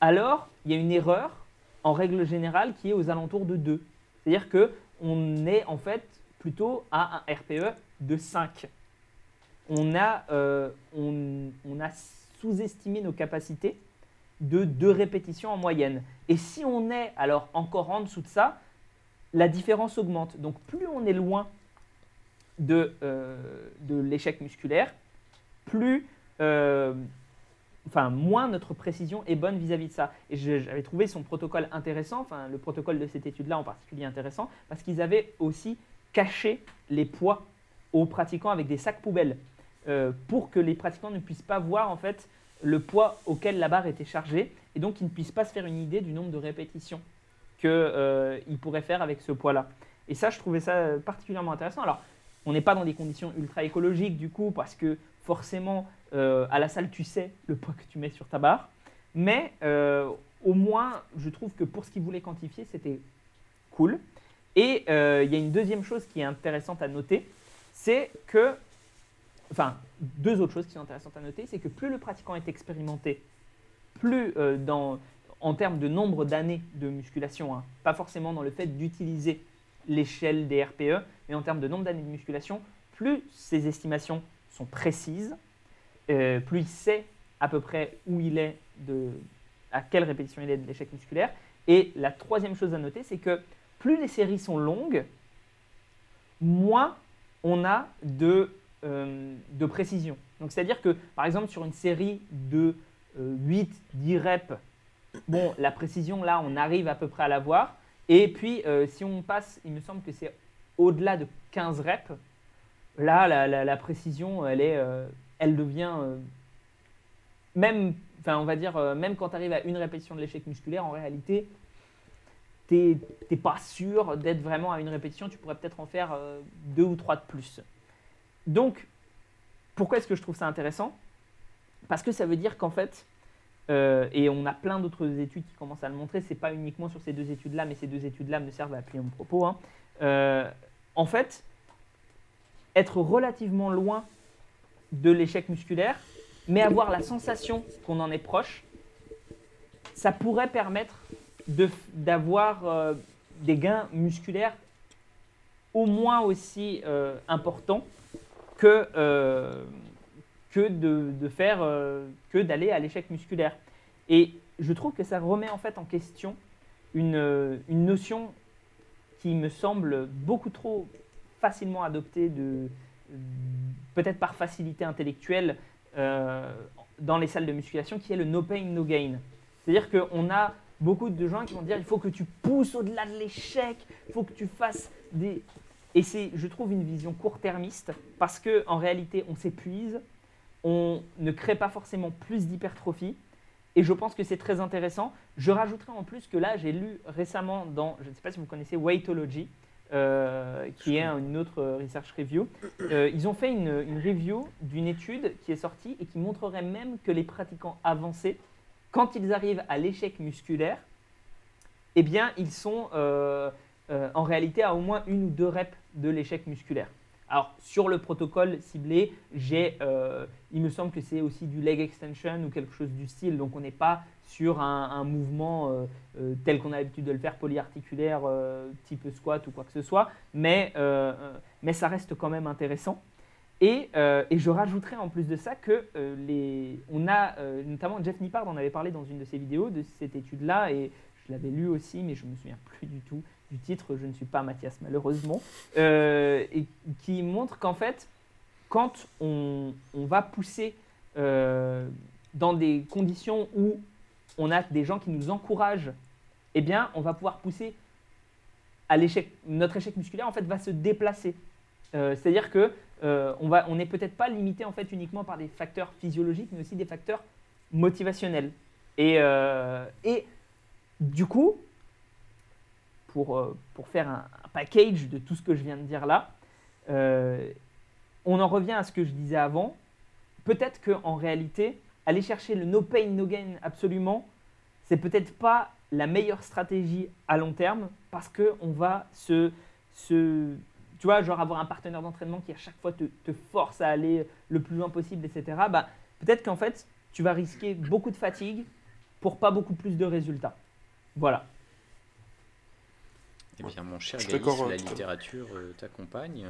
alors il y a une erreur en règle générale qui est aux alentours de 2. C'est-à-dire que on est en fait plutôt à un RPE de 5. On a, euh, on, on a sous-estimé nos capacités de 2 répétitions en moyenne. Et si on est alors encore en dessous de ça, la différence augmente. Donc plus on est loin de, euh, de l'échec musculaire, plus, euh, enfin moins notre précision est bonne vis-à-vis de ça. Et j'avais trouvé son protocole intéressant, enfin le protocole de cette étude-là en particulier intéressant, parce qu'ils avaient aussi caché les poids aux pratiquants avec des sacs poubelles, euh, pour que les pratiquants ne puissent pas voir en fait le poids auquel la barre était chargée, et donc ils ne puissent pas se faire une idée du nombre de répétitions qu'ils pourraient faire avec ce poids-là. Et ça, je trouvais ça particulièrement intéressant. Alors, on n'est pas dans des conditions ultra écologiques du coup, parce que forcément, euh, à la salle, tu sais le poids que tu mets sur ta barre. Mais euh, au moins, je trouve que pour ce qu'ils voulaient quantifier, c'était cool. Et euh, il y a une deuxième chose qui est intéressante à noter, c'est que, enfin, deux autres choses qui sont intéressantes à noter, c'est que plus le pratiquant est expérimenté, plus dans, en termes de nombre d'années de musculation, hein, pas forcément dans le fait d'utiliser l'échelle des RPE, mais en termes de nombre d'années de musculation, plus ces estimations sont précises, euh, plus il sait à peu près où il est, de, à quelle répétition il est de l'échec musculaire. Et la troisième chose à noter, c'est que plus les séries sont longues, moins on a de, euh, de précision. Donc c'est-à-dire que, par exemple, sur une série de 8-10 reps, bon, la précision, là, on arrive à peu près à l'avoir. Et puis, euh, si on passe, il me semble que c'est au-delà de 15 reps, là, la, précision, elle, est, euh, elle devient, euh, même, enfin, on va dire, euh, même quand tu arrives à une répétition de l'échec musculaire, en réalité, tu n'es pas sûr d'être vraiment à une répétition, tu pourrais peut-être en faire deux ou trois de plus. Donc, pourquoi est-ce que je trouve ça intéressant? Parce que ça veut dire qu'en fait, et on a plein d'autres études qui commencent à le montrer, c'est pas uniquement sur ces deux études-là, mais ces deux études-là me servent à appuyer mon propos. hein. En fait, être relativement loin de l'échec musculaire, mais avoir la sensation qu'on en est proche, ça pourrait permettre d'avoir euh, des gains musculaires au moins aussi euh, importants que, euh, de, faire que d'aller à l'échec musculaire. Et je trouve que ça remet en fait en question une notion qui me semble beaucoup trop facilement adoptée de peut-être par facilité intellectuelle euh, dans les salles de musculation, qui est le no pain no gain. C'est-à-dire qu'on a beaucoup de gens qui vont dire il faut que tu pousses au-delà de l'échec, il faut que tu fasses des et c'est, je trouve, une vision court-termiste parce que en réalité, on s'épuise, on ne crée pas forcément plus d'hypertrophie. Et je pense que c'est très intéressant. Je rajouterai en plus que là, j'ai lu récemment dans, je ne sais pas si vous connaissez Weightology, euh, qui est une autre research review. Euh, ils ont fait une, review d'une étude qui est sortie et qui montrerait même que les pratiquants avancés, quand ils arrivent à l'échec musculaire, eh bien, ils sont euh, en réalité à au moins une ou deux reps de l'échec musculaire. Alors, sur le protocole ciblé, j'ai, il me semble que c'est aussi du leg extension ou quelque chose du style, donc on n'est pas sur un, mouvement euh, euh, tel qu'on a l'habitude de le faire, polyarticulaire, euh, type squat ou quoi que ce soit, mais, mais ça reste quand même intéressant. Et, et je rajouterais en plus de ça que les, on a, notamment Jeff Nippard en avait parlé dans une de ses vidéos de cette étude-là, et je l'avais lu aussi, mais je me souviens plus du tout du titre. Je ne suis pas Mathias malheureusement, et qui montre qu'en fait, quand on, on va pousser dans des conditions où on a des gens qui nous encouragent, eh bien, on va pouvoir pousser à l'échec. Notre échec musculaire, en fait, va se déplacer. Euh, C'est-à-dire que euh, on va, on n'est peut-être pas limité en fait uniquement par des facteurs physiologiques, mais aussi des facteurs motivationnels. Et, euh, et du coup, pour, pour faire un, un package de tout ce que je viens de dire là, on en revient à ce que je disais avant. Peut-être qu'en réalité, aller chercher le no pain, no gain absolument, c'est peut-être pas la meilleure stratégie à long terme parce qu'on va se, se. Tu vois, genre avoir un partenaire d'entraînement qui à chaque fois te, te force à aller le plus loin possible, etc. Bah, peut-être qu'en fait, tu vas risquer beaucoup de fatigue pour pas beaucoup plus de résultats. Voilà. Eh bien, mon cher Gaïs, la euh, littérature euh, t'accompagne.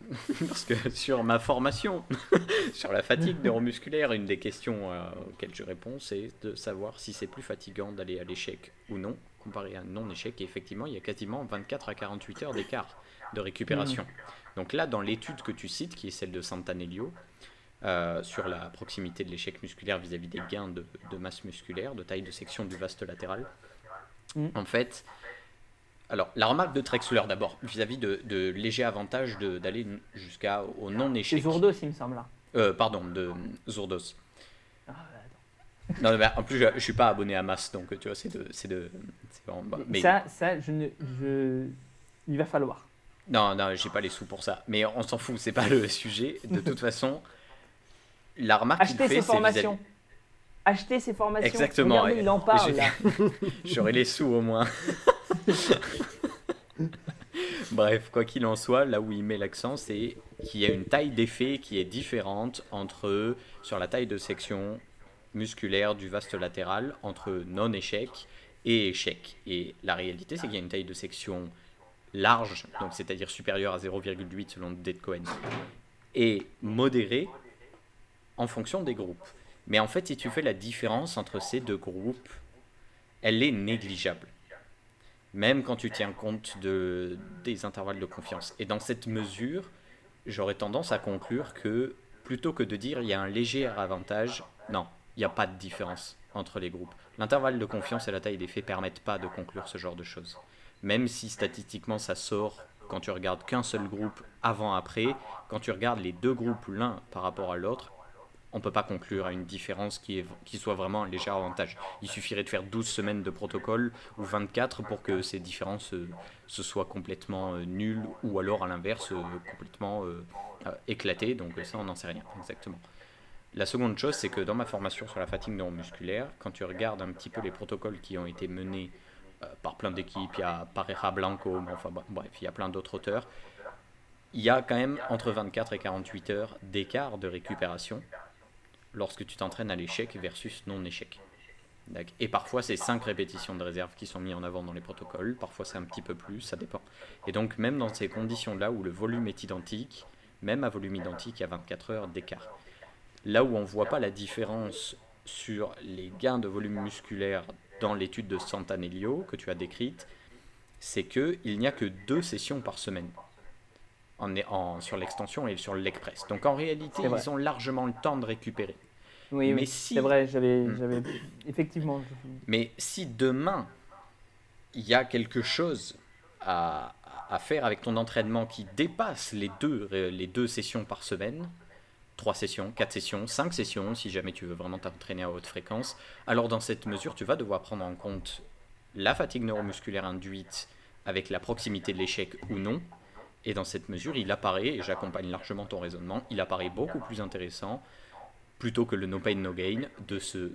<laughs> Parce que sur ma formation, <laughs> sur la fatigue neuromusculaire, une des questions euh, auxquelles je réponds, c'est de savoir si c'est plus fatigant d'aller à l'échec ou non, comparé à un non-échec. Et effectivement, il y a quasiment 24 à 48 heures d'écart de récupération. Donc là, dans l'étude que tu cites, qui est celle de Santanelio, euh, sur la proximité de l'échec musculaire vis-à-vis des gains de, de masse musculaire, de taille de section du vaste latéral, Mm. en fait, alors, la remarque de Trexler d'abord, vis-à-vis de, de léger avantage de- d'aller jusqu'au non-échec. Zourdos, il me semble. Là. Euh, pardon, de Zourdos. Ah, attends. <laughs> Non, mais en plus, je, je suis pas abonné à Mass, donc tu vois, c'est de. C'est de c'est vraiment- bah, mais, Ça, ça, je ne. Je... Il va falloir. Non, non, j'ai pas les sous pour ça. Mais on s'en fout, c'est pas le <laughs> sujet. De toute façon, la remarque qu'il fait, ses c'est formations. Acheter ses formations. Exactement, Regardez, il en parle J'ai- <laughs> là. J'aurai les sous au moins. <laughs> Bref, quoi qu'il en soit, là où il met l'accent, c'est qu'il y a une taille d'effet qui est différente entre sur la taille de section musculaire du vaste latéral entre non-échec et échec. Et la réalité, c'est qu'il y a une taille de section large, donc c'est-à-dire supérieure à 0,8 selon Dead Cohen, et modérée en fonction des groupes. Mais en fait, si tu fais la différence entre ces deux groupes, elle est négligeable. Même quand tu tiens compte de, des intervalles de confiance. Et dans cette mesure, j'aurais tendance à conclure que plutôt que de dire il y a un léger avantage, non, il n'y a pas de différence entre les groupes. L'intervalle de confiance et la taille d'effet permettent pas de conclure ce genre de choses. Même si statistiquement ça sort quand tu regardes qu'un seul groupe avant-après, quand tu regardes les deux groupes l'un par rapport à l'autre, on peut pas conclure à une différence qui, est, qui soit vraiment un léger avantage. Il suffirait de faire 12 semaines de protocole ou 24 pour que ces différences euh, se soient complètement euh, nulles ou alors à l'inverse euh, complètement éclatées. Donc ça, on n'en sait rien exactement. La seconde chose, c'est que dans ma formation sur la fatigue neuromusculaire, quand tu regardes un petit peu les protocoles qui ont été menés par plein d'équipes, il y a Pareja Blanco, mais enfin bref, il y a plein d'autres auteurs, il y a quand même entre 24 et 48 heures d'écart de récupération lorsque tu t'entraînes à l'échec versus non-échec. Et parfois, c'est 5 répétitions de réserve qui sont mis en avant dans les protocoles, parfois c'est un petit peu plus, ça dépend. Et donc, même dans ces conditions-là où le volume est identique, même à volume identique, il y a 24 heures d'écart. Là où on ne voit pas la différence sur les gains de volume musculaire dans l'étude de Santanelio que tu as décrite, c'est qu'il n'y a que deux sessions par semaine en, en- sur l'extension et sur le leg press. Donc en réalité, ils ont largement le temps de récupérer. Oui, Mais oui. si- C'est vrai, j'avais, Hmm. j'avais effectivement. Mais si demain, il y a quelque chose à, à faire avec ton entraînement qui dépasse les deux, euh, les deux sessions par semaine, trois sessions, quatre sessions, cinq sessions, si jamais tu veux vraiment t'entraîner à haute fréquence, alors dans cette mesure, tu vas devoir prendre en compte la fatigue neuromusculaire induite avec la proximité de l'échec ou non. Et dans cette mesure, il apparaît, et j'accompagne largement ton raisonnement, il apparaît beaucoup plus intéressant, plutôt que le no pain no gain, de se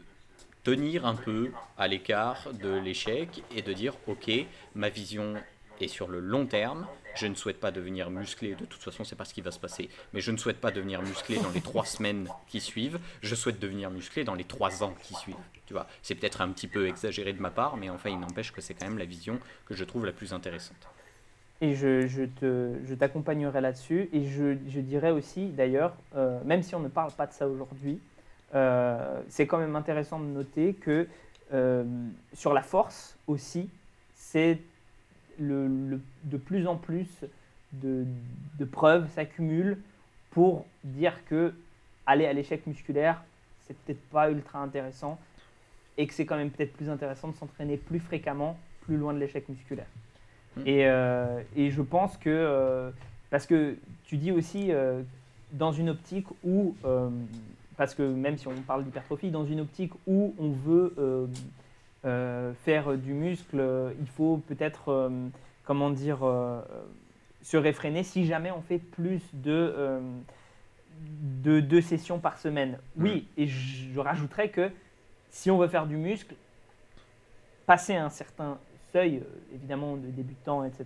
tenir un peu à l'écart de l'échec et de dire ok ma vision est sur le long terme je ne souhaite pas devenir musclé de toute façon c'est pas ce qui va se passer mais je ne souhaite pas devenir musclé dans les trois semaines qui suivent je souhaite devenir musclé dans les trois ans qui suivent tu vois. C'est peut-être un petit peu exagéré de ma part mais enfin il n'empêche que c'est quand même la vision que je trouve la plus intéressante Et je, te, je t'accompagnerai là-dessus. Et je, je dirais aussi, d'ailleurs, euh, même si on ne parle pas de ça aujourd'hui, euh, c'est quand même intéressant de noter que euh, sur la force aussi, c'est le- de plus en plus de, de preuves s'accumulent pour dire que aller à l'échec musculaire, c'est peut-être pas ultra intéressant et que c'est quand même peut-être plus intéressant de s'entraîner plus fréquemment, plus loin de l'échec musculaire. Mm. Et, euh, et je pense que, euh, parce que tu dis aussi euh, dans une optique où, parce que même si on parle d'hypertrophie, dans une optique où on veut faire du muscle, il faut peut-être, comment dire, se réfréner si jamais on fait plus de, de deux sessions par semaine. Oui, et je, je rajouterais que si on veut faire du muscle, passer un certain euh, évidemment de débutant, etc.,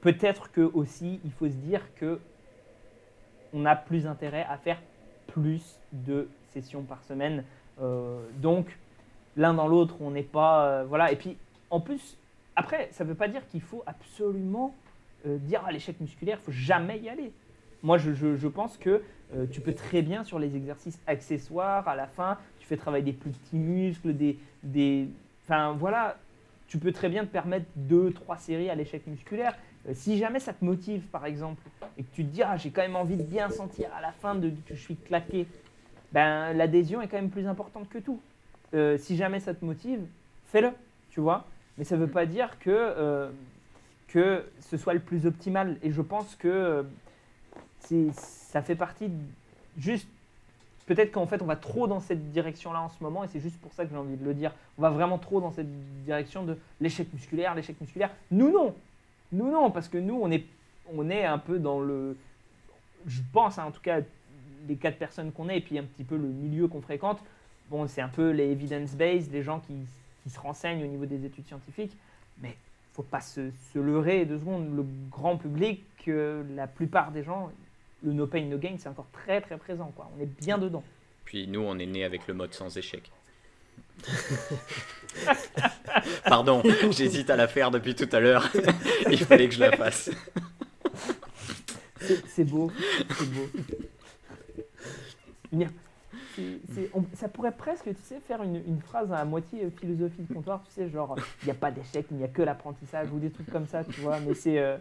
peut-être que aussi il faut se dire que on a plus intérêt à faire plus de sessions par semaine. Euh, donc, l'un dans l'autre, on n'est pas. euh, voilà. Et puis, en plus, après, ça veut pas dire qu'il faut absolument dire à l'échec musculaire, il faut jamais y aller. Moi, je, je- pense que tu peux très bien, sur les exercices accessoires, à la fin, tu fais travailler des plus petits muscles, des. des enfin, voilà. Tu peux très bien te permettre deux, trois séries à l'échec musculaire. Euh, si jamais ça te motive, par exemple, et que tu te dis, ah, j'ai quand même envie de bien sentir à la fin de, que je suis claqué, ben, l'adhésion est quand même plus importante que tout. Euh, si jamais ça te motive, fais-le, tu vois. Mais ça ne veut pas dire que, euh, que ce soit le plus optimal. Et je pense que ça fait partie juste. Peut-être qu'en fait, on va trop dans cette direction-là en ce moment, et c'est juste pour ça que j'ai envie de le dire. On va vraiment trop dans cette direction de l'échec musculaire, l'échec musculaire. Nous, non. Nous, non, parce que nous, on est, on est un peu dans le. Je pense, hein, en tout cas, les quatre personnes qu'on est, et puis un petit peu le milieu qu'on fréquente, bon, c'est un peu les evidence-based, les gens qui, qui se renseignent au niveau des études scientifiques, mais faut pas se, se leurrer deux secondes. Le grand public, euh, la plupart des gens, le no pain, no gain, c'est encore très très présent. Quoi. On est bien dedans. Puis nous, on est né avec le mode sans échec. <laughs> Pardon, j'hésite à la faire depuis tout à l'heure. <laughs> Il fallait que je la fasse. C'est beau, c'est beau. Bien. On- ça pourrait presque, tu sais, faire une, une phrase à moitié philosophie de comptoir, tu sais, genre, il n'y a pas d'échec, il n'y a que l'apprentissage, ou des trucs comme ça, tu vois, mais c'est... euh,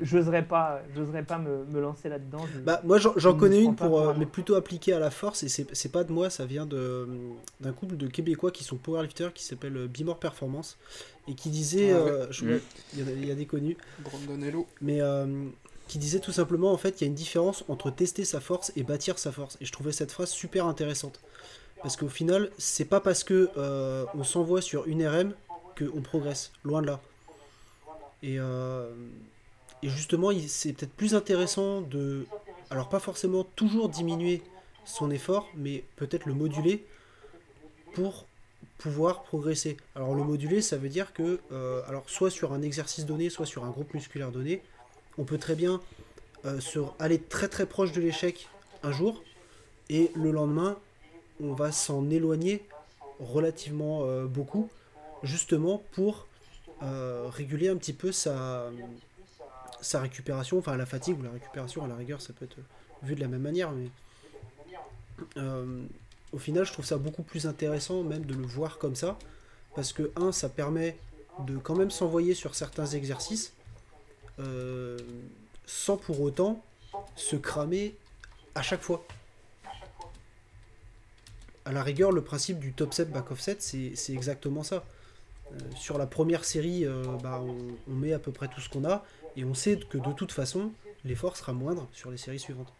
j'oserais pas, j'oserais pas me, me lancer là-dedans. Bah, moi, j'en j'en Je connais une, pour, euh, mais plutôt appliquée à la force, et c'est c'est pas de moi, ça vient de- d'un couple de Québécois qui sont powerlifters, qui s'appelle euh, Bimor Performance, et qui disait, Ah ouais. euh, je- il y, en a- il y a des connus, Brandon Hello. mais euh, qui disait tout simplement, en fait, qu'il y a une différence entre tester sa force et bâtir sa force. Et je trouvais cette phrase super intéressante. Parce qu'au final, c'est pas parce que euh, on s'envoie sur une RM qu'on progresse, loin de là. Et, euh, et justement, c'est peut-être plus intéressant de, alors pas forcément toujours diminuer son effort, mais peut-être le moduler pour pouvoir progresser. Alors le moduler, ça veut dire que, euh, alors soit sur un exercice donné, soit sur un groupe musculaire donné, on peut très bien euh, aller très très proche de l'échec un jour, et le lendemain, on va s'en éloigner relativement euh, beaucoup, justement pour réguler un petit peu sa, sa récupération, enfin la fatigue ou la récupération à la rigueur, ça peut être vu de la même manière, mais euh, au final, je trouve ça beaucoup plus intéressant même de le voir comme ça, parce que un, ça permet de quand même s'envoyer sur certains exercices euh, sans pour autant se cramer à chaque fois. À la rigueur, le principe du top set, back off set, c'est exactement ça. Euh, sur la première série, euh, bah, on met à peu près tout ce qu'on a, et on sait que de toute façon, l'effort sera moindre sur les séries suivantes.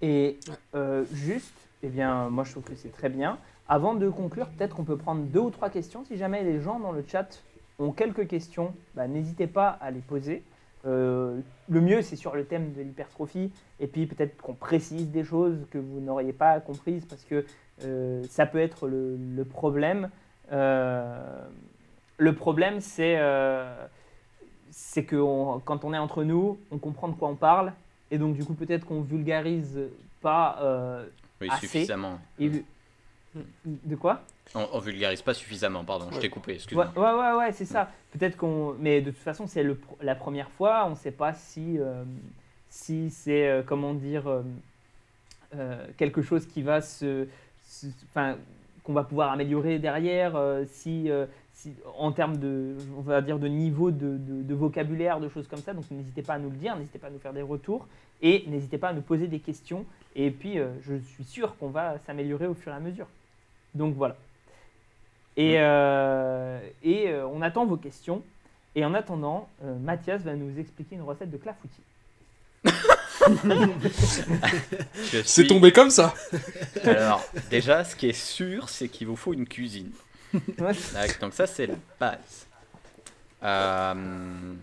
Et euh, juste, eh bien, moi je trouve que c'est très bien. Avant de conclure, peut-être qu'on peut prendre deux ou trois questions. Si jamais les gens dans le chat ont quelques questions, bah, n'hésitez pas à les poser. Euh, le mieux, c'est sur le thème de l'hypertrophie. Et puis peut-être qu'on précise des choses que vous n'auriez pas comprises parce que euh, ça peut être le, le problème. Euh, le problème, c'est euh, que on- quand on est entre nous, on comprend de quoi on parle. Et donc, du coup, peut-être qu'on vulgarise pas. euh, Oui, Assez. suffisamment. et De quoi? On, on vulgarise pas suffisamment, pardon, je t'ai coupé, excuse-moi. ouais, ouais, ouais, c'est ça. Peut-être qu'on. Mais de toute façon, c'est la première fois. On ne sait pas si, euh, si c'est, euh, comment dire, euh, quelque chose qui va se, enfin, qu'on va pouvoir améliorer derrière, si, si- en termes de, on va dire, de niveau de, de- de vocabulaire, de choses comme ça. Donc n'hésitez pas à nous le dire, n'hésitez pas à nous faire des retours et n'hésitez pas à nous poser des questions. Et puis, euh, je suis sûr qu'on va s'améliorer au fur et à mesure. Donc voilà. Et, euh, et euh, on attend vos questions. Et en attendant, euh, Mathias va nous expliquer une recette de clafoutis. <laughs> C'est tombé comme ça. Alors, déjà, ce qui est sûr, c'est qu'il vous faut une cuisine. <laughs> Donc ça, c'est la base. Euh,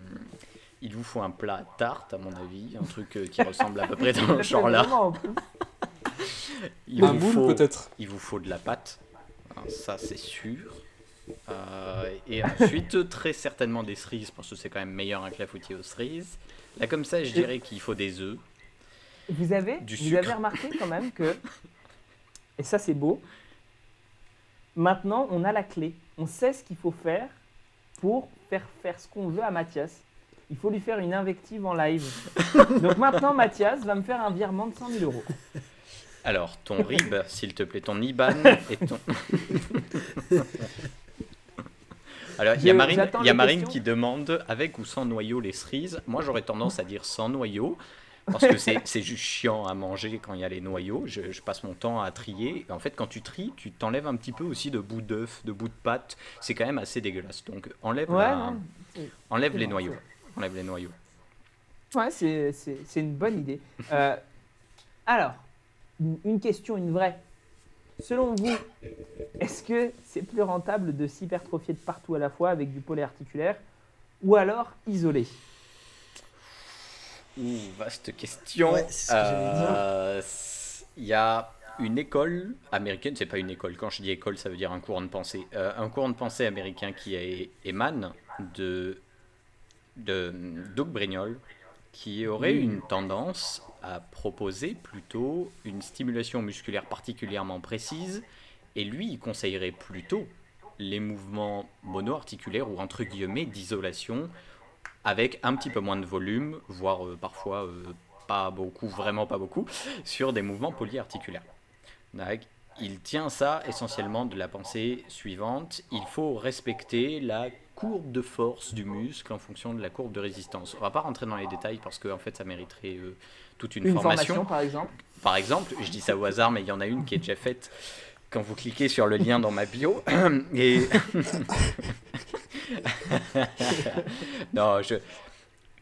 il vous faut un plat à tarte, à mon avis, un truc euh, qui ressemble à peu près dans <laughs> le genre là. Vraiment, en plus. <laughs> Il Un vous, moule faut, peut-être. il vous faut de la pâte, Hein, ça c'est sûr. Euh, et ensuite, très certainement des cerises, parce que c'est quand même meilleur un clafoutis aux cerises. Là, comme ça, je dirais qu'il faut des œufs. Vous avez, Du vous avez remarqué quand même que, et ça c'est beau, maintenant on a la clé. On sait ce qu'il faut faire pour faire faire ce qu'on veut à Mathias. Il faut lui faire une invective en live. <laughs> Donc maintenant Mathias va me faire un virement de 100 000 euros. Alors, ton RIB, s'il te plaît, ton IBAN <laughs> et ton. Alors, il y a Marine, y a Marine qui demande avec ou sans noyau les cerises? Moi, j'aurais tendance à dire sans noyau. Parce que c'est juste chiant à manger quand il y a les noyaux. Je, je passe mon temps à trier. En fait, quand tu tries, tu t'enlèves un petit peu aussi de bouts d'œuf, de bouts de pâte. C'est quand même assez dégueulasse. Donc, enlève, Ouais, la- enlève les noyaux. Enlève les noyaux. ouais, c'est- une bonne idée. Euh, alors, une- une question, une vraie. Selon vous, est-ce que c'est plus rentable de s'hypertrophier de partout à la fois avec du polyarticulaire ou alors isolé? Ouh, vaste question. Ouais, c'est ce que j'allais dire. Euh, Il y a une école américaine, c'est pas une école, quand je dis école, ça veut dire un courant de pensée. Euh, un courant de pensée américain qui est- émane de, de Doug Brignol, qui aurait une tendance à proposer plutôt une stimulation musculaire particulièrement précise, et lui, il conseillerait plutôt les mouvements monoarticulaires ou entre guillemets d'isolation avec un petit peu moins de volume, voire euh, parfois euh, pas beaucoup, vraiment pas beaucoup, sur des mouvements polyarticulaires. Il tient ça essentiellement de la pensée suivante, il faut respecter la courbe de force du muscle en fonction de la courbe de résistance. On va pas rentrer dans les détails parce qu'en fait ça mériterait euh, toute une, Une formation. formation, par exemple Par exemple, je dis ça au hasard, mais il y en a une qui est déjà faite quand vous cliquez sur le lien dans ma bio. <clears throat> Et. <laughs> non, je.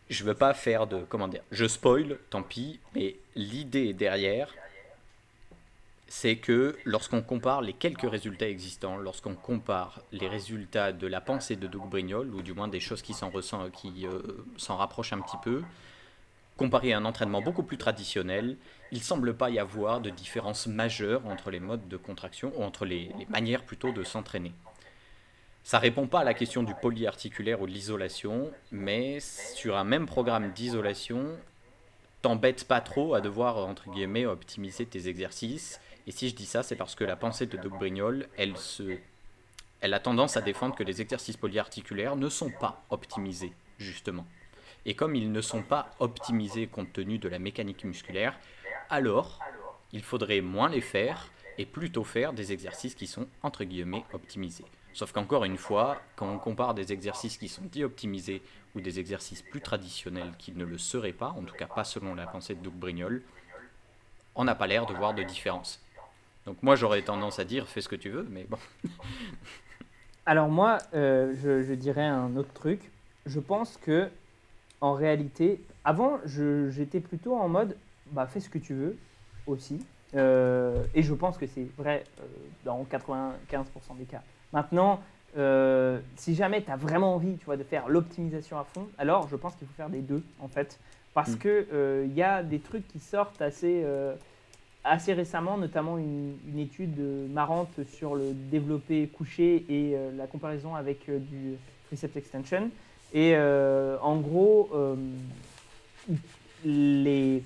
Je veux pas faire de. Comment dire Je spoil, tant pis, mais l'idée derrière, c'est que lorsqu'on compare les quelques résultats existants, lorsqu'on compare les résultats de la pensée de Doug Brignol, ou du moins des choses qui s'en euh, s'en rapprochent un petit peu, comparé à un entraînement beaucoup plus traditionnel, il semble pas y avoir de différence majeure entre les modes de contraction, ou entre les, manières plutôt de s'entraîner. Ça répond pas à la question du polyarticulaire ou de l'isolation, mais sur un même programme d'isolation, t'embêtes pas trop à devoir, entre guillemets, optimiser tes exercices. Et si je dis ça, c'est parce que la pensée de Doug Brignol, elle, elle a tendance à défendre que les exercices polyarticulaires ne sont pas optimisés, justement. Et comme ils ne sont pas optimisés compte tenu de la mécanique musculaire, alors il faudrait moins les faire et plutôt faire des exercices qui sont entre guillemets optimisés. Sauf qu'encore une fois, quand on compare des exercices qui sont dits optimisés ou des exercices plus traditionnels qui ne le seraient pas, en tout cas pas selon la pensée de Doug Brignol, on n'a pas l'air de voir de différence. Donc moi j'aurais tendance à dire fais ce que tu veux, mais bon. <laughs> Alors moi, euh, je dirais un autre truc. Je pense que, en réalité, avant, j'étais plutôt en mode, bah fais ce que tu veux aussi. Euh, et je pense que c'est vrai euh, dans 95% des cas. Maintenant, euh, si jamais tu as vraiment envie, tu vois, de faire l'optimisation à fond, alors je pense qu'il faut faire des deux en fait, parce Mm. que euh, il y a des trucs qui sortent assez assez récemment, notamment une, une étude marrante sur le développé couché et la comparaison avec du triceps extension. Et euh, en gros, euh, les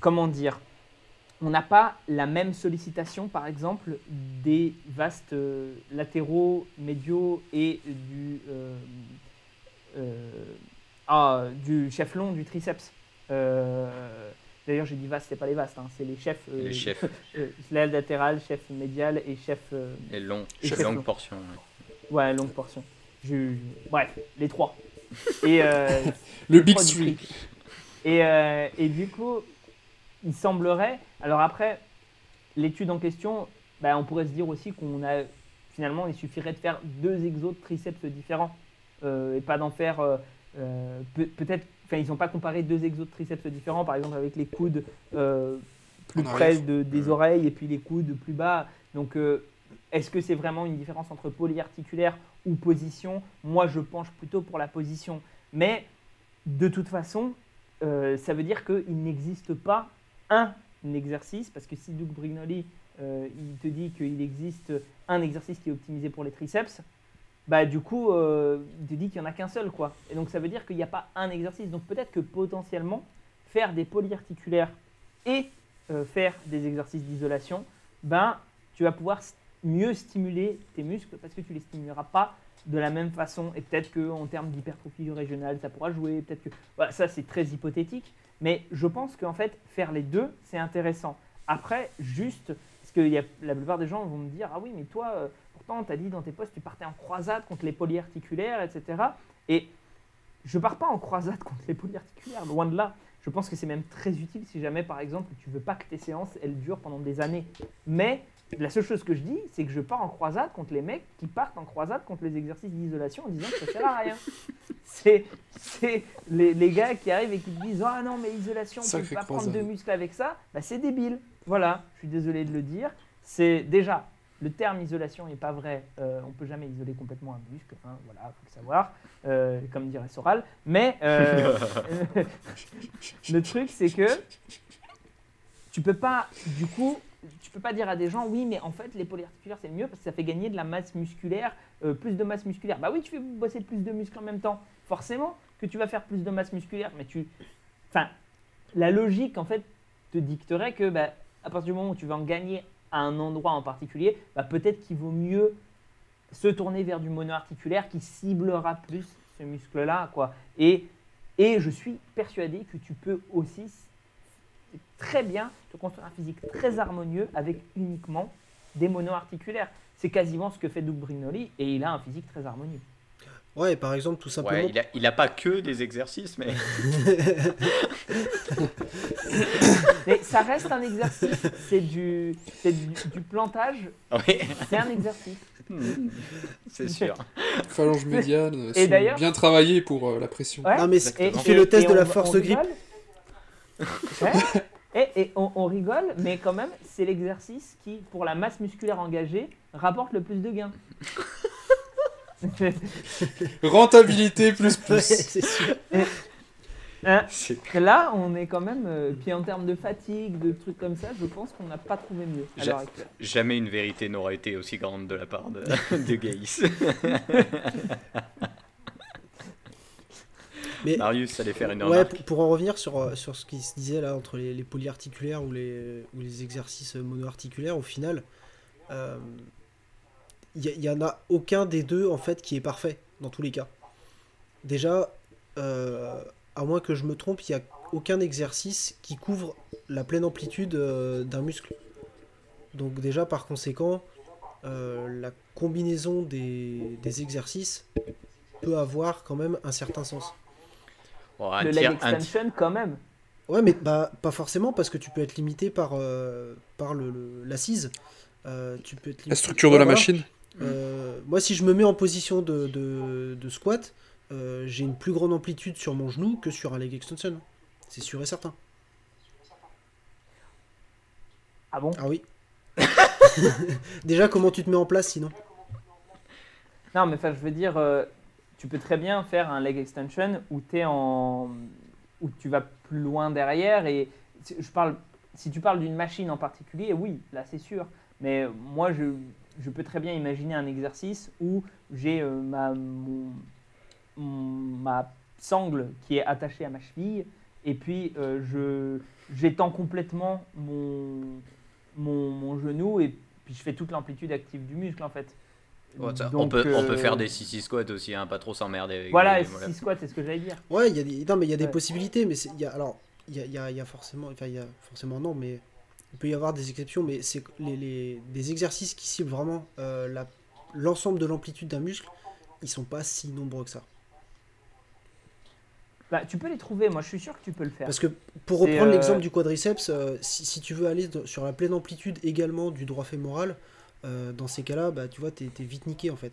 comment dire, on n'a pas la même sollicitation, par exemple, des vastes euh, latéraux, médiaux et du ah, du chef long du triceps. D'ailleurs, j'ai dit vaste, c'est pas les vastes, hein, c'est les chefs. euh, Les chefs. <laughs> euh, latérale, chef médial et chef. euh, Et long, Et chef chef longue long. portion. ouais. ouais, longue portion. Je- je- bref, les trois. Et. euh, <laughs> Le Big Three. Et, euh, et du coup, il semblerait. Alors après, l'étude en question, bah, on pourrait se dire aussi qu'on a. Finalement, il suffirait de faire deux exos de triceps différents. euh, et pas d'en faire. euh, peut- Peut-être. Enfin, ils n'ont pas comparé deux exos de triceps différents, par exemple avec les coudes euh, plus près de- des oreilles et puis les coudes plus bas. Donc, est-ce que c'est vraiment une différence entre polyarticulaire ou position Moi, je penche plutôt pour la position. Mais de toute façon, euh, ça veut dire qu'il n'existe pas un exercice, parce que si Doug Brignoli, euh, il te dit qu'il existe un exercice qui est optimisé pour les triceps, bah du coup, euh, il te dit qu'il n'y en a qu'un seul, quoi. Et donc ça veut dire qu'il n'y a pas un exercice. Donc peut-être que potentiellement, faire des polyarticulaires et faire des exercices d'isolation, ben, tu vas pouvoir mieux stimuler tes muscles parce que tu les stimuleras pas de la même façon. Et peut-être qu'en termes d'hypertrophie régionale, ça pourra jouer. Peut-être que voilà, ça, c'est très hypothétique. Mais je pense qu'en fait, faire les deux, c'est intéressant. Après, juste, parce que y a, la plupart des gens vont me dire Ah oui, mais toi, euh, pourtant, tu as dit dans tes posts, tu partais en croisade contre les polyarticulaires, etc. Et je pars pas en croisade <laughs> contre les polyarticulaires, loin de là. Je pense que c'est même très utile si jamais, par exemple, tu veux pas que tes séances, elles durent pendant des années. Mais la seule chose que je dis, c'est que je pars en croisade contre les mecs qui partent en croisade contre les exercices d'isolation en disant que ça sert à rien. <laughs> C'est c'est les, les gars qui arrivent et qui te disent Ah non, mais l'isolation, on peut Sacrée pas prendre de muscles avec ça. Bah, c'est débile. Voilà, je suis désolé de le dire. C'est déjà, le terme isolation n'est pas vrai. Euh, on peut jamais isoler complètement un muscle. Hein, voilà, faut le savoir. Euh, comme dirait Soral. Mais euh, <laughs> <laughs> le truc, c'est que tu peux pas, du coup, tu peux pas dire à des gens, oui, mais en fait, les polyarticulaires, c'est mieux parce que ça fait gagner de la masse musculaire, euh, plus de masse musculaire. Bah oui, tu fais bosser plus de muscles en même temps. Forcément que tu vas faire plus de masse musculaire, mais tu. Enfin, la logique, en fait, te dicterait que, bah, à partir du moment où tu vas en gagner à un endroit en particulier, bah, peut-être qu'il vaut mieux se tourner vers du monoarticulaire qui ciblera plus ce muscle-là, quoi. Et, et je suis persuadé que tu peux aussi très bien te construire un physique très harmonieux avec uniquement des monoarticulaires. C'est quasiment ce que fait Doug Brignoli et il a un physique très harmonieux. Ouais, par exemple, tout simplement. Ouais, il, a, il a pas que des exercices, mais <laughs> Mais ça reste un exercice, c'est du, c'est du, du plantage, c'est un exercice. c'est sûr. Phalange médiane Et sont d'ailleurs- bien travaillées pour euh, la pression. Ouais. Non, mais il fait le test et de la force de grippe. rigole. Ouais. Et, et on, on rigole, mais quand même, c'est l'exercice qui, pour la masse musculaire engagée, rapporte le plus de gains. <laughs> Rentabilité plus Ouais, plus. c'est sûr. Hein, Là, on est quand même. euh, puis en termes de fatigue, de trucs comme ça, je pense qu'on n'a pas trouvé mieux à Ja-. Jamais une vérité n'aura été aussi grande de la part de, <laughs> de Gaïs. <laughs> Mais Marius allait faire une Ouais, pour, pour en revenir sur, euh, sur ce qui se disait là entre les, les polyarticulaires ou les, ou les exercices monoarticulaires, au final, euh, il y, en a aucun des deux en fait qui est parfait dans tous les cas. Déjà, euh, à moins que je me trompe, il n'y a aucun exercice qui couvre la pleine amplitude euh, d'un muscle. Donc déjà, par conséquent, euh, la combinaison des, des exercices peut avoir quand même un certain sens. Bon, un Le tiers- leg un- extension, quand même. Ouais, mais bah, pas forcément parce que tu peux être limité par, euh, par le, le- l'assise. Euh, tu peux être limité- La structure de la machine. Euh, moi, si je me mets en position de, de, de squat, euh, j'ai une plus grande amplitude sur mon genou que sur un leg extension. C'est sûr et certain. Ah bon? Ah oui. <laughs> Déjà, comment tu te mets en place sinon? Non, mais enfin, je veux dire, euh, tu peux très bien faire un leg extension où, es en... où tu vas plus loin derrière. Et je parle, si tu parles d'une machine en particulier, oui, là c'est sûr. Mais moi, je, je peux très bien imaginer un exercice où j'ai euh, ma, ma sangle qui est attachée à ma cheville. Et puis, euh, j'étends complètement mon, mon, mon genou et puis je fais toute l'amplitude active du muscle en fait. Ouais, ça, on, peut, on peut euh, faire des sissy squats aussi, hein, pas trop s'emmerder avec Voilà, et six squats, c'est ce que j'allais dire. Ouais, il y a des, non, mais il y a des Ouais. possibilités. Mais y a, alors, il y a, il y a- y a forcément, enfin, il y a forcément non, mais il peut y avoir des exceptions, mais c'est les, les- des exercices qui ciblent vraiment euh, la- l'ensemble de l'amplitude d'un muscle, ils sont pas si nombreux que ça. Bah, tu peux les trouver, moi je suis sûr que tu peux le faire. Parce que pour reprendre euh, l'exemple du quadriceps, euh, si, si tu veux aller sur la pleine amplitude également du droit fémoral, euh, dans ces cas-là, bah, tu vois, t'es es vite niqué en fait.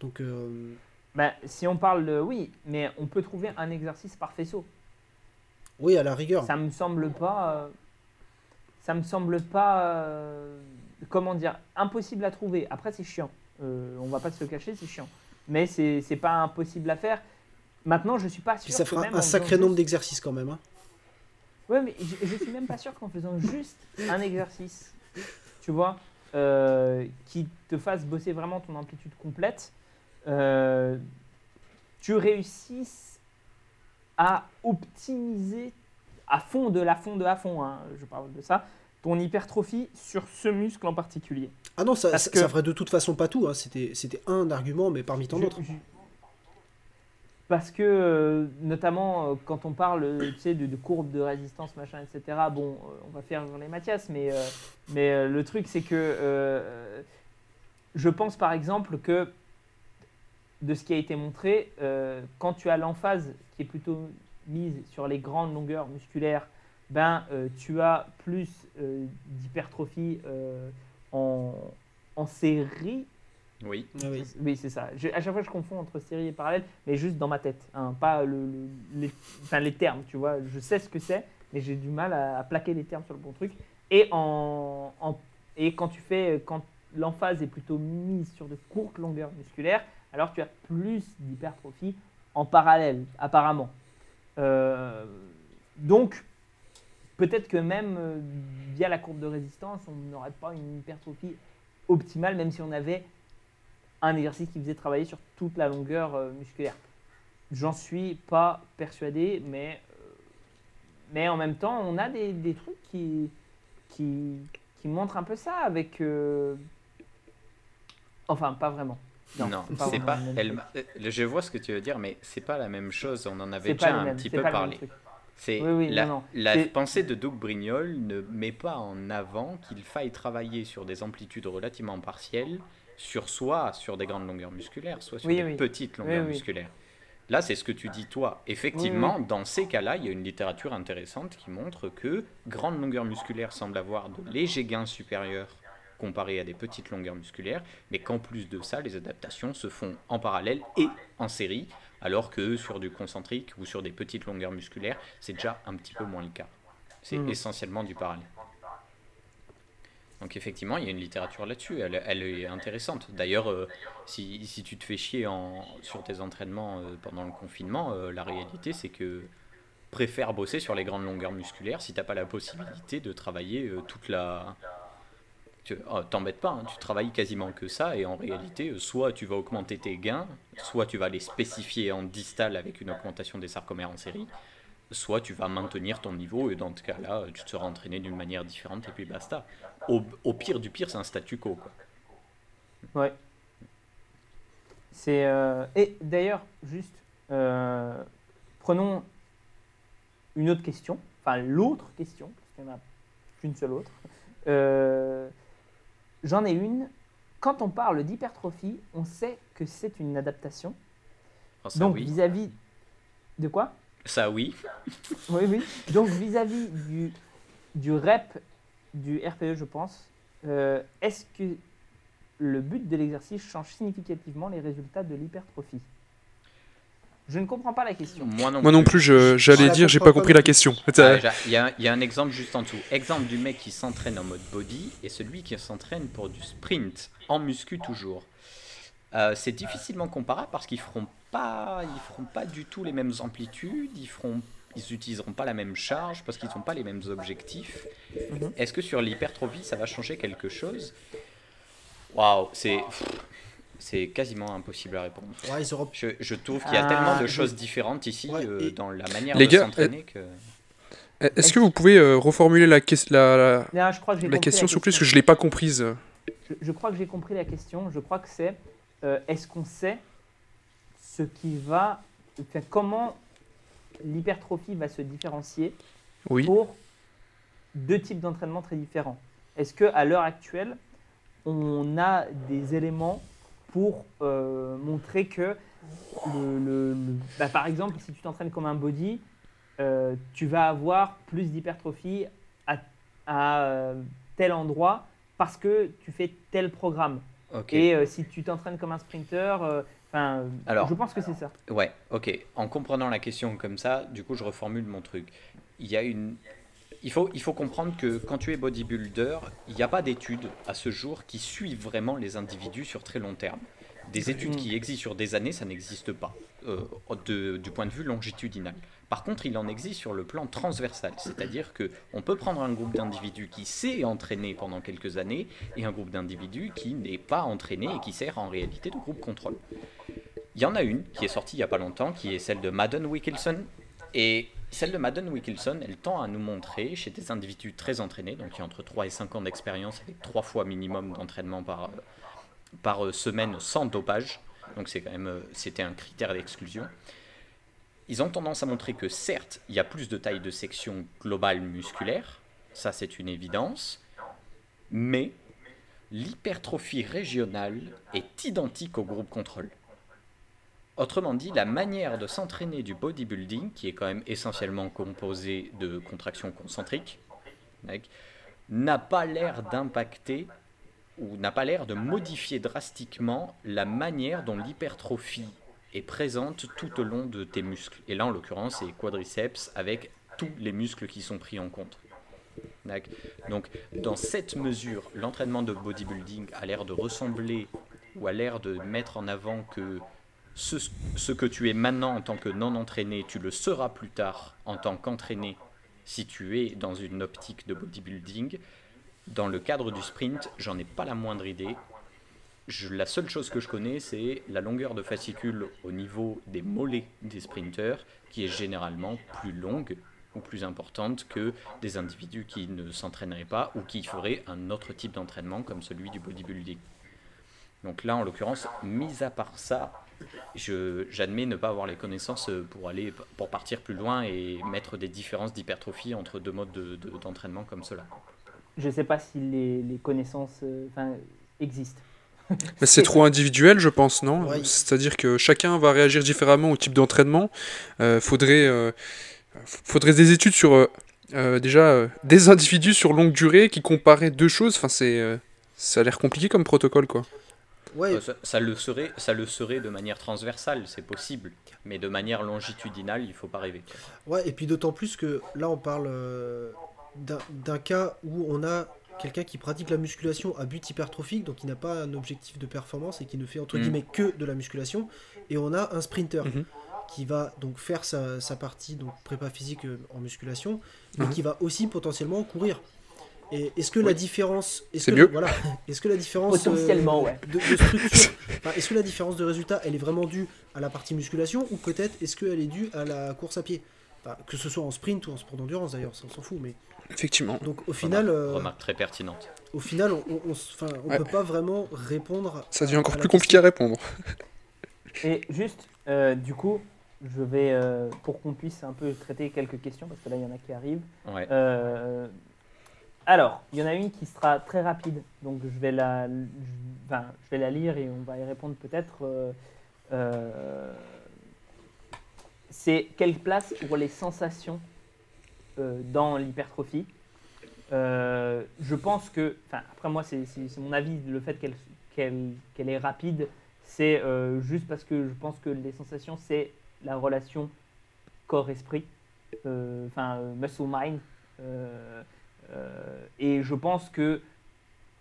Donc, euh, Bah, si on parle de. Oui, mais on peut trouver un exercice par faisceau. oui, à la rigueur. Ça me semble pas. euh, ça me semble pas. euh, comment dire Impossible à trouver. Après, c'est chiant. On va pas se le cacher, c'est chiant. Mais c'est pas impossible à faire. Maintenant, je suis pas sûr. Puis ça que fera même un sacré nombre d'exercices quand même. hein. Ouais, mais je, je suis même pas sûr qu'en faisant juste un exercice, tu vois, euh, qui te fasse bosser vraiment ton amplitude complète, euh, tu réussisses à optimiser à fond de la fond de à fond, hein, je parle de ça, ton hypertrophie sur ce muscle en particulier. Ah non, ça, ça, ça ferait de toute façon pas tout. hein. C'était un argument, mais parmi tant d'autres. Parce que, euh, notamment, euh, quand on parle euh, tu sais, de, courbes de résistance, machin, etc., bon, on va faire les Mathias, mais, mais le truc, c'est que je pense par exemple que, de ce qui a été montré, quand tu as l'emphase qui est plutôt mise sur les grandes longueurs musculaires, ben, tu as plus d'hypertrophie en, en série Oui. Ah oui. oui, c'est ça. Je- à chaque fois, je confonds entre série et parallèle, mais juste dans ma tête, hein, pas le, le- les, enfin, les termes, tu vois. Je sais ce que c'est, mais j'ai du mal à, à plaquer les termes sur le bon truc. Et, en, en- et quand tu fais, quand l'emphase est plutôt mise sur de courtes longueurs musculaires, alors tu as plus d'hypertrophie en parallèle, apparemment. Euh, donc, peut-être que même euh, via la courbe de résistance, on n'aurait pas une hypertrophie optimale, même si on avait un exercice qui faisait travailler sur toute la longueur euh, musculaire. J'en suis pas persuadé, mais, euh, mais en même temps, on a des, des trucs qui, qui, qui montrent un peu ça avec... euh, Enfin, pas vraiment. Non, c'est pas. elle je vois ce que tu veux dire, mais c'est pas la même chose. On en avait déjà un même, petit peu parlé. C'est Oui, oui, la, non, non. la pensée de Doug Brignol ne met pas en avant qu'il faille travailler sur des amplitudes relativement partielles, sur soit sur des grandes longueurs musculaires, soit sur Oui, des oui. petites longueurs oui. musculaires. Là, c'est ce que tu dis toi. Effectivement, dans ces cas-là, il y a une littérature intéressante qui montre que grandes longueurs musculaires semblent avoir de légers gains supérieurs comparés à des petites longueurs musculaires, mais qu'en plus de ça, les adaptations se font en parallèle et en série, alors que sur du concentrique ou sur des petites longueurs musculaires, c'est déjà un petit peu moins le cas. C'est Mhm. essentiellement du parallèle. Donc effectivement, il y a une littérature là-dessus, elle, est intéressante. D'ailleurs, euh, si, tu te fais chier en, sur tes entraînements euh, pendant le confinement, euh, la réalité c'est que préfère bosser sur les grandes longueurs musculaires si t'as pas la possibilité de travailler toute la... Oh, T'embête pas, hein, tu travailles quasiment que ça et en réalité, soit tu vas augmenter tes gains, soit tu vas les spécifier en distal avec une augmentation des sarcomères en série, soit tu vas maintenir ton niveau et dans ce cas-là, tu te seras entraîné d'une manière différente et puis basta. Au, au pire du pire, c'est un statu quo. Quoi. Ouais. C'est euh, et d'ailleurs juste euh, prenons une autre question, enfin l'autre question parce qu'il n'y en a qu'une seule autre. Euh, J'en ai une. Quand on parle d'hypertrophie, on sait que c'est une adaptation. Oh, ça, Donc oui. vis-à-vis de quoi? Ça oui, Oui, oui. Donc vis-à-vis du, du rep du RPE, je pense, euh, est-ce que le but de l'exercice change significativement les résultats de l'hypertrophie? Je ne comprends pas la question. moi non Moi non plus, je- j'allais la dire, j'ai pas compris la plus. question. Ah, j'a- Il y, a un- il y a un exemple juste en dessous. Exemple du mec qui s'entraîne en mode body et celui qui s'entraîne pour du sprint, en muscu toujours. Euh, c'est difficilement comparable parce qu'ils feront pas, ils feront pas du tout les mêmes amplitudes, ils feront, ils utiliseront pas la même charge parce qu'ils n'ont pas les mêmes objectifs. Mhm. Est-ce que sur l'hypertrophie ça va changer quelque chose? Waouh, c'est, c'est quasiment impossible à répondre. Ouais, ils auront- Je, je trouve qu'il y a Ah, tellement de je- choses différentes ici Ouais, euh, et- dans la manière Les de s'entraîner que. Est-ce que vous pouvez euh, reformuler la, ques- la, la- Là, je crois que j'ai la question, s'il vous plaît, parce que je l'ai pas comprise. Je, je crois que j'ai compris la question. Je crois que c'est euh, est-ce qu'on sait ce qui va, enfin, comment l'hypertrophie va se différencier Oui. pour deux types d'entraînement très différents. Est-ce que à l'heure actuelle, on a des éléments pour euh, montrer que, le, le- le- bah, par exemple, si tu t'entraînes comme un body, euh, tu vas avoir plus d'hypertrophie à, à, euh, tel endroit parce que tu fais tel programme. Et euh, si tu t'entraînes comme un sprinter, enfin, Alors. je pense que c'est ça. Ouais, ok. En comprenant la question comme ça, du coup, je reformule mon truc. Il y a une. Il faut, il faut comprendre que quand tu es bodybuilder, il n'y a pas d'études à ce jour qui suivent vraiment les individus sur très long terme. Des études qui existent sur des années, ça n'existe pas, euh, de- du point de vue longitudinal. Par contre, il en existe sur le plan transversal, c'est-à-dire que on peut prendre un groupe d'individus qui s'est entraîné pendant quelques années et un groupe d'individus qui n'est pas entraîné et qui sert en réalité de groupe contrôle. Il y en a une qui est sortie il n'y a pas longtemps, qui est celle de Madden Wickelson. Et celle de Madden Wickelson, elle tend à nous montrer chez des individus très entraînés, donc qui ont entre 3 et 5 ans d'expérience avec 3 fois minimum d'entraînement par, par semaine sans dopage. Donc c'est quand même, euh, c'était un critère d'exclusion. Ils ont tendance à montrer que certes, il y a plus de taille de section globale musculaire, ça c'est une évidence, mais l'hypertrophie régionale est identique au groupe contrôle. Autrement dit, la manière de s'entraîner du bodybuilding, qui est quand même essentiellement composé de contractions concentriques, n'a pas l'air d'impacter ou n'a pas l'air de modifier drastiquement la manière dont l'hypertrophie est présente tout au long de tes muscles. Et là, en l'occurrence, c'est quadriceps avec tous les muscles qui sont pris en compte. Donc, dans cette mesure, l'entraînement de bodybuilding a l'air de ressembler ou a l'air de mettre en avant que ce, ce que tu es maintenant en tant que non entraîné, tu le seras plus tard en tant qu'entraîné si tu es dans une optique de bodybuilding. Dans le cadre du sprint, j'en ai pas la moindre idée. La seule chose que je connais, c'est la longueur de fascicule au niveau des mollets des sprinteurs, qui est généralement plus longue ou plus importante que des individus qui ne s'entraîneraient pas ou qui feraient un autre type d'entraînement comme celui du bodybuilding. Donc là, en l'occurrence, mis à part ça, j'admets ne pas avoir les connaissances pour aller pour partir plus loin et mettre des différences d'hypertrophie entre deux modes de- de- d'entraînement comme cela. Je ne sais pas si les, connaissances euh, existent. <laughs> Mais c'est trop individuel, je pense, non Ouais. C'est-à-dire que chacun va réagir différemment au type d'entraînement. Euh, faudrait, euh, faudrait des études sur euh, euh, déjà euh, des <laughs> individus sur longue durée qui comparaient deux choses. Enfin, c'est, euh, ça a l'air compliqué comme protocole, quoi. Ouais, Euh, Ça, ça le serait, ça le serait de manière transversale, c'est possible, mais de manière longitudinale, il faut pas rêver. ouais, et puis d'autant plus que là on parle euh, d'un cas où on a quelqu'un qui pratique la musculation à but hypertrophique, donc qui n'a pas un objectif de performance et qui ne fait entre Mm. guillemets que de la musculation, et on a un sprinter Mhm. qui va donc faire sa, sa partie donc prépa physique euh, en musculation, mais Mhm. qui va aussi potentiellement courir. Et est-ce que la différence, est-ce que voilà, <laughs> est-ce que la différence euh, Potentiellement, ouais. de, de structure, <laughs> enfin, est-ce que la différence de résultat, elle est vraiment due à la partie musculation ou peut-être est-ce qu'elle est due à la course à pied? Enfin, Que ce soit en sprint ou en sport d'endurance d'ailleurs, ça on s'en fout, mais Effectivement. donc au final, Remarque, euh, remarque très pertinente. au final, on, on, on s- enfin, on Ouais. peut pas vraiment répondre. Ça à- devient encore plus compliqué à répondre. Et juste, euh, du coup, je vais, euh, pour qu'on puisse un peu traiter quelques questions, parce que là, il y en a qui arrivent. Ouais. Euh, alors, il y en a une qui sera très rapide, donc je vais la, je, enfin, je vais la lire et on va y répondre peut-être. C'est quelle place pour les sensations euh, dans l'hypertrophie? Euh, Je pense que, après moi, c'est mon avis, le fait qu'elle est rapide, c'est euh, juste parce que je pense que les sensations, c'est la relation corps-esprit, enfin, muscle-mind. Et je pense que,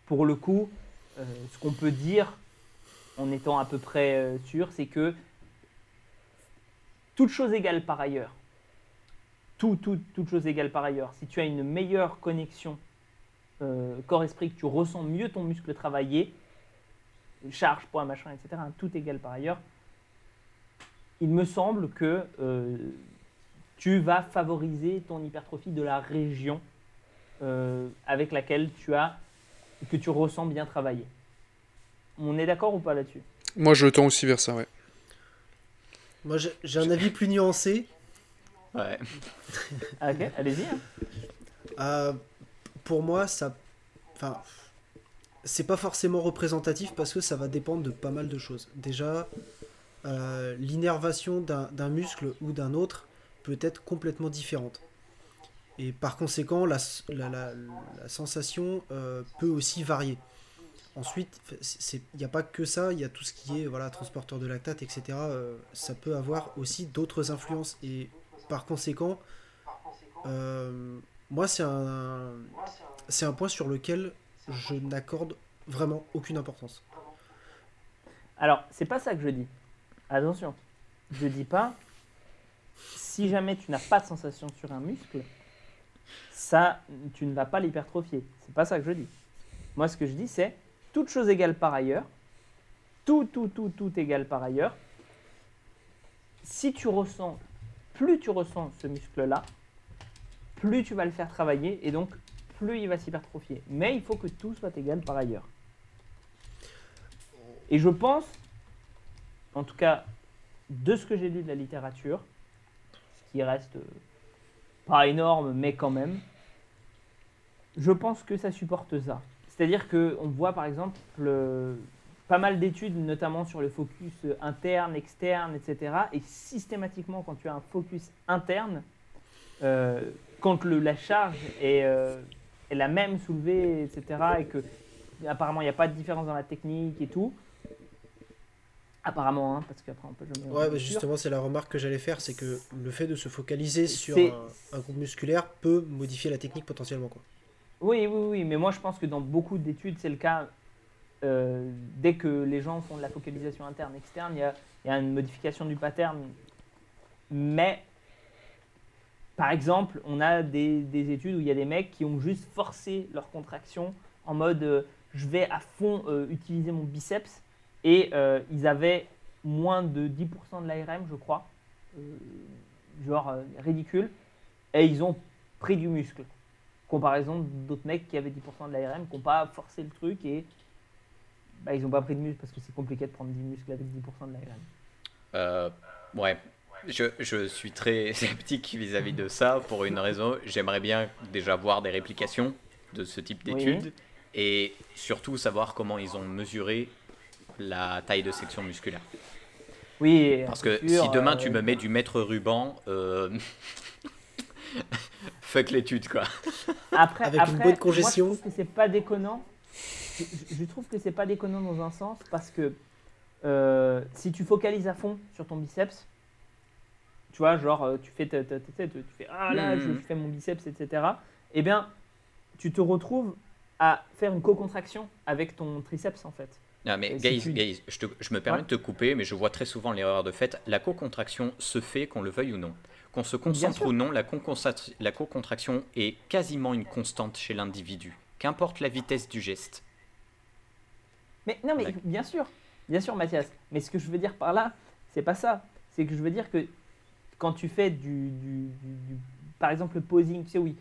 pour le coup, ce qu'on peut dire, en étant à peu près sûr, c'est que, toute chose égale par ailleurs, tout, tout, toute chose égale par ailleurs, si tu as une meilleure connexion euh, corps-esprit, que tu ressens mieux ton muscle travailler, charge, poids, machin, etc., tout égale par ailleurs, il me semble que euh, tu vas favoriser ton hypertrophie de la région euh, avec laquelle tu as, que tu ressens bien travailler. On est d'accord ou pas là-dessus? Moi, je tends aussi vers ça, ouais. Moi, j'ai un avis plus nuancé. Ouais. <laughs> Ok, allez-y. hein. Euh, pour moi, ça. Enfin. C'est pas forcément représentatif parce que ça va dépendre de pas mal de choses. Déjà, euh, l'innervation d'un muscle ou d'un autre peut être complètement différente. Et par conséquent, la, s- la, la- la sensation euh, peut aussi varier. Ensuite, il n'y a pas que ça, il y a tout ce qui est voilà, transporteur de lactate, etc. euh, ça peut avoir aussi d'autres influences. Et par conséquent, euh, moi, c'est un, un point sur lequel je n'accorde vraiment aucune importance. Alors, c'est pas ça que je dis. Attention. Je dis pas si jamais tu n'as pas de sensation sur un muscle, ça, tu ne vas pas l'hypertrophier. C'est pas ça que je dis. Moi, ce que je dis, c'est toute chose égale par ailleurs, tout, tout, tout, tout égal par ailleurs. Si tu ressens, plus tu ressens ce muscle-là, plus tu vas le faire travailler et donc plus il va s'hypertrophier. Mais il faut que tout soit égal par ailleurs. Et je pense, en tout cas, de ce que j'ai lu de la littérature, ce qui reste euh, pas énorme, mais quand même, je pense que ça supporte ça. C'est-à-dire qu'on voit par exemple le- pas mal d'études, notamment sur le focus interne, externe, etc. Et systématiquement, quand tu as un focus interne, euh, quand le- la charge est, euh, est la même soulevée, etc., et que apparemment il n'y a pas de différence dans la technique et tout, apparemment, hein, parce qu'après on peut jamais. Ouais, justement, c'est la remarque que j'allais faire, c'est que le fait de se focaliser sur un, un groupe musculaire peut modifier la technique potentiellement. Quoi. Oui, oui, oui, mais moi je pense que dans beaucoup d'études, c'est le cas. euh, dès que les gens font de la focalisation interne, externe, il y a, une modification du pattern. Mais, par exemple, on a des, des études où il y a des mecs qui ont juste forcé leur contraction en mode euh, je vais à fond euh, utiliser mon biceps et ils avaient moins de 10% de l'ARM, je crois, genre ridicule, et ils ont pris du muscle comparaison d'autres mecs qui avaient 10% de l'ARM, qui n'ont pas forcé le truc et bah, ils n'ont pas pris de muscle parce que c'est compliqué de prendre du muscle avec 10% de l'ARM. Euh, ouais, je, je suis très <laughs> sceptique vis-à-vis de ça pour une raison. J'aimerais bien déjà voir des réplications de ce type Oui. d'études et surtout savoir comment ils ont mesuré la taille de section musculaire. Oui, Parce que sûr, si demain euh, tu me mets du mètre ruban, euh, <laughs> fuck l'étude quoi. <laughs> Après, Avec une bonne moi, congestion. je trouve que c'est pas déconnant. Je, je trouve que c'est pas déconnant dans un sens parce que euh, si tu focalises à fond sur ton biceps, tu vois, genre euh, tu fais, ta- ta- ta- ta- tu fais ah là, je, je fais mon biceps, etc. Eh bien, tu te retrouves à faire une co-contraction avec ton triceps en fait. Non mais si guys, tu- guys, je, te- je me permets Ouais. de te couper, mais je vois très souvent l'erreur de fait. La co-contraction se fait qu'on le veuille ou non. Qu'on se concentre ou non, la co-contraction est quasiment une constante chez l'individu, qu'importe la vitesse du geste. Mais non, mais bien sûr, bien sûr, Mathias. Mais ce que je veux dire par là, c'est pas ça. C'est que je veux dire que quand tu fais du, du- du- du- par exemple, le posing, tu sais, oui,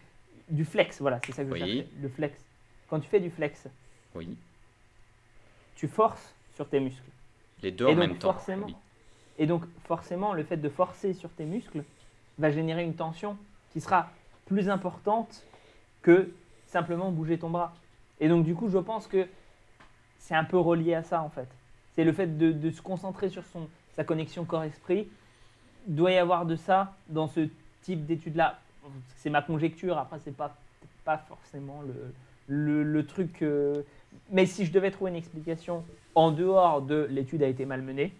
du flex, voilà, c'est ça que je Oui. cherchais, le flex. Quand tu fais du flex, Oui, tu forces sur tes muscles. les deux Et en donc, même temps. forcément- oui. Et donc, forcément, le fait de forcer sur tes muscles va générer une tension qui sera plus importante que simplement bouger ton bras. Et donc, du coup, je pense que c'est un peu relié à ça, en fait. C'est le fait de, se concentrer sur son, sa connexion corps-esprit. Doit y avoir de ça dans ce type d'études-là. C'est ma conjecture, après, c'est pas, pas forcément le, le, le truc. euh, Mais si je devais trouver une explication en dehors de l'étude a été malmenée,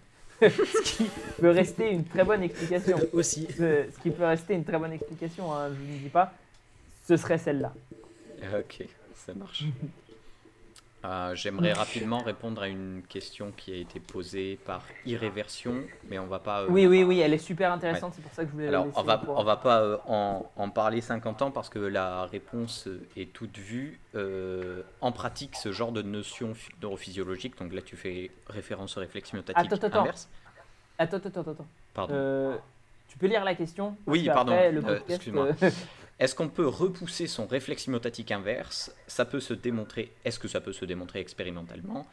ce qui peut rester une très bonne explication. Aussi. Ce ce qui peut rester une très bonne explication, hein, je ne dis pas, ce serait celle-là. Ok, ça marche. <laughs> Euh, J'aimerais rapidement répondre à une question qui a été posée par Irréversion, mais on va pas. euh, Oui, oui, oui, elle est super intéressante, c'est pour ça que je voulais la Alors, on va, on va pas euh, en, en parler 50 ans parce que la réponse est toute vue. En pratique, ce genre de notion phy- neurophysiologique, donc là tu fais référence au réflexe myotatique Attends, attends, inverse. Attends, attends, attends, attends. Pardon. Tu peux lire la question Oui, pardon, excuse-moi. <laughs> Est-ce qu'on peut repousser son réflexe myotatique inverse? Ça peut se démontrer. Est-ce que ça peut se démontrer expérimentalement?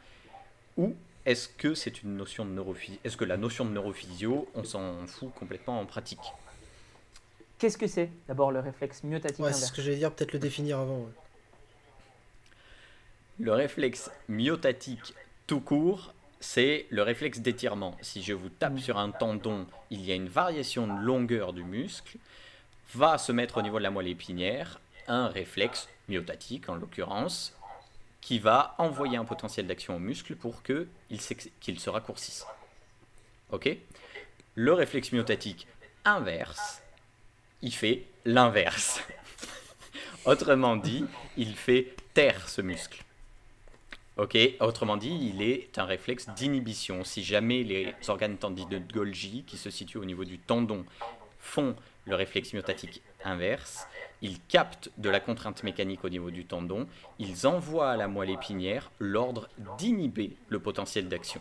Ou est-ce que c'est une notion de neurophysio Est-ce que la notion de neurophysio, on s'en fout complètement en pratique? Qu'est-ce que c'est d'abord le réflexe myotatique Ouais, c'est inverse? ce que j'allais dire, peut-être le définir avant. ouais. Le réflexe myotatique tout court, c'est le réflexe d'étirement. Si je vous tape Mm. sur un tendon, il y a une variation de longueur du muscle, va se mettre au niveau de la moelle épinière un réflexe myotatique en l'occurrence, qui va envoyer un potentiel d'action au muscle pour qu'il se raccourcisse. Ok? Le réflexe myotatique inverse, il fait l'inverse. <laughs> Autrement dit, il fait taire ce muscle. Ok, autrement dit, il est un réflexe d'inhibition. Si jamais les organes tendineux de Golgi, qui se situent au niveau du tendon, font le réflexe myotatique inverse, ils captent de la contrainte mécanique au niveau du tendon, ils envoient à la moelle épinière l'ordre d'inhiber le potentiel d'action.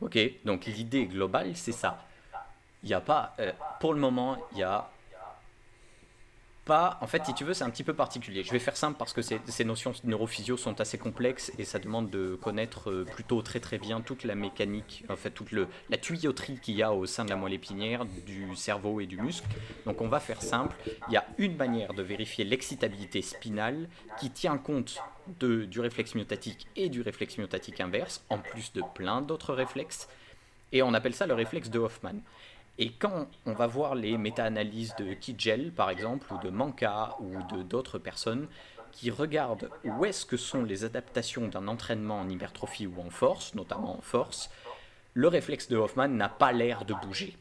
Ok, donc l'idée globale, c'est ça. Il n'y a pas, euh, pour le moment, il y a pas. En fait, si tu veux, c'est un petit peu particulier. Je vais faire simple parce que ces, ces notions neurophysio sont assez complexes et ça demande de connaître euh, plutôt très très bien toute la mécanique, en fait, toute le, la tuyauterie qu'il y a au sein de la moelle épinière, du cerveau et du muscle. Donc, on va faire simple. Il y a une manière de vérifier l'excitabilité spinale qui tient compte de, du réflexe myotatique et du réflexe myotatique inverse, en plus de plein d'autres réflexes. Et on appelle ça le réflexe de Hoffman. Et quand on va voir les méta-analyses de Kigel, par exemple, ou de Manka, ou de d'autres personnes qui regardent où est-ce que sont les adaptations d'un entraînement en hypertrophie ou en force, notamment en force, le réflexe de Hoffman n'a pas l'air de bouger.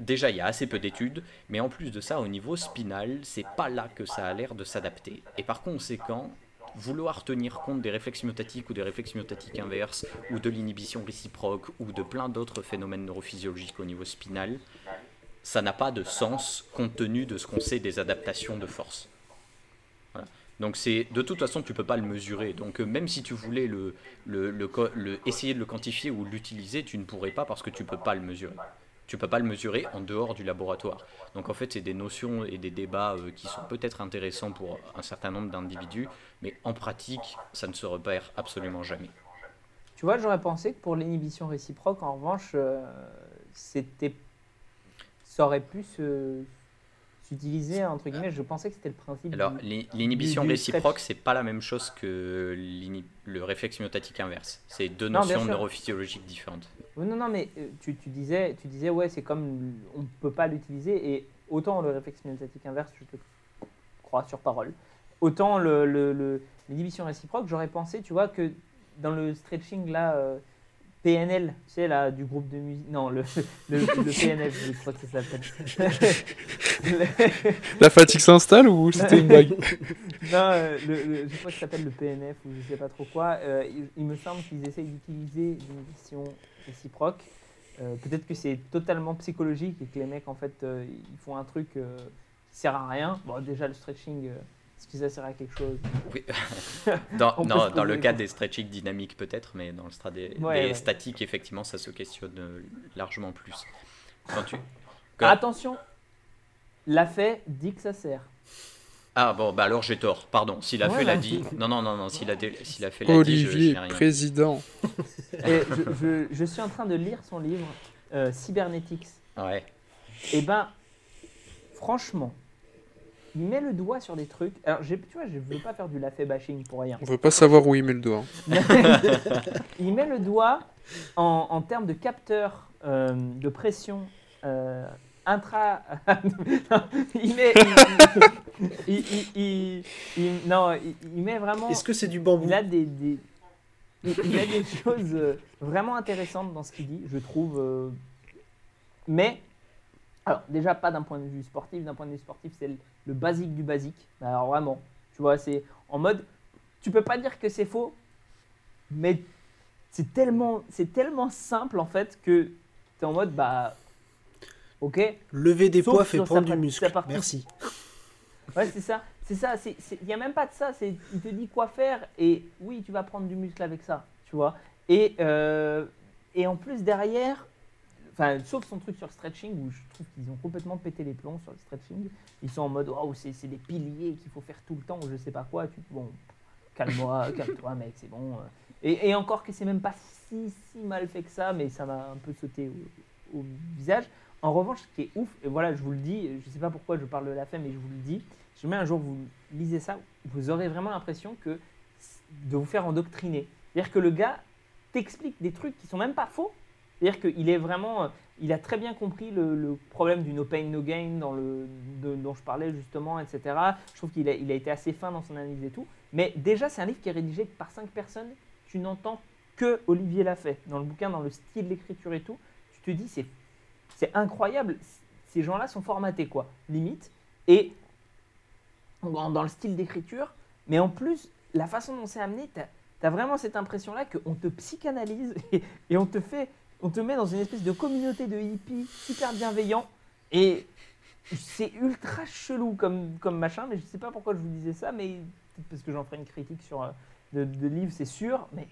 Déjà, il y a assez peu d'études, mais en plus de ça, au niveau spinal, c'est pas là que ça a l'air de s'adapter. Et par conséquent, vouloir tenir compte des réflexes myotatiques ou des réflexes myotatiques inverses, ou de l'inhibition réciproque, ou de plein d'autres phénomènes neurophysiologiques au niveau spinal, ça n'a pas de sens compte tenu de ce qu'on sait des adaptations de force. Donc c'est de toute façon tu peux pas le mesurer. Donc euh, même si tu voulais essayer de le quantifier ou l'utiliser, tu ne pourrais pas parce que tu peux pas le mesurer. Tu peux pas le mesurer en dehors du laboratoire. Donc en fait c'est des notions et des débats euh, qui sont peut-être intéressants pour un certain nombre d'individus, mais en pratique ça ne se repère absolument jamais. Tu vois, j'aurais pensé que pour l'inhibition réciproque, en revanche, euh, c'était, ça aurait pu se- s'utiliser entre guillemets. Je pensais que c'était le principe. Alors, l'inhibition réciproque, c'est pas la même chose que le réflexe myotatique inverse. C'est deux Non, notions neurophysiologiques différentes. Non, non, mais euh, tu, tu disais, tu disais, ouais, c'est comme on ne peut pas l'utiliser et autant le réflexe myotatique inverse, je te crois sur parole, autant le, le- le- l'inhibition réciproque, j'aurais pensé, tu vois, que dans le stretching là, euh, PNL, tu sais là, du groupe de musique, non, le, le, le <laughs> PNF, je crois que ça s'appelle. Le- <laughs> La fatigue s'installe ou c'était une blague? <laughs> Non, euh, le, je crois que ça s'appelle le PNF ou je sais pas trop quoi. Euh, il, il me semble qu'ils essayent d'utiliser l'inhibition réciproque. Euh, Peut-être que c'est totalement psychologique et que les mecs en fait ils font un truc qui sert à rien. Bon, déjà le stretching, est-ce que ça sert à quelque chose Oui. <laughs> Dans, non, le cas des stretching dynamiques peut-être, mais dans le stade des, Ouais, des ouais. statiques, effectivement, ça se questionne euh, largement plus. Quand tu... <laughs> Attention, l'a fait dit que ça sert. Ah bon, bah alors j'ai tort, pardon. S'il a Ouais, fait l'a là. dit. Non, non, non, non, s'il a, dé- s'il a fait l'a dit, Olivier, je président. Et je, je- je suis en train de lire son livre euh, Cybernetics. Ouais. Et ben, franchement, il met le doigt sur des trucs. Alors, tu vois, je veux pas faire du lafay bashing pour rien. On veut pas savoir où il met le doigt. <laughs> <laughs> il met le doigt en, en termes de capteur euh, de pression euh, intra. Non, <laughs> il met. il- il- il- il- il- non, il, il met vraiment. Est-ce que c'est du bambou? Il a des, des- il a des choses euh, vraiment intéressantes dans ce qu'il dit, je trouve. Mais, alors déjà pas d'un point de vue sportif, d'un point de vue sportif c'est le, basique du basique. Alors vraiment, tu vois, c'est en mode, tu peux pas dire que c'est faux, mais c'est tellement, c'est tellement simple en fait que tu es en mode, bah, ok, Lever des Sauf poids fait prendre du muscle. Merci. <laughs> Ouais, c'est ça. C'est ça. Il n'y a même pas de ça. c'est Il te dit quoi faire et oui, tu vas prendre du muscle avec ça. Tu vois. Et, euh, et en plus, derrière, enfin, sauf son truc sur stretching où je trouve qu'ils ont complètement pété les plombs sur le stretching. Ils sont en mode, waouh, c'est des piliers qu'il faut faire tout le temps ou je sais pas quoi. Tu, bon, calme-moi, <laughs> calme-toi, mec, c'est bon. Et, et encore que c'est même pas si, si mal fait que ça, mais ça m'a un peu sauté au, au visage. En revanche, ce qui est ouf, et voilà, je vous le dis, je sais pas pourquoi je parle de la fin, mais je vous le dis, si jamais un jour vous lisez ça, vous aurez vraiment l'impression que de vous faire endoctriner. C'est-à-dire que le gars t'explique des trucs qui sont même pas faux. C'est-à-dire qu'il est vraiment, euh, il a très bien compris le, problème du no pain no gain de- dont je parlais justement, etc. Je trouve qu'il a, été assez fin dans son analyse et tout. Mais déjà, c'est un livre qui est rédigé par cinq personnes. Tu n'entends que Olivier l'a fait dans le bouquin, dans le style d'écriture et tout. Tu te dis, c'est, incroyable. Ces gens-là sont formatés, quoi, limite. Et dans, le style d'écriture, mais en plus, la façon dont c'est amené, tu as, vraiment cette impression-là qu'on te psychanalyse <laughs> et on te fait, on te met dans une espèce de communauté de hippies super bienveillants. Et c'est ultra chelou comme, comme machin, mais je sais pas pourquoi je vous disais ça, mais peut-être parce que j'en ferai une critique sur euh, de, de livres, c'est sûr, mais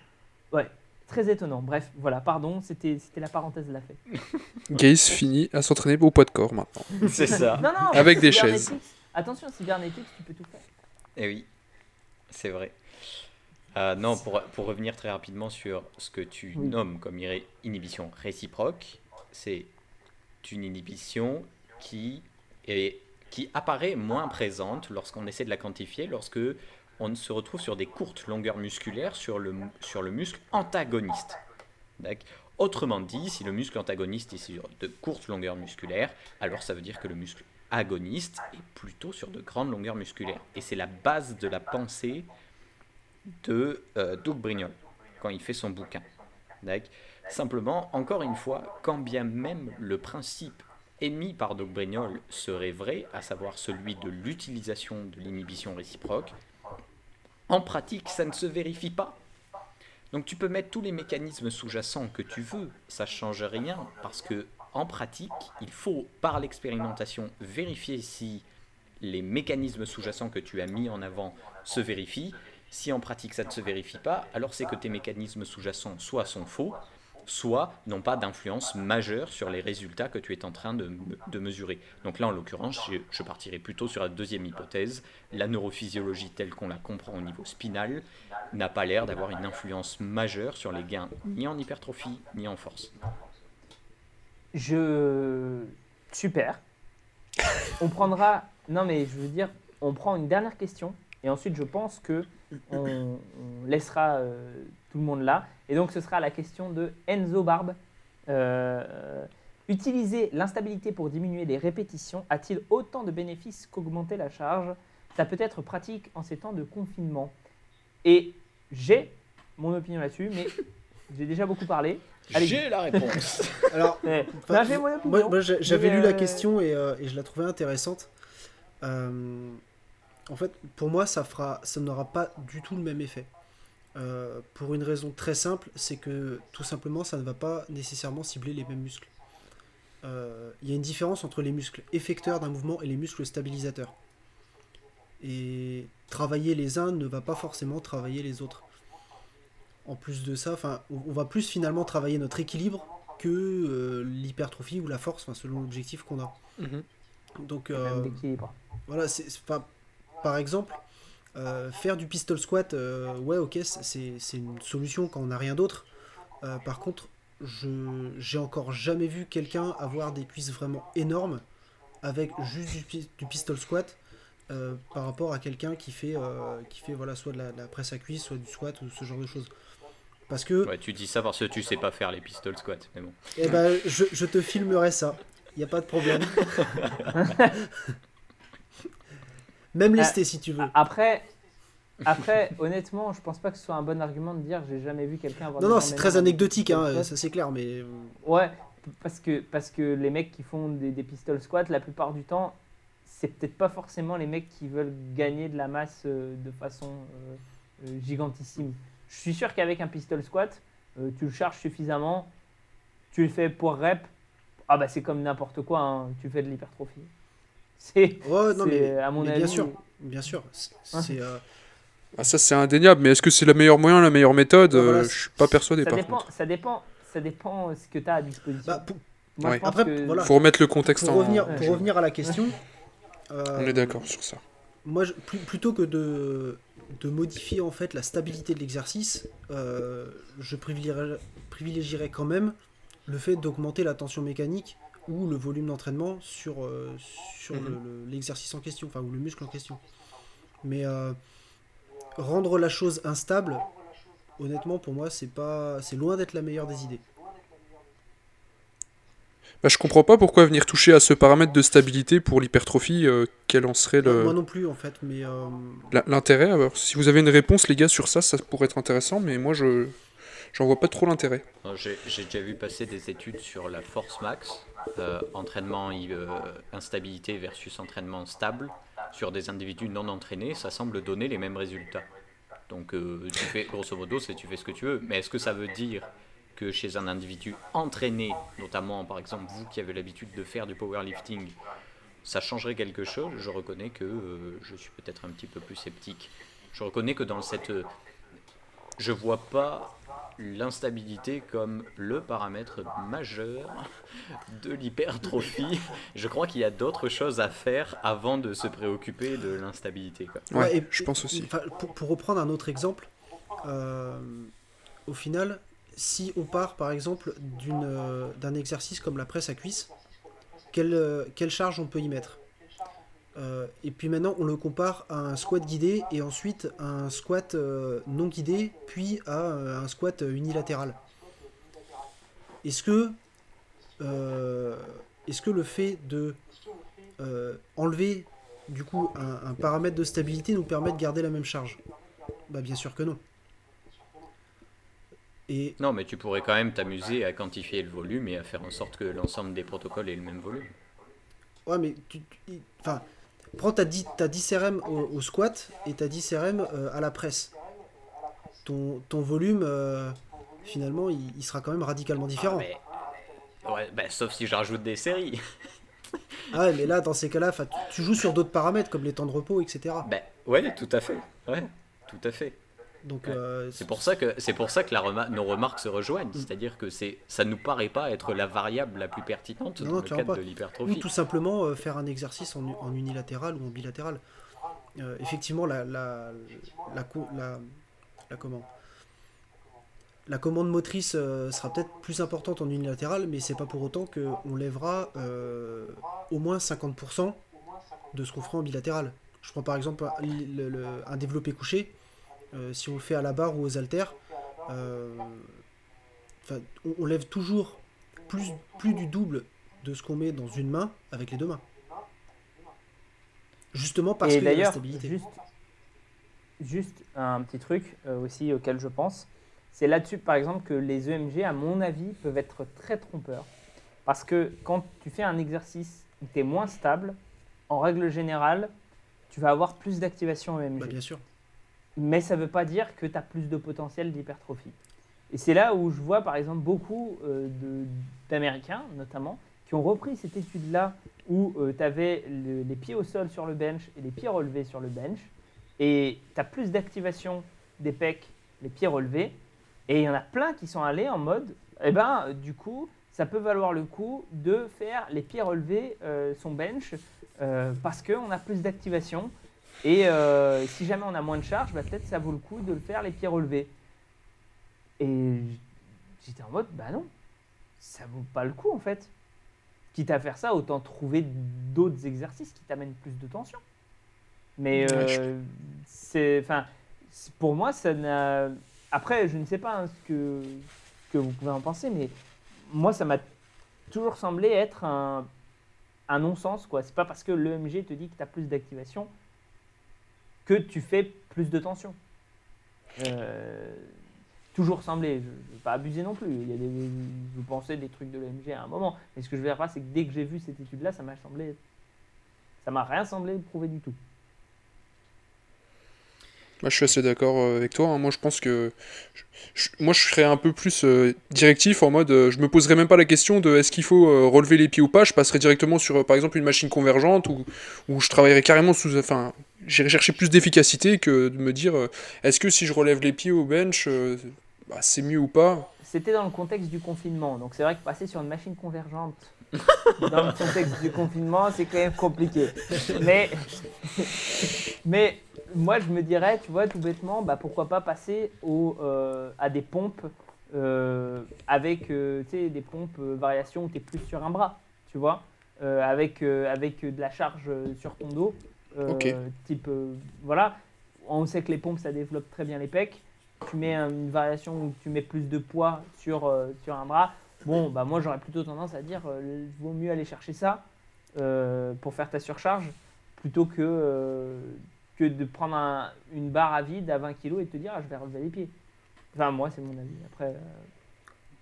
ouais, très étonnant. Bref, voilà, pardon, c'était c'était la parenthèse de la fête. <laughs> Gaze finit à s'entraîner au poids de corps maintenant. C'est ça. Non, non, Avec des chaises. Attention, Cybernetics, tu peux tout faire. Eh oui, c'est vrai. Euh, non, pour, pour revenir très rapidement sur ce que tu Oui. nommes comme inhibition réciproque, c'est une inhibition qui, est, qui apparaît moins présente lorsqu'on essaie de la quantifier, lorsque on se retrouve sur des courtes longueurs musculaires sur le, sur le muscle antagoniste. Autrement dit, si le muscle antagoniste est sur de courtes longueurs musculaires, alors ça veut dire que le muscle agoniste est plutôt sur de grandes longueurs musculaires. Et c'est la base de la pensée de euh, Doug Brignol quand il fait son bouquin. Simplement, encore une fois, quand bien même le principe émis par Doug Brignol serait vrai, à savoir celui de l'utilisation de l'inhibition réciproque, en pratique, ça ne se vérifie pas. Donc tu peux mettre tous les mécanismes sous-jacents que tu veux, ça change rien parce que en pratique, il faut par l'expérimentation vérifier si les mécanismes sous-jacents que tu as mis en avant se vérifient. Si en pratique ça ne se vérifie pas, alors c'est que tes mécanismes sous-jacents soit sont faux, soit n'ont pas d'influence majeure sur les résultats que tu es en train de, de mesurer. Donc là, en l'occurrence, je, je partirai plutôt sur la deuxième hypothèse. La neurophysiologie telle qu'on la comprend au niveau spinal n'a pas l'air d'avoir une influence majeure sur les gains ni en hypertrophie ni en force. Je. Super. On prendra. Non, mais je veux dire, on prend une dernière question. Et ensuite, je pense que on, on laissera euh, tout le monde là. Et donc, ce sera la question de Enzo Barbe. Euh, utiliser l'instabilité pour diminuer les répétitions a-t-il autant de bénéfices qu'augmenter la charge? Ça peut être pratique en ces temps de confinement. Et j'ai mon opinion là-dessus, mais <laughs> j'ai déjà beaucoup parlé. J'ai la réponse. <laughs> Alors, Eh, Enfin, non, j'ai mon opinion. moi, moi, j'a- j'avais lu la euh, question et, euh, et je la trouvais intéressante. Euh, en fait, pour moi, ça fera, ça n'aura pas du tout le même effet. Euh, pour une raison très simple, c'est que tout simplement, ça ne va pas nécessairement cibler les mêmes muscles. Euh, Il y a une différence entre les muscles effecteurs d'un mouvement et les muscles stabilisateurs. Et travailler les uns ne va pas forcément travailler les autres. En plus de ça, on va plus finalement travailler notre équilibre que euh, l'hypertrophie ou la force, selon l'objectif qu'on a. Mhm. Donc, Même voilà, c'est, c'est pas- par exemple, euh, faire du pistol squat, euh, ouais, ok, c'est, c'est une solution quand on n'a rien d'autre. Euh, par contre, je, j'ai encore jamais vu quelqu'un avoir des cuisses vraiment énormes avec juste du, pi- du pistol squat euh, par rapport à quelqu'un qui fait, euh, qui fait voilà, soit de la, de la presse à cuisse, soit du squat ou ce genre de choses. Parce que Ouais, tu dis ça parce que tu sais pas faire les pistol squats, mais bon. eh ben, je, je te filmerai ça. Il n'y a pas de problème. <laughs> Même lesté si tu veux. Après, après, <laughs> honnêtement, je pense pas que ce soit un bon argument de dire j'ai jamais vu quelqu'un avoir. Non, non, c'est très anecdotique, hein, ça c'est clair, mais. euh, Ouais, parce que, parce que les mecs qui font des, des pistol squats, la plupart du temps, c'est peut-être pas forcément les mecs qui veulent gagner de la masse euh, de façon euh, euh, gigantissime. Je suis sûr qu'avec un pistol squat, euh, tu le charges suffisamment, tu le fais pour rep, ah bah c'est comme n'importe quoi, hein, tu fais de l'hypertrophie. <laughs> C'est, Ouais, non, mais, à mon mais avis, bien sûr, bien sûr. c'est- Hein. Euh, Ah, ça, c'est indéniable, mais est-ce que c'est le meilleur moyen, la meilleure méthode Ouais, voilà, Euh, Je suis pas persuadé ça par dépend, contre. ça dépend, ça dépend ce que tu as à disposition. bah, pour, Moi, Ouais. Après, que- voilà. Faut remettre le contexte pour en. revenir, Ouais. pour revenir à la question. <laughs> euh, On est d'accord sur ça. Moi, je- plus- plutôt que de, de modifier en fait la stabilité de l'exercice, euh, je privilégierais, privilégierais quand même le fait d'augmenter la tension mécanique ou le volume d'entraînement sur, euh, sur Mhm. le- le- l'exercice en question, enfin, ou le muscle en question. Mais euh, rendre la chose instable, honnêtement, pour moi, c'est pas, c'est loin d'être la meilleure des idées. Bah, je comprends pas pourquoi venir toucher à ce paramètre de stabilité pour l'hypertrophie, euh, quel en serait le- Moi non plus, en fait, mais euh, l'intérêt. Alors, si vous avez une réponse, les gars, sur ça, ça pourrait être intéressant, mais moi, je j'en vois pas trop l'intérêt. J'ai déjà vu passer des études sur la force max, euh, entraînement euh, instabilité versus entraînement stable. Sur des individus non entraînés, ça semble donner les mêmes résultats. Donc, euh, tu fais, grosso modo, c'est tu fais ce que tu veux. Mais est-ce que ça veut dire que chez un individu entraîné, notamment par exemple vous qui avez l'habitude de faire du powerlifting, ça changerait quelque chose? Je reconnais que je suis peut-être un petit peu plus sceptique. Je reconnais que dans cette je vois pas l'instabilité comme le paramètre majeur de l'hypertrophie. Je crois qu'il y a d'autres choses à faire avant de se préoccuper de l'instabilité. quoi. Ouais, Ouais, et- je pense aussi. Pour, pour reprendre un autre exemple, euh, au final, si on part par exemple d'une, euh, d'un exercice comme la presse à cuisse, quelle, euh, quelle charge on peut y mettre? Euh, Et puis maintenant, on le compare à un squat guidé et ensuite à un squat euh, non guidé, puis à euh, un squat unilatéral. Est-ce que, est-ce que le fait de enlever du coup un, un paramètre de stabilité nous permet de garder la même charge? Bah bien sûr que non. Et Non, mais tu pourrais quand même t'amuser à quantifier le volume et à faire en sorte que l'ensemble des protocoles ait le même volume. ouais mais tu, tu- enfin prends ta 10, ta 10 CRM au, au squat et ta 10 CRM euh, à la presse. Ton, ton volume euh, finalement il, il sera quand même radicalement différent. Mais- Ouais, bah, sauf si je rajoute des séries. <laughs> Ah ouais, mais là dans ces cas-là, tu, tu joues sur d'autres paramètres comme les temps de repos, etc. Ben, ouais, tout à fait. Ouais, tout à fait. Donc Ouais. euh, C'est pour ça que c'est pour ça que la rema- nos remarques se rejoignent, c'est-à-dire que c'est ça nous paraît pas être la variable la plus pertinente Non, dans non, le cadre pas. de Ou l'hypertrophie. tout simplement euh, faire un exercice en, en unilatéral ou en bilatéral. Euh, effectivement, la, la, la, co- la- la comment la commande motrice sera peut-être plus importante en unilatéral, mais c'est pas pour autant qu'on lèvera euh, au moins 50% de ce qu'on fera en bilatéral. Je prends par exemple un, le- le- un développé couché, euh, si on le fait à la barre ou aux haltères, euh, on, on lève toujours plus, plus du double de ce qu'on met dans une main avec les deux mains. Justement parce Et qu'il y a la stabilité. juste, juste un petit truc euh, aussi auquel je pense, c'est là-dessus par exemple que les EMG, à mon avis, peuvent être très trompeurs. Parce que quand tu fais un exercice où tu es moins stable, en règle générale, tu vas avoir plus d'activation EMG. Bah, bien sûr. Mais ça ne veut pas dire que tu as plus de potentiel d'hypertrophie. Et c'est là où je vois par exemple beaucoup euh, d'Américains, notamment, qui ont repris cette étude-là où tu avais les pieds au sol sur le bench et les pieds relevés sur le bench, et tu as plus d'activation des pecs, les pieds relevés, et il y en a plein qui sont allés en mode, eh ben, euh, du coup, ça peut valoir le coup de faire les pieds relevés, euh, son bench, euh, parce qu'on a plus d'activation. Et euh, si jamais on a moins de charge, bah, peut-être ça vaut le coup de le faire les pieds relevés. Et j'étais en mode, bah non, ça vaut pas le coup en fait. Quitte à faire ça, autant trouver d'autres exercices qui t'amènent plus de tension. Mais euh, c'est, enfin, pour moi, ça n'a. Après, je ne sais pas hein, ce que, que vous pouvez en penser, mais moi, ça m'a toujours semblé être un, un non-sens. quoi. C'est pas parce que l'EMG te dit que tu as plus d'activation que tu fais plus de tension. Euh, toujours semblé, je ne veux pas abuser non plus. Il y a des, vous pensez des trucs de l'EMG à un moment. Mais ce que je veux dire c'est que dès que j'ai vu cette étude-là, ça m'a semblé. Ça m'a rien semblé prouver du tout. Moi, je suis assez d'accord euh, avec toi. hein. Moi, je pense que. je- je- moi, je serais un peu plus euh, directif en mode. euh, je me poserais même pas la question de est-ce qu'il faut euh, relever les pieds ou pas. Je passerais directement sur, par exemple, une machine convergente où, où je travaillerais carrément sous. Enfin, j'irais chercher plus d'efficacité que de me dire est-ce que si je relève les pieds au bench, bah, c'est mieux ou pas? C'était dans le contexte du confinement. Donc c'est vrai que passer sur une machine convergente <laughs> dans le contexte du confinement, c'est quand même compliqué. Mais, mais moi, je me dirais, tu vois, tout bêtement, bah, pourquoi pas passer au, euh, à des pompes euh, avec euh, tu sais, des pompes euh, variations où tu es plus sur un bras. Tu vois, euh, avec, avec de la charge sur ton dos. Type, voilà. On sait que les pompes, ça développe très bien les pecs. Tu mets un- une variation où tu mets plus de poids sur, sur un bras. Bon, bah moi, j'aurais plutôt tendance à dire, euh, vaut mieux aller chercher ça pour faire ta surcharge plutôt que, que de prendre un- une barre à vide à 20 kg et te dire, ah, je vais relever les pieds. Enfin, moi, c'est mon avis. Après, euh,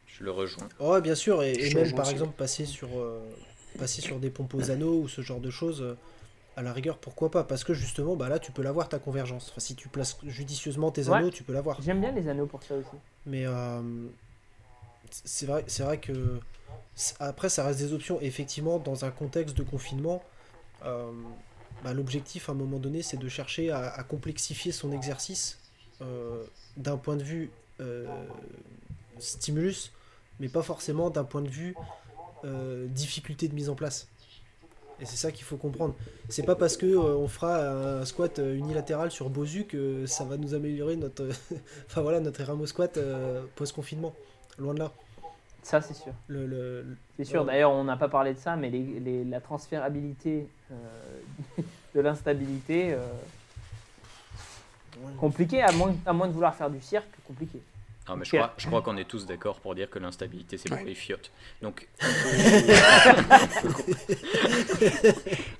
Je le rejoins. Ouais, bien sûr, et, même par exemple passer sur, euh, passer sur des pompes aux anneaux ou ce genre de choses, euh, à la rigueur, pourquoi pas? Parce que justement, bah là, tu peux l'avoir ta convergence. Enfin, si tu places judicieusement tes Ouais. anneaux, tu peux l'avoir. j'aime bien les anneaux pour ça aussi. Mais euh, c'est vrai, c'est vrai que après, ça reste des options. Et effectivement, dans un contexte de confinement, euh, bah, l'objectif à un moment donné, c'est de chercher à, à complexifier son exercice euh, d'un point de vue euh, stimulus, mais pas forcément d'un point de vue euh, difficulté de mise en place. Et c'est ça qu'il faut comprendre. C'est pas parce que on fera un squat unilatéral sur Bosu que ça va nous améliorer notre, <laughs> enfin voilà, notre Eramo squat euh, post-confinement. Loin de là. Ça, c'est sûr. Le, le- le- C'est sûr. D'ailleurs, on n'a pas parlé de ça, mais les, les- la transférabilité de l'instabilité, euh, compliqué, à moins, à moins de vouloir faire du cirque, compliqué. Non, mais je crois, je crois qu'on est tous d'accord pour dire que l'instabilité, c'est pour les fiottes. Donc, <laughs>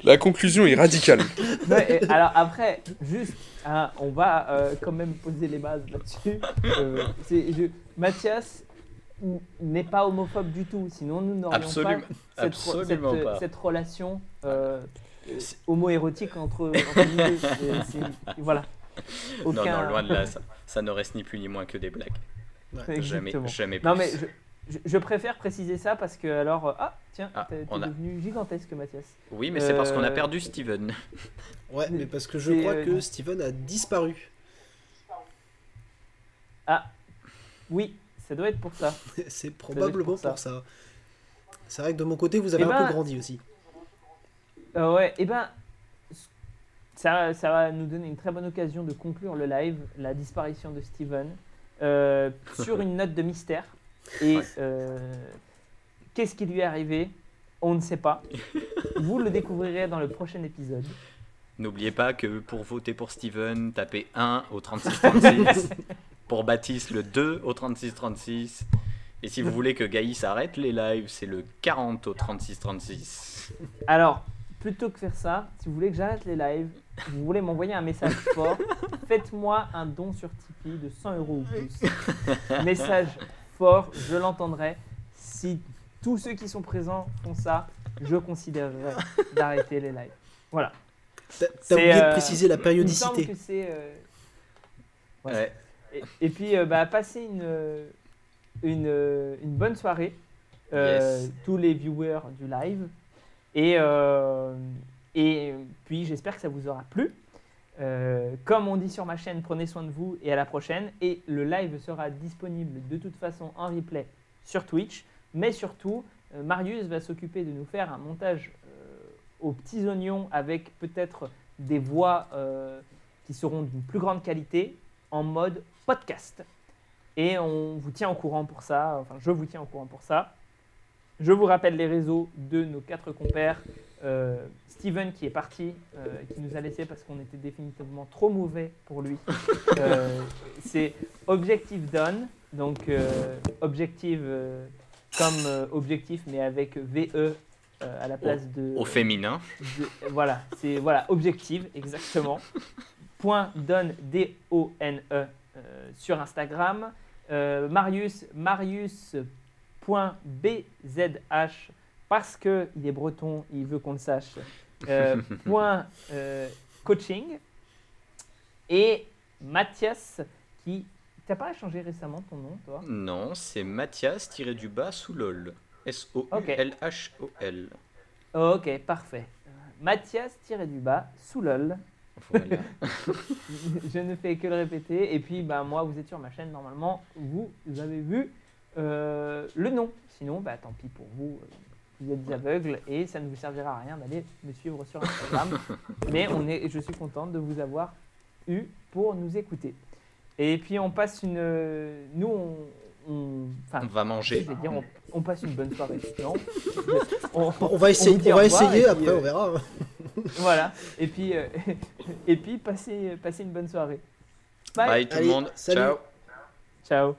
La conclusion est radicale. Ouais, et alors après, juste, hein, on va euh, quand même poser les bases là-dessus. Euh, je- Mathias n'est pas homophobe du tout, sinon nous n'aurions pas cette, relation euh, euh, homo-érotique entre, entre. C'est- Voilà. Non, Aucun- non, loin de là, ça, ça ne reste ni plus ni moins que des blagues. Ouais. Jamais, jamais plus. Non mais je, je- je préfère préciser ça parce que alors euh, ah tiens Ah, t'es a- devenu gigantesque Mathias. Oui, mais c'est parce qu'on a Euh, perdu Steven. Ouais, mais parce que je crois euh, que Steven a disparu. Ah oui ça doit être pour ça. <laughs> c'est probablement pour ça. pour ça. C'est vrai que de mon côté, vous avez Eh un ben, peu grandi aussi. Euh, ouais, et ben, ça, ça va nous donner une très bonne occasion de conclure le live, la disparition de Steven, euh, sur une note de mystère. Et Ouais. euh, qu'est-ce qui lui est arrivé? On ne sait pas. Vous le découvrirez dans le prochain épisode. N'oubliez pas que pour voter pour Steven, tapez 1 au 3636. <laughs> pour Baptiste, le 2 au 3636. Et si vous voulez que Gaïs arrête les lives, c'est le 40 au 3636. Alors, plutôt que faire ça, si vous voulez que j'arrête les lives, vous voulez m'envoyer un message fort, <laughs> faites-moi un don sur Tipeee de 100 euros ou plus. Message fort, je l'entendrai. Si tous ceux qui sont présents font ça, je considérerai d'arrêter les lives. Voilà. T'as oublié de euh, préciser la Il me semble périodicité. que c'est. euh, Ouais. Ouais. Et, et puis, euh, bah, passez une, une, une bonne soirée, euh, Yes. tous les viewers du live. Et, euh, et puis, j'espère que ça vous aura plu. Euh, comme on dit sur ma chaîne, prenez soin de vous et à la prochaine. Et le live sera disponible de toute façon en replay sur Twitch. Mais surtout, euh, Marius va s'occuper de nous faire un montage aux petits oignons avec peut-être des voix qui seront d'une plus grande qualité en mode podcast. Et on vous tient au courant pour ça, enfin je vous tiens au courant pour ça. Je vous rappelle les réseaux de nos quatre compères. Euh, Steven qui est parti, euh, qui nous a laissé parce qu'on était définitivement trop mauvais pour lui. <laughs> Euh, c'est Objective Done, donc euh, Objective euh, comme euh, objectif mais avec VE euh, à la place de... Au féminin. de- voilà, c'est voilà, objective, exactement. <laughs> Point donne, D-O-N-E, euh, sur Instagram. Euh, Marius, Marius.bzh, parce qu'il est breton, il veut qu'on le sache. Euh, <laughs> point euh, coaching. Et Mathias, qui. T'as pas changé récemment ton nom, toi? Non, c'est Mathias tiré du bas sous LOL. S-O-U-L-H-O-L. Ok, parfait. Mathias tiré du bas, sous lol. Voilà. <laughs> <laughs> je ne fais que le répéter. Et puis, bah, moi, vous êtes sur ma chaîne, normalement, vous avez vu euh, le nom. Sinon, bah, tant pis pour vous, euh, vous êtes aveugles et ça ne vous servira à rien d'aller me suivre sur Instagram. <laughs> Mais on est, je suis contente de vous avoir eu pour nous écouter. Et puis, on passe une. Nous, on, on, va je manger. vais dire, on, on passe une bonne soirée. Non <laughs> on, On va essayer, on va essayer puis, après, euh, on verra. <laughs> Voilà. Et puis, euh, et puis passez, passez une bonne soirée. Bye. Bye tout Allez, le monde. salut. Ciao. Ciao.